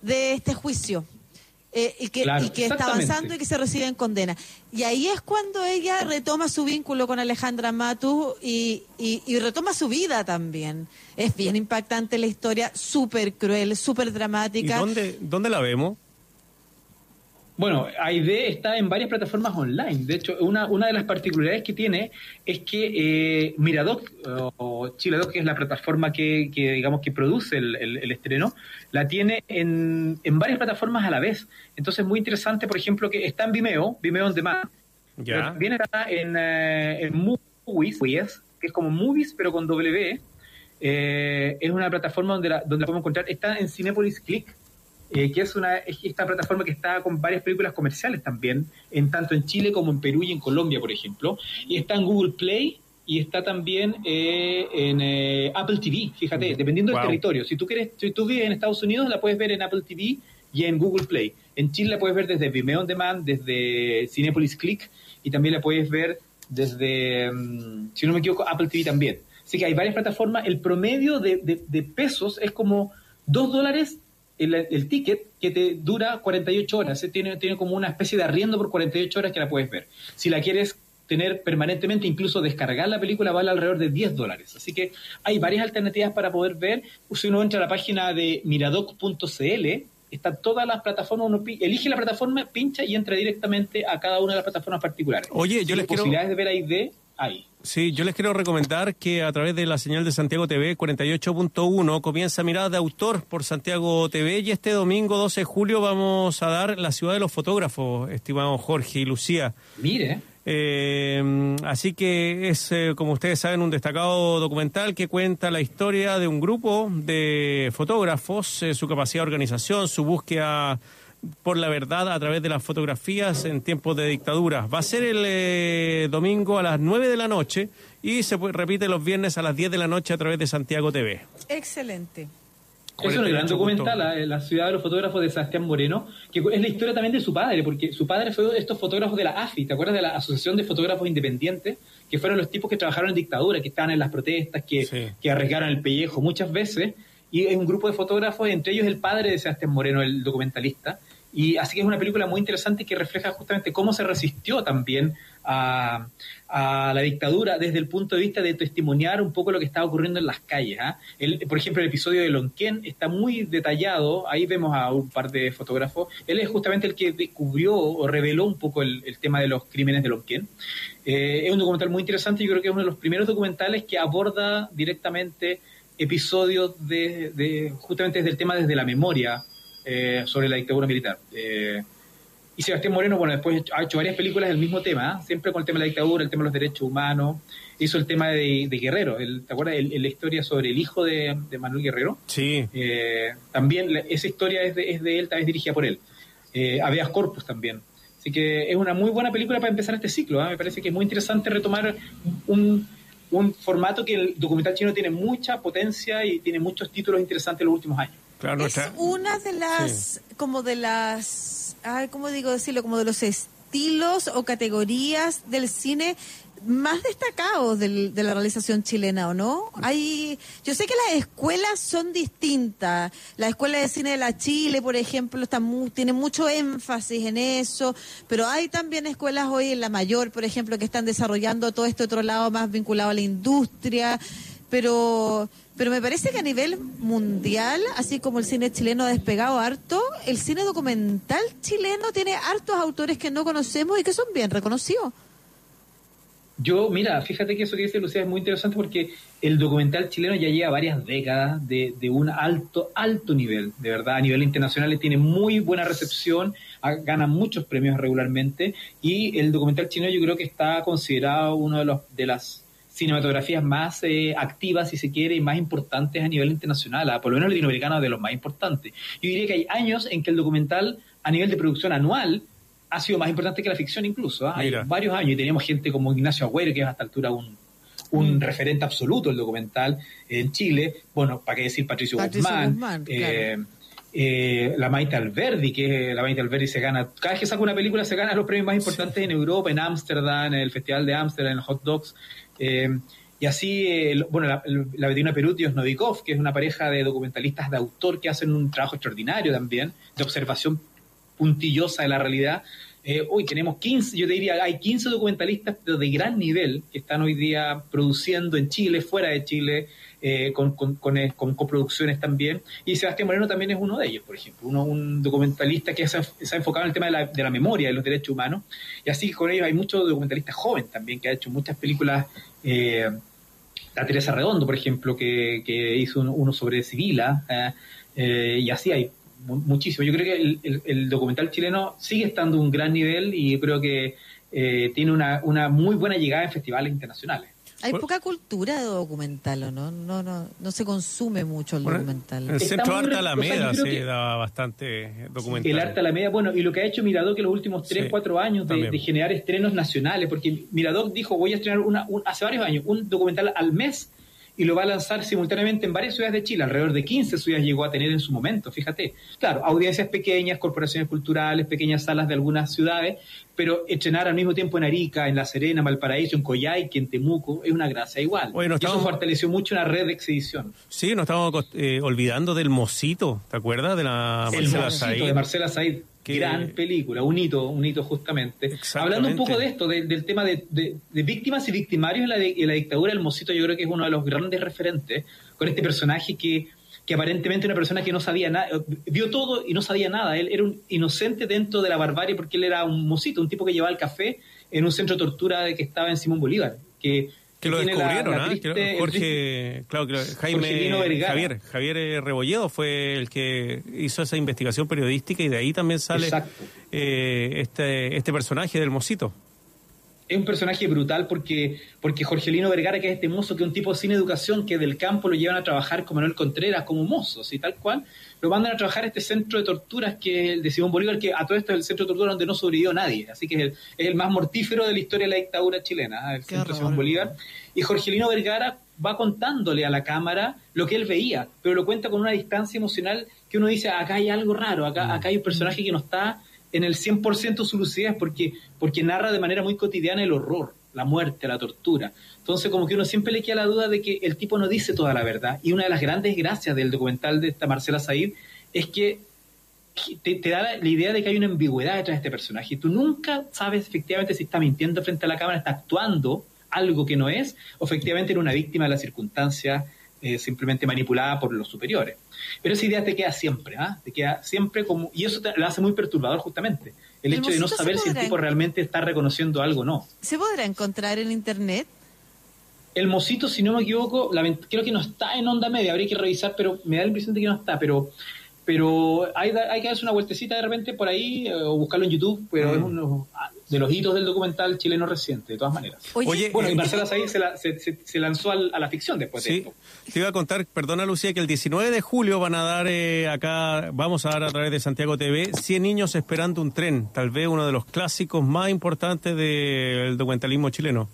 de este juicio. Eh, y que, Claro, y que está avanzando y que se recibe en condena. Y ahí es cuando ella retoma su vínculo con Alejandra Matus y, y, y retoma su vida también. Es bien impactante la historia, súper cruel, súper ¿Y dramática. dónde, dónde la vemos? Bueno, AID está en varias plataformas online. De hecho, una, una de las particularidades que tiene es que eh, Miradoc, o- Chiladoc, que es la plataforma que, que, digamos, que produce el, el- el estreno, la tiene en, en varias plataformas a la vez. Entonces, es muy interesante, por ejemplo, que está en Vimeo, Vimeo on Demand. Ya. Pero también está en, eh, en Movies, que es como Movies, pero con W. Eh, es una plataforma donde la, donde la podemos encontrar. Está en Cinepolis Click, eh, que es una es esta plataforma que está con varias películas comerciales también, en tanto en Chile como en Perú y en Colombia, por ejemplo. Y está en Google Play y está también eh, en eh, Apple TV, fíjate, dependiendo Wow. del territorio. Si tú quieres, si tú vives en Estados Unidos, la puedes ver en Apple TV y en Google Play. En Chile la puedes ver desde Vimeo On Demand, desde Cinepolis Click y también la puedes ver desde, mm, si no me equivoco, Apple TV también. Así que hay varias plataformas. El promedio de, de- de pesos es como 2 dólares el, ticket que te dura 48 horas. Eh, Tiene, tiene como una especie de arriendo por 48 horas que la puedes ver. Si la quieres tener permanentemente, incluso descargar la película, vale alrededor de 10 dólares. Así que hay varias alternativas para poder ver. Si uno entra a la página de miradoc.cl, están todas las plataformas, uno elige la plataforma, pincha y entra directamente a cada una de las plataformas particulares. Oye, yo Y les quiero- posibilidades de ver ahí de ahí. Sí, yo les quiero recomendar que a través de la señal de Santiago TV 48.1 comienza Mirada de Autor por Santiago TV y este domingo 12 de julio vamos a dar La Ciudad de los Fotógrafos, estimado Jorge y Lucía. Mire, Eh, así que es, eh, como ustedes saben, un destacado documental que cuenta la historia de un grupo de fotógrafos, eh, su capacidad de organización, su búsqueda por la verdad a través de las fotografías en tiempos de dictadura. Va a ser el eh, domingo a las 9 de la noche y se repite los viernes a las 10 de la noche a través de Santiago TV. Excelente. Es un gran 48 documental, la, la ciudad de los fotógrafos de Sebastián Moreno, que es la historia también de su padre, porque su padre fue estos fotógrafos de la AFI, ¿te acuerdas de la Asociación de Fotógrafos Independientes? Que fueron los tipos que trabajaron en dictadura, que estaban en las protestas, que, Sí. que arriesgaron el pellejo muchas veces, y es un grupo de fotógrafos, entre ellos el padre de Sebastián Moreno, el documentalista, y así que es una película muy interesante que refleja justamente cómo se resistió también a, la dictadura desde el punto de vista de testimoniar un poco lo que estaba ocurriendo en las calles. ¿ah? Por ejemplo, el episodio de Lonquén está muy detallado, ahí vemos a un par de fotógrafos, él es justamente el que descubrió o reveló un poco el, tema de los crímenes de Lonquén. Eh, es un documental muy interesante, yo creo que es uno de los primeros documentales que aborda directamente episodios de- justamente desde el tema desde la memoria eh, sobre la dictadura militar. Eh, y Sebastián Moreno, bueno, después ha hecho varias películas del mismo tema, ¿eh? siempre con el tema de la dictadura, el tema de los derechos humanos. Hizo el tema de, de Guerrero, el- ¿te acuerdas? El- la historia sobre el hijo de, de Manuel Guerrero. Sí, también la- esa historia es de, es de él, tal vez dirigida por él. Habeas Corpus también. Así que es una muy buena película para empezar este ciclo. Me parece que es muy interesante retomar un, un formato que el documental chino tiene mucha potencia y tiene muchos títulos interesantes en los últimos años. Claro, Es una de las, como de las, ay, ¿cómo digo decirlo? Como de los estilos o categorías del cine más destacados del- de la realización chilena, ¿o no? Hay, yo sé que las escuelas son distintas. La escuela de cine de la Chile, por ejemplo, está mu- tiene mucho énfasis en eso, pero hay también escuelas hoy en la mayor, por ejemplo, que están desarrollando todo este otro lado más vinculado a la industria. Pero pero me parece que a nivel mundial, así como el cine chileno ha despegado harto, el cine documental chileno tiene hartos autores que no conocemos y que son bien reconocidos. Yo, mira, fíjate que eso que dice Lucía es muy interesante porque el documental chileno ya lleva varias décadas de, de un alto, alto nivel, de verdad, a nivel internacional tiene muy buena recepción, gana muchos premios regularmente y el documental chileno yo creo que está considerado uno de los de las cinematografías más eh, activas, si se quiere, y más importantes a nivel internacional, ah, por lo menos latinoamericano de los más importantes. Yo diría que hay años en que el documental a nivel de producción anual ha sido más importante que la ficción incluso. ¿ah? Hay varios años y teníamos gente como Ignacio Agüero, que es hasta altura un, un referente absoluto del documental en Chile. Bueno, para qué decir Patricio, Patricio Guzmán. Guzmán, eh, eh, la Maite Alberdi, que la Maite Alberdi se gana, cada vez que saca una película se gana los premios más importantes en Europa, en Ámsterdam, en el Festival de Ámsterdam, en los Hot Dogs. Eh, y así, eh, bueno, la, la Betina Peruti y Osnovikov, que es una pareja de documentalistas de autor que hacen un trabajo extraordinario también, de observación puntillosa de la realidad. Eh, hoy tenemos 15, yo te diría, hay 15 documentalistas de gran nivel que están hoy día produciendo en Chile, fuera de Chile, eh, con, con, con, eh, con coproducciones también. Y Sebastián Moreno también es uno de ellos, por ejemplo, uno, un documentalista que se ha, se ha enfocado en el tema de la, de la memoria, de los derechos humanos. Y así con ellos hay muchos documentalistas jóvenes también que ha hecho muchas películas. Eh, la Teresa Redondo, por ejemplo, que, hizo un- uno sobre Sibila, eh, eh, y así hay mu- muchísimo. Yo creo que el, documental chileno sigue estando a un gran nivel y yo creo que eh, tiene una muy buena llegada en festivales internacionales. Hay poca cultura de documental, ¿o no? No, no, no se consume mucho el Bueno, documental. En el centro re- Alameda o sea, sí que- daba bastante documental. El arte a la media, bueno, y lo que ha hecho Miradoc en los últimos 3, Sí, 4 años de, generar estrenos nacionales, porque Miradoc dijo, voy a estrenar una, un- hace varios años un documental al mes y lo va a lanzar simultáneamente en varias ciudades de Chile, alrededor de 15 ciudades llegó a tener en su momento, fíjate. Claro, audiencias pequeñas, corporaciones culturales, pequeñas salas de algunas ciudades, pero estrenar al mismo tiempo en Arica, en La Serena, Valparaíso, en Coyhaique, en Temuco, es una gracia igual. Oye, no y eso estamos- fortaleció mucho una red de exhibición. Sí, nos estamos eh, olvidando del Mosito, ¿te acuerdas? De la El Marcela Said. de Marcela Said. Que- Gran película, un hito, un hito justamente. Hablando un poco de esto, de- del tema de, de- de víctimas y victimarios en la, de- en la dictadura, el Mocito yo creo que es uno de los grandes referentes con este personaje que, que aparentemente una persona que no sabía nada, vio todo y no sabía nada. Él era un inocente dentro de la barbarie porque él era un Mocito, un tipo que llevaba el café en un centro de tortura de que estaba en Simón Bolívar. Que, Que lo tiene la- descubrieron, la ¿ah? triste- Jorge, claro, que Jaime. Javier, Javier eh, Rebolledo fue el que hizo esa investigación periodística y de ahí también sale eh, este, este personaje del Mosito. Es un personaje brutal porque, porque Jorgelino Vergara, que es este mozo, que es un tipo sin educación, que del campo lo llevan a trabajar con Manuel Contreras como mozo, y tal cual, lo mandan a trabajar a este centro de torturas que es el de Simón Bolívar, que a todo esto es el centro de tortura donde no sobrevivió nadie, así que es el, es el más mortífero de la historia de la dictadura chilena, ¿eh? el Qué centro de. Simón Bolívar. Y Jorgelino Vergara va contándole a la cámara lo que él veía, pero lo cuenta con una distancia emocional que uno dice, acá hay algo raro, acá, acá hay un personaje que no está en el 100% de su lucidez porque, porque narra de manera muy cotidiana el horror, la muerte, la tortura. Entonces como que uno siempre le queda la duda de que el tipo no dice toda la verdad. Y una de las grandes gracias del documental de esta Marcela Said es que te, da la, idea de que hay una ambigüedad detrás de este personaje. Tú nunca sabes efectivamente si está mintiendo frente a la cámara, está actuando algo que no es, o efectivamente era una víctima de la circunstancia eh, simplemente manipulada por los superiores. Pero esa idea te queda siempre, ¿ah? Te queda siempre como... Y eso te, lo hace muy perturbador justamente. El hecho de no saber si el tipo realmente está reconociendo algo o no. ¿Se podrá encontrar en internet? El Mosito, si no me equivoco, creo que no está en onda media, habría que revisar, pero me da la impresión de que no está, pero pero hay, da- hay que darse una vueltecita de repente por ahí eh, o buscarlo en YouTube, pero es uno de los hitos del documental chileno reciente, de todas maneras. Oye, Bueno, y eh, Marcela Said se, la- se, se- se lanzó al- a la ficción después de Sí, esto. te iba a contar, perdona Lucía, que el 19 de julio van a dar eh, acá, vamos a dar a través de Santiago TV, 100 niños esperando un tren, tal vez uno de los clásicos más importantes del documentalismo chileno.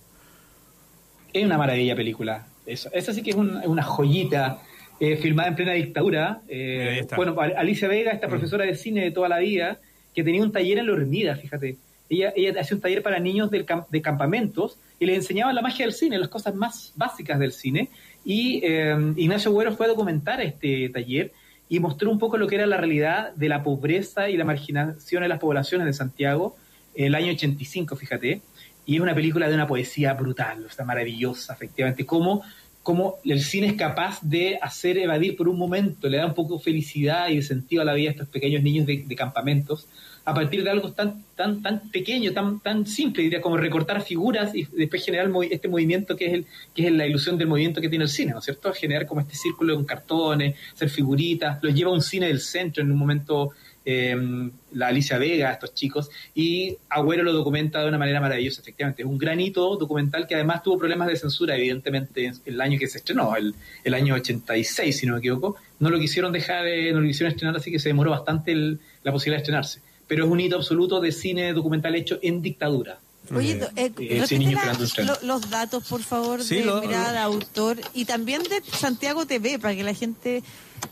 Es una maravilla película. Eso, esa sí que es un- una joyita eh, filmada en plena dictadura. Eh, bueno, Alicia Vega, esta profesora de cine de toda la vida, que tenía un taller en la Hormida, fíjate. Ella, ella hacía un taller para niños del cam- de campamentos y les enseñaba la magia del cine, las cosas más básicas del cine. Y eh, Ignacio Güero fue a documentar este taller y mostró un poco lo que era la realidad de la pobreza y la marginación en las poblaciones de Santiago el año 85, fíjate. Y es una película de una poesía brutal, o sea, maravillosa, efectivamente. Cómo, cómo el cine es capaz de hacer evadir por un momento, le da un poco felicidad y de sentido a la vida a estos pequeños niños de, campamentos, a partir de algo tan tan tan pequeño, tan tan simple, diría, como recortar figuras y después generar este movimiento que es el que es la ilusión del movimiento que tiene el cine, ¿no es cierto? Generar como este círculo con cartones, hacer figuritas, los lleva a un cine del centro en un momento eh, la Alicia Vega, estos chicos, y Agüero lo documenta de una manera maravillosa, efectivamente. Es un gran hito documental que además tuvo problemas de censura, evidentemente, en el año que se estrenó, el, el año 86, si no me equivoco. No lo quisieron dejar, eh, no lo quisieron estrenar, así que se demoró bastante el- la posibilidad de estrenarse. Pero es un hito absoluto de cine documental hecho en dictadura. Oye, Eh, eh, la- lo- los datos, por favor, Sí, de lo- mirada de autor y también de Santiago TV, para que la gente...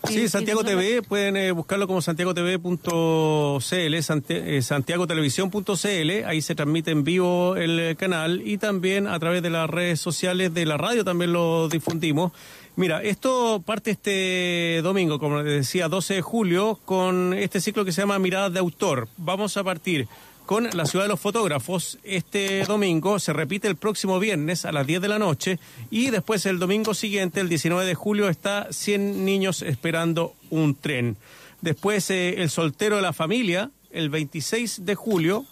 Sí, que Santiago TV, pueden eh, buscarlo como santiagotv.cl, eh, santiagotelevisión.cl, ahí se transmite en vivo el eh, canal y también a través de las redes sociales de la radio también lo difundimos. Mira, esto parte este domingo, como les decía, 12 de julio, con este ciclo que se llama Miradas de Autor. Vamos a partir con la ciudad de los fotógrafos este domingo, se repite el próximo viernes a las 10 de la noche y después el domingo siguiente, el 19 de julio, está 100 niños esperando un tren. Después eh, el soltero de la familia, el 26 de julio,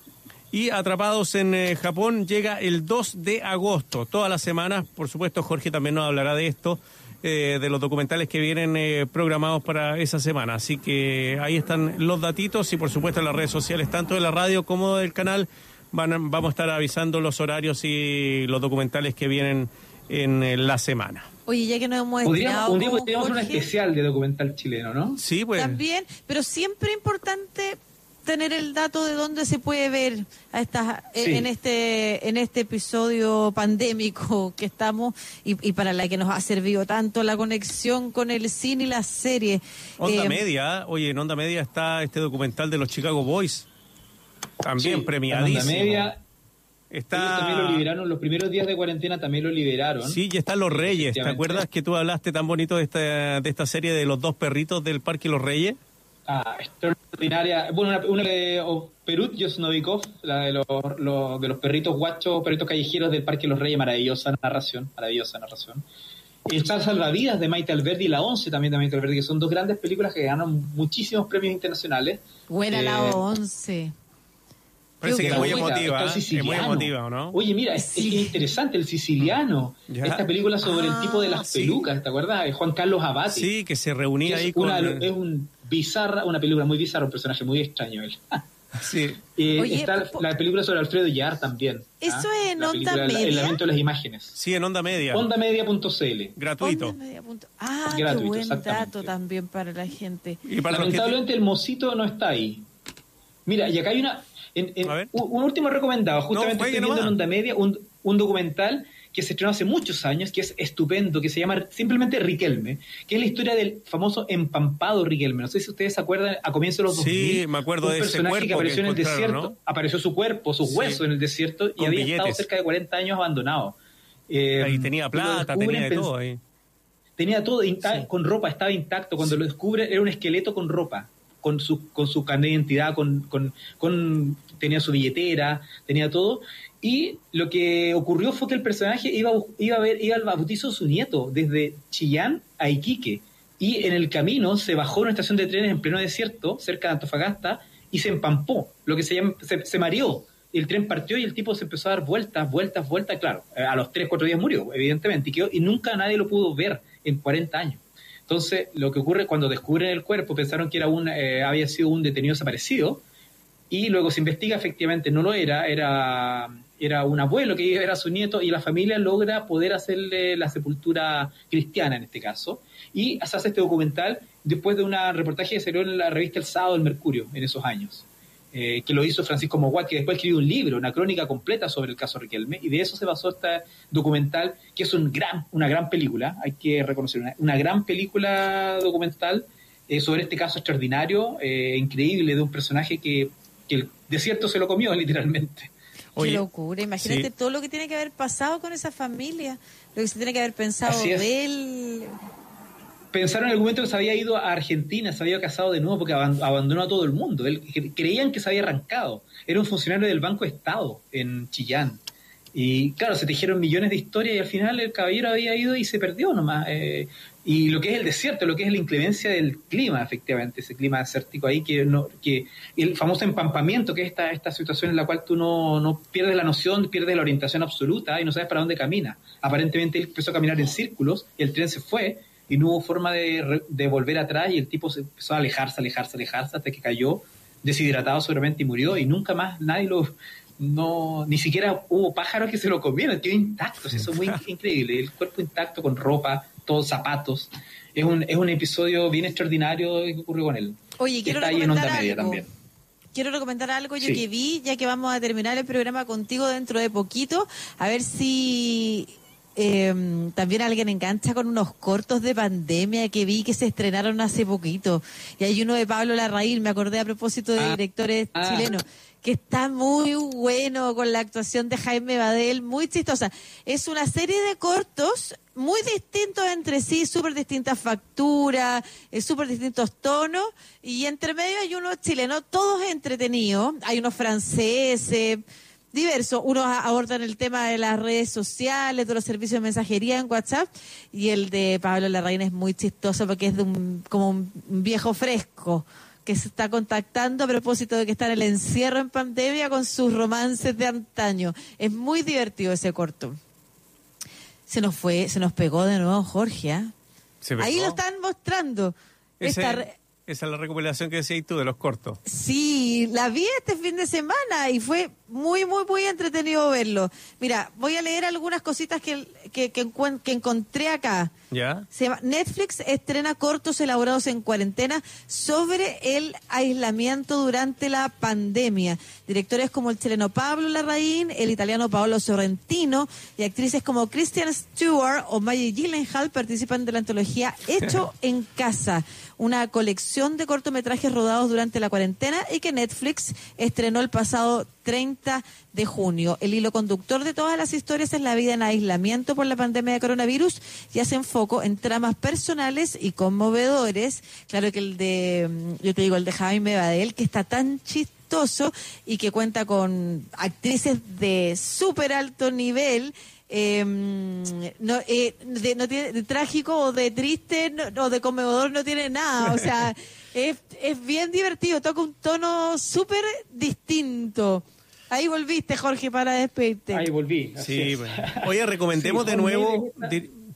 y Atrapados en eh, Japón llega el 2 de agosto. Todas las semanas, por supuesto, Jorge también nos hablará de esto, eh, de los documentales que vienen eh, programados para esa semana. Así que ahí están los datitos y, por supuesto, en las redes sociales, tanto de la radio como del canal, van a- vamos a estar avisando los horarios y los documentales que vienen en eh, la semana. Oye, ya que nos hemos Podríamos, podríamos hacer un especial de documental chileno, ¿no? Sí, pues. También, pero siempre importante tener el dato de dónde se puede ver a estas eh, Sí. en este en este episodio pandémico que estamos y, y para la que nos ha servido tanto la conexión con el cine y la serie. Onda Eh, Media, oye, en Onda Media está este documental de los Chicago Boys, también Sí, premiadísimo. Onda Media, Está... Ellos también lo liberaron, los primeros días de cuarentena también lo liberaron. Sí, y están Los Reyes. ¿Te acuerdas que tú hablaste tan bonito de esta, de esta serie de los dos perritos del Parque Los Reyes? Ah, extraordinaria. Bueno, una, una de oh, Perut Yosnovikov, la de los, los- de los perritos guachos, perritos callejeros del Parque Los Reyes, maravillosa narración, maravillosa narración. Y está Salvavidas de Maite Alberdi y La Once también de Maite Alberdi, que son dos grandes películas que ganaron muchísimos premios internacionales. buena la Eh, 11. Parece que es muy Buena, emotiva, ¿eh? es muy siciliano. emotiva, ¿o no? Oye, mira, es, es interesante, el siciliano. Ya. Esta película sobre el tipo de las Ah, sí. pelucas, ¿te acuerdas? Es Juan Carlos Abati. Sí, que se que reunía es, ahí con... una, es un bizarra, una película muy bizarra, un personaje muy extraño él. Sí. Eh, Oye, está po- la película sobre Alfredo Yar también. ¿Eso ¿ah? es en La Onda Media? El lamento de las imágenes. Sí, en Onda Media. Ondamedia.cl. Gratuito. Onda media punto- Ah, qué Gratuito, buen exactamente. dato también para la gente. Y para. Lamentablemente el mocito no está ahí. Mira, y acá hay una. en- en- A ver. un, un último recomendado. Justamente estoy viendo en. Onda Media un, un documental que se estrenó hace muchos años, que es estupendo, que se llama simplemente Riquelme, que es la historia del famoso empampado Riquelme. No sé si ustedes se acuerdan, a comienzos de los Sí, 2000, me acuerdo un de ese personaje cuerpo que apareció que en el desierto, ¿no? apareció su cuerpo, sus Sí. huesos en el desierto y había estado cerca de 40 años abandonado. Eh, Ahí tenía plata, tenía de todo ahí. Tenía todo Sí. con ropa, estaba intacto. Cuando lo descubre, era un esqueleto con ropa, con su, con su carnet de identidad, con, con, con- tenía su billetera, tenía todo. Y lo que ocurrió fue que el personaje iba, iba a ver, iba al bautizo de su nieto, desde Chillán a Iquique. Y en el camino se bajó en una estación de trenes en pleno desierto, cerca de Antofagasta, y se empampó, lo que se llama, se, mareó. El tren partió y el tipo se empezó a dar vueltas, vueltas, vueltas. Claro, eh, a los 3, 4 días murió, evidentemente, y, quedó- y nunca nadie lo pudo ver en 40 años. Entonces, lo que ocurre cuando descubren el cuerpo, pensaron que era un, eh, había sido un detenido desaparecido, y luego se investiga, efectivamente no lo era, era, era un abuelo que iba a ver a su nieto, y la familia logra poder hacerle la sepultura cristiana en este caso, y se hace este documental después de un reportaje que salió en la revista El Sábado del Mercurio en esos años. eh, que lo hizo Francisco Moguat, que después escribió un libro, una crónica completa sobre el caso Riquelme, y de eso se basó este documental, que es un gran, una gran película, hay que reconocer, una, una gran película documental eh, sobre este caso extraordinario, eh, increíble, de un personaje que, que el desierto se lo comió literalmente. Oye, Qué locura. Imagínate sí. todo lo que tiene que haber pasado con esa familia. Lo que se tiene que haber pensado de él. pensaron en algún momento que se había ido a Argentina, se había casado de nuevo porque aban- abandonó a todo el mundo. Él, cre- creían que se había arrancado. Era un funcionario del Banco Estado en Chillán. Y claro, se tejieron millones de historias y al final el caballero había ido y se perdió nomás. eh, y lo que es el desierto, lo que es la inclemencia del clima, efectivamente, ese clima desértico ahí, que no, que el famoso empampamiento, que es esta, esta situación en la cual tú no, no pierdes la noción, pierdes la orientación absoluta y no sabes para dónde camina. Aparentemente él empezó a caminar en círculos y el tren se fue y no hubo forma de, de volver atrás y el tipo se empezó a alejarse, alejarse, alejarse hasta que cayó deshidratado seguramente y murió y nunca más nadie lo no ni siquiera hubo pájaros que se lo comieron quedó intacto eso es muy increíble el cuerpo intacto con ropa todos zapatos es un, es un episodio bien extraordinario que ocurrió con él Oye, quiero está ahí en onda media también Quiero recomendar algo yo Sí. que vi, ya que vamos a terminar el programa contigo dentro de poquito, a ver si eh, también alguien engancha con unos cortos de pandemia que vi que se estrenaron hace poquito. Y hay uno de Pablo Larraín, me acordé a propósito de Ah. directores Ah. chilenos, que está muy bueno con la actuación de Jaime Badel, muy chistosa. Es una serie de cortos muy distintos entre sí, súper distintas facturas, eh, súper distintos tonos, y entre medio hay unos chilenos, todos entretenidos, hay unos franceses, diversos, unos abordan el tema de las redes sociales, de los servicios de mensajería en WhatsApp, y el de Pablo Larraín es muy chistoso porque es de un, como un viejo fresco que se está contactando a propósito de que está en el encierro en pandemia con sus romances de antaño. Es muy divertido ese corto. Se nos fue, se nos pegó de nuevo Jorge. ¿ah? Ahí lo están mostrando. Ese- Esta re- esa es la recopilación que decías tú de los cortos. Sí, la vi este fin de semana y fue muy, muy, muy entretenido verlo. Mira, voy a leer algunas cositas que, que, que encuen- que encontré acá. ¿Ya? Se llama- Netflix estrena cortos elaborados en cuarentena sobre el aislamiento durante la pandemia. Directores como el chileno Pablo Larraín, el italiano Paolo Sorrentino y actrices como Christian Stewart o Maggie Gyllenhaal participan de la antología Hecho en Casa, una colección de cortometrajes rodados durante la cuarentena y que Netflix estrenó el pasado 30 de junio. El hilo conductor de todas las historias es la vida en aislamiento por la pandemia de coronavirus y hacen foco en tramas personales y conmovedores. Claro que el de, mm, yo te digo, el de Jaime Badel, que está tan chistoso y que cuenta con actrices de súper alto nivel. eh, no, eh, de, no tiene, de trágico o de triste no- o de conmovedor no tiene nada. O sea, es, es bien divertido, toca un tono súper distinto. Ahí volviste, Jorge, para despedirte. ahí volví así Sí, es. Oye, recomendemos Sí, de nuevo.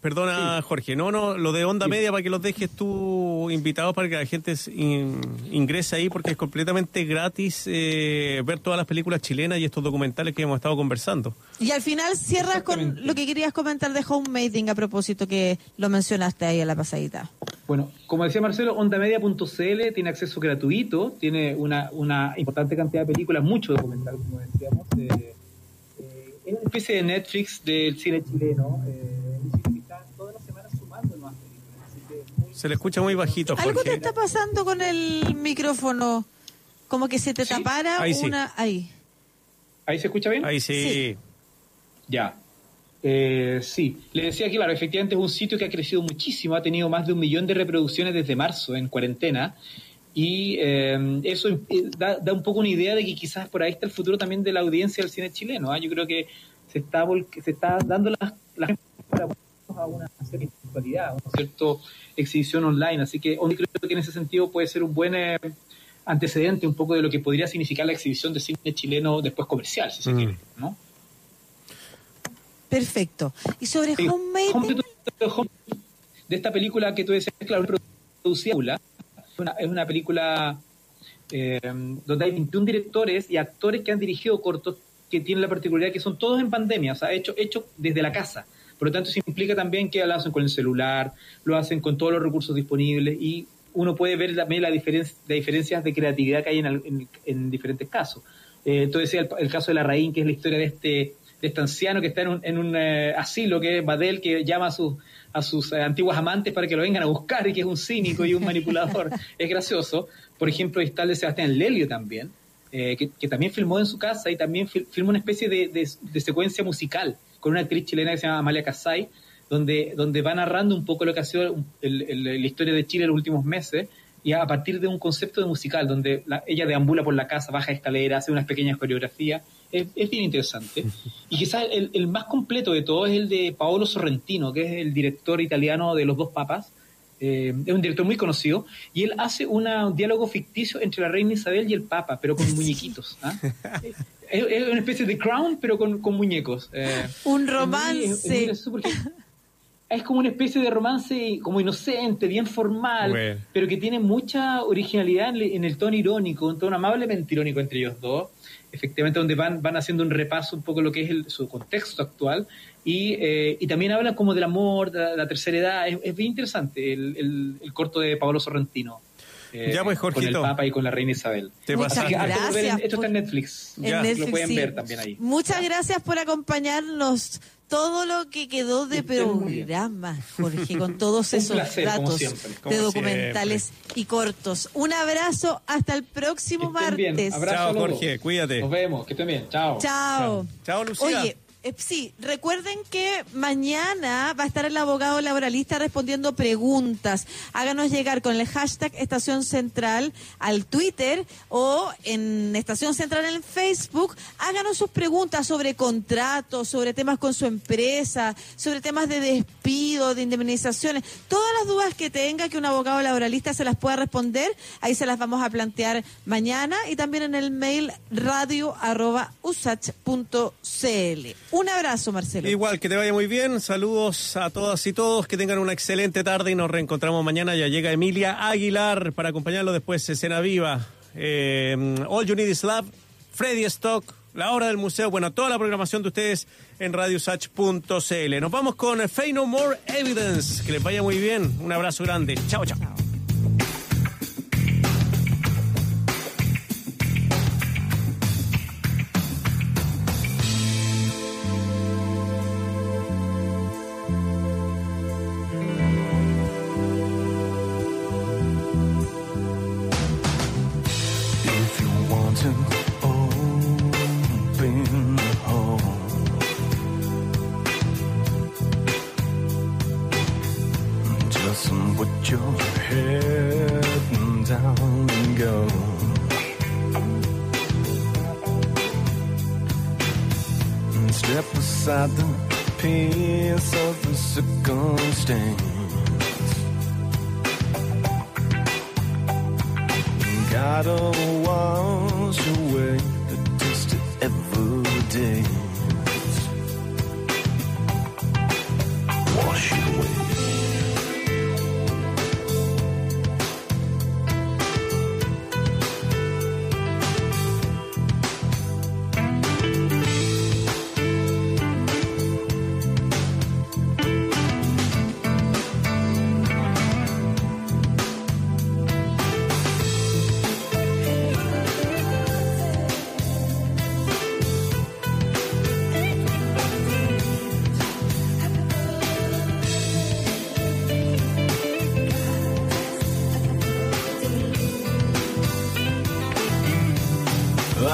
Perdona, Jorge. No, no, lo de onda media para que los dejes tú invitados para que la gente in- ingrese ahí porque es completamente gratis eh, ver todas las películas chilenas y estos documentales que hemos estado conversando. Y al final cierras con lo que querías comentar de Homemading a propósito que lo mencionaste ahí a la pasadita. Bueno, como decía Marcelo, ondamedia.cl tiene acceso gratuito, tiene una, una importante cantidad de películas, mucho documental, como decíamos. eh, eh, es una especie de Netflix del cine chileno. Eh, un cine que está todas las semanas sumando nuevas películas. Así que muy- Se le escucha muy bajito, Algo te está pasando con el micrófono, como que se te Sí, tapara ahí sí. una... Ahí. ¿Ahí se escucha bien? Ahí sí. Sí. Ya. Eh, sí, le decía que, claro, efectivamente es un sitio que ha crecido muchísimo, ha tenido más de un millón de reproducciones desde marzo en cuarentena. Y eh, eso eh, da, da un poco una idea de que quizás por ahí está el futuro también de la audiencia del cine chileno. ¿ah? Yo creo que se está, se está dando las la, para a una cierta virtualidad, a una cierta exhibición online. Así que creo que en ese sentido puede ser un buen eh, antecedente un poco de lo que podría significar la exhibición de cine chileno después comercial, si se Mm. quiere. ¿no? Perfecto. Y sobre Sí, Homemading... Home- Home- de esta película que tú decías, claro, producida es una, es una película eh, donde hay 21 directores y actores que han dirigido cortos que tienen la particularidad que son todos en pandemia, o sea, hecho, hecho desde la casa. Por lo tanto, eso implica también que lo hacen con el celular, lo hacen con todos los recursos disponibles y uno puede ver también la diferencia, las diferencias de creatividad que hay en, al- en- en diferentes casos. Eh, entonces, el, el caso de la Raín, que es la historia de este, de este anciano que está en un, en un eh, asilo, que es Badel, que llama a sus, a sus eh, antiguas amantes para que lo vengan a buscar y que es un cínico y un manipulador. es gracioso. Por ejemplo, está el de Sebastián Lelio también, eh, que, que también filmó en su casa y también fil- filmó una especie de, de- de secuencia musical con una actriz chilena que se llama Amalia Casay, donde, donde va narrando un poco lo que ha sido el- el- la historia de Chile en los últimos meses, y a partir de un concepto de musical donde la- ella deambula por la casa, baja escaleras, hace unas pequeñas coreografías. Es, es bien interesante. Y quizás el, el más completo de todo es el de Paolo Sorrentino, que es el director italiano de Los Dos Papas. Eh, es un director muy conocido y él hace una- un diálogo ficticio entre la reina Isabel y el Papa, pero con muñequitos. ¿ah? es, es una especie de Crown, pero con, con muñecos. Eh, Un romance. es muy como una especie de romance como inocente, bien formal, Bueno. pero que tiene mucha originalidad en, en el tono irónico, un tono amablemente irónico entre ellos dos. Efectivamente, donde van, van haciendo un repaso un poco de lo que es el- su contexto actual y, eh, y también hablan como del amor, de la, la tercera edad. Es, es bien interesante el, el- el corto de Pablo Sorrentino. Eh, Ya, pues, con el Jorgito. Papa y con la reina Isabel. Te Muchas Así que ver gracias esto está en por- Netflix. En Ya. Netflix, lo pueden sí. ver también ahí. Muchas gracias por acompañarnos. Todo lo que quedó de programa, Jorge, con todos esos placer, datos de documentales y cortos. Un abrazo hasta el próximo estén bien. martes. Abrazo Chao. Jorge, cuídate. Nos vemos, que estén bien. Chao. Chao. Chao, Lucía. Oye, eh, sí, recuerden que mañana va a estar el abogado laboralista respondiendo preguntas. Háganos llegar con el hashtag Estación Central al Twitter o en Estación Central en Facebook. Háganos sus preguntas sobre contratos, sobre temas con su empresa, sobre temas de despido, de indemnizaciones. Todas las dudas que tenga que un abogado laboralista se las pueda responder, ahí se las vamos a plantear mañana y también en el mail radio. Un abrazo, Marcelo. Igual, que te vaya muy bien. Saludos a todas y todos. Que tengan una excelente tarde y nos reencontramos mañana. Ya llega Emilia Aguilar para acompañarlo después Escena Viva. Eh, All You Need Is Love, Freddy Stock, La Hora del Museo. Bueno, toda la programación de ustedes en radiosach.cl. Nos vamos con Fey No More Evidence. Que les vaya muy bien. Un abrazo grande. Chao, chao.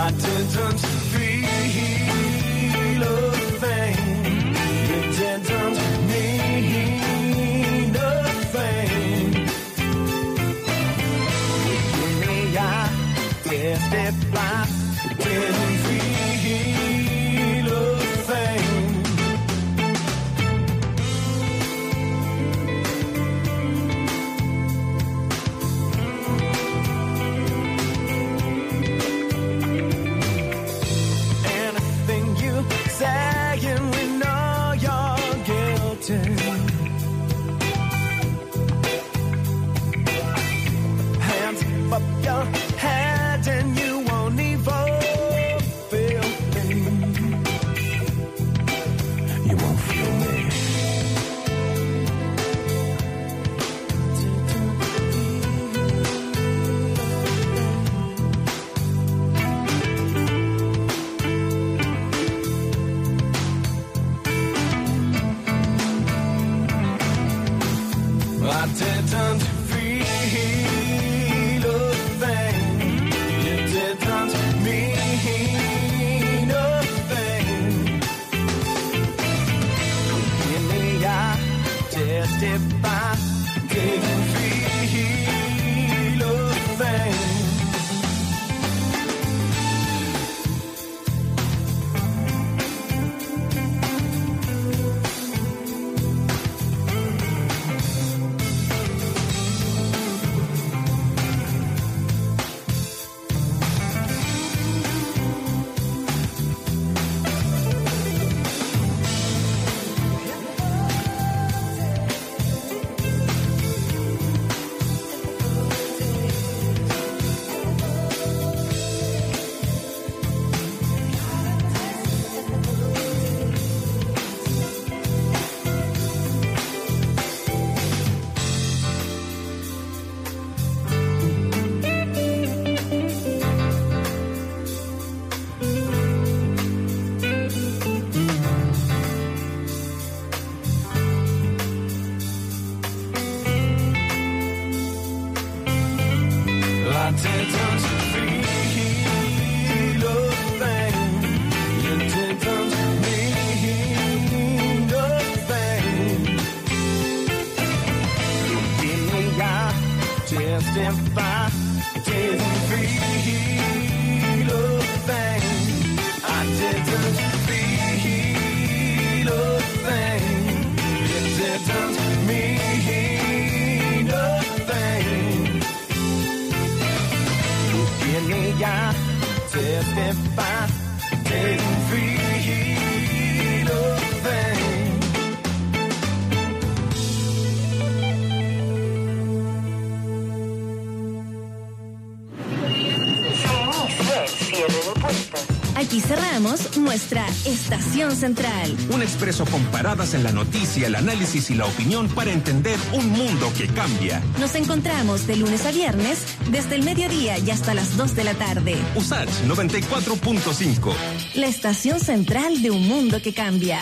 I didn't estación central. Un expreso con paradas en la noticia, el análisis y la opinión para entender un mundo que cambia. Nos encontramos de lunes a viernes desde el mediodía y hasta las 2 de la tarde. USACH 94.5. La estación central de un mundo que cambia.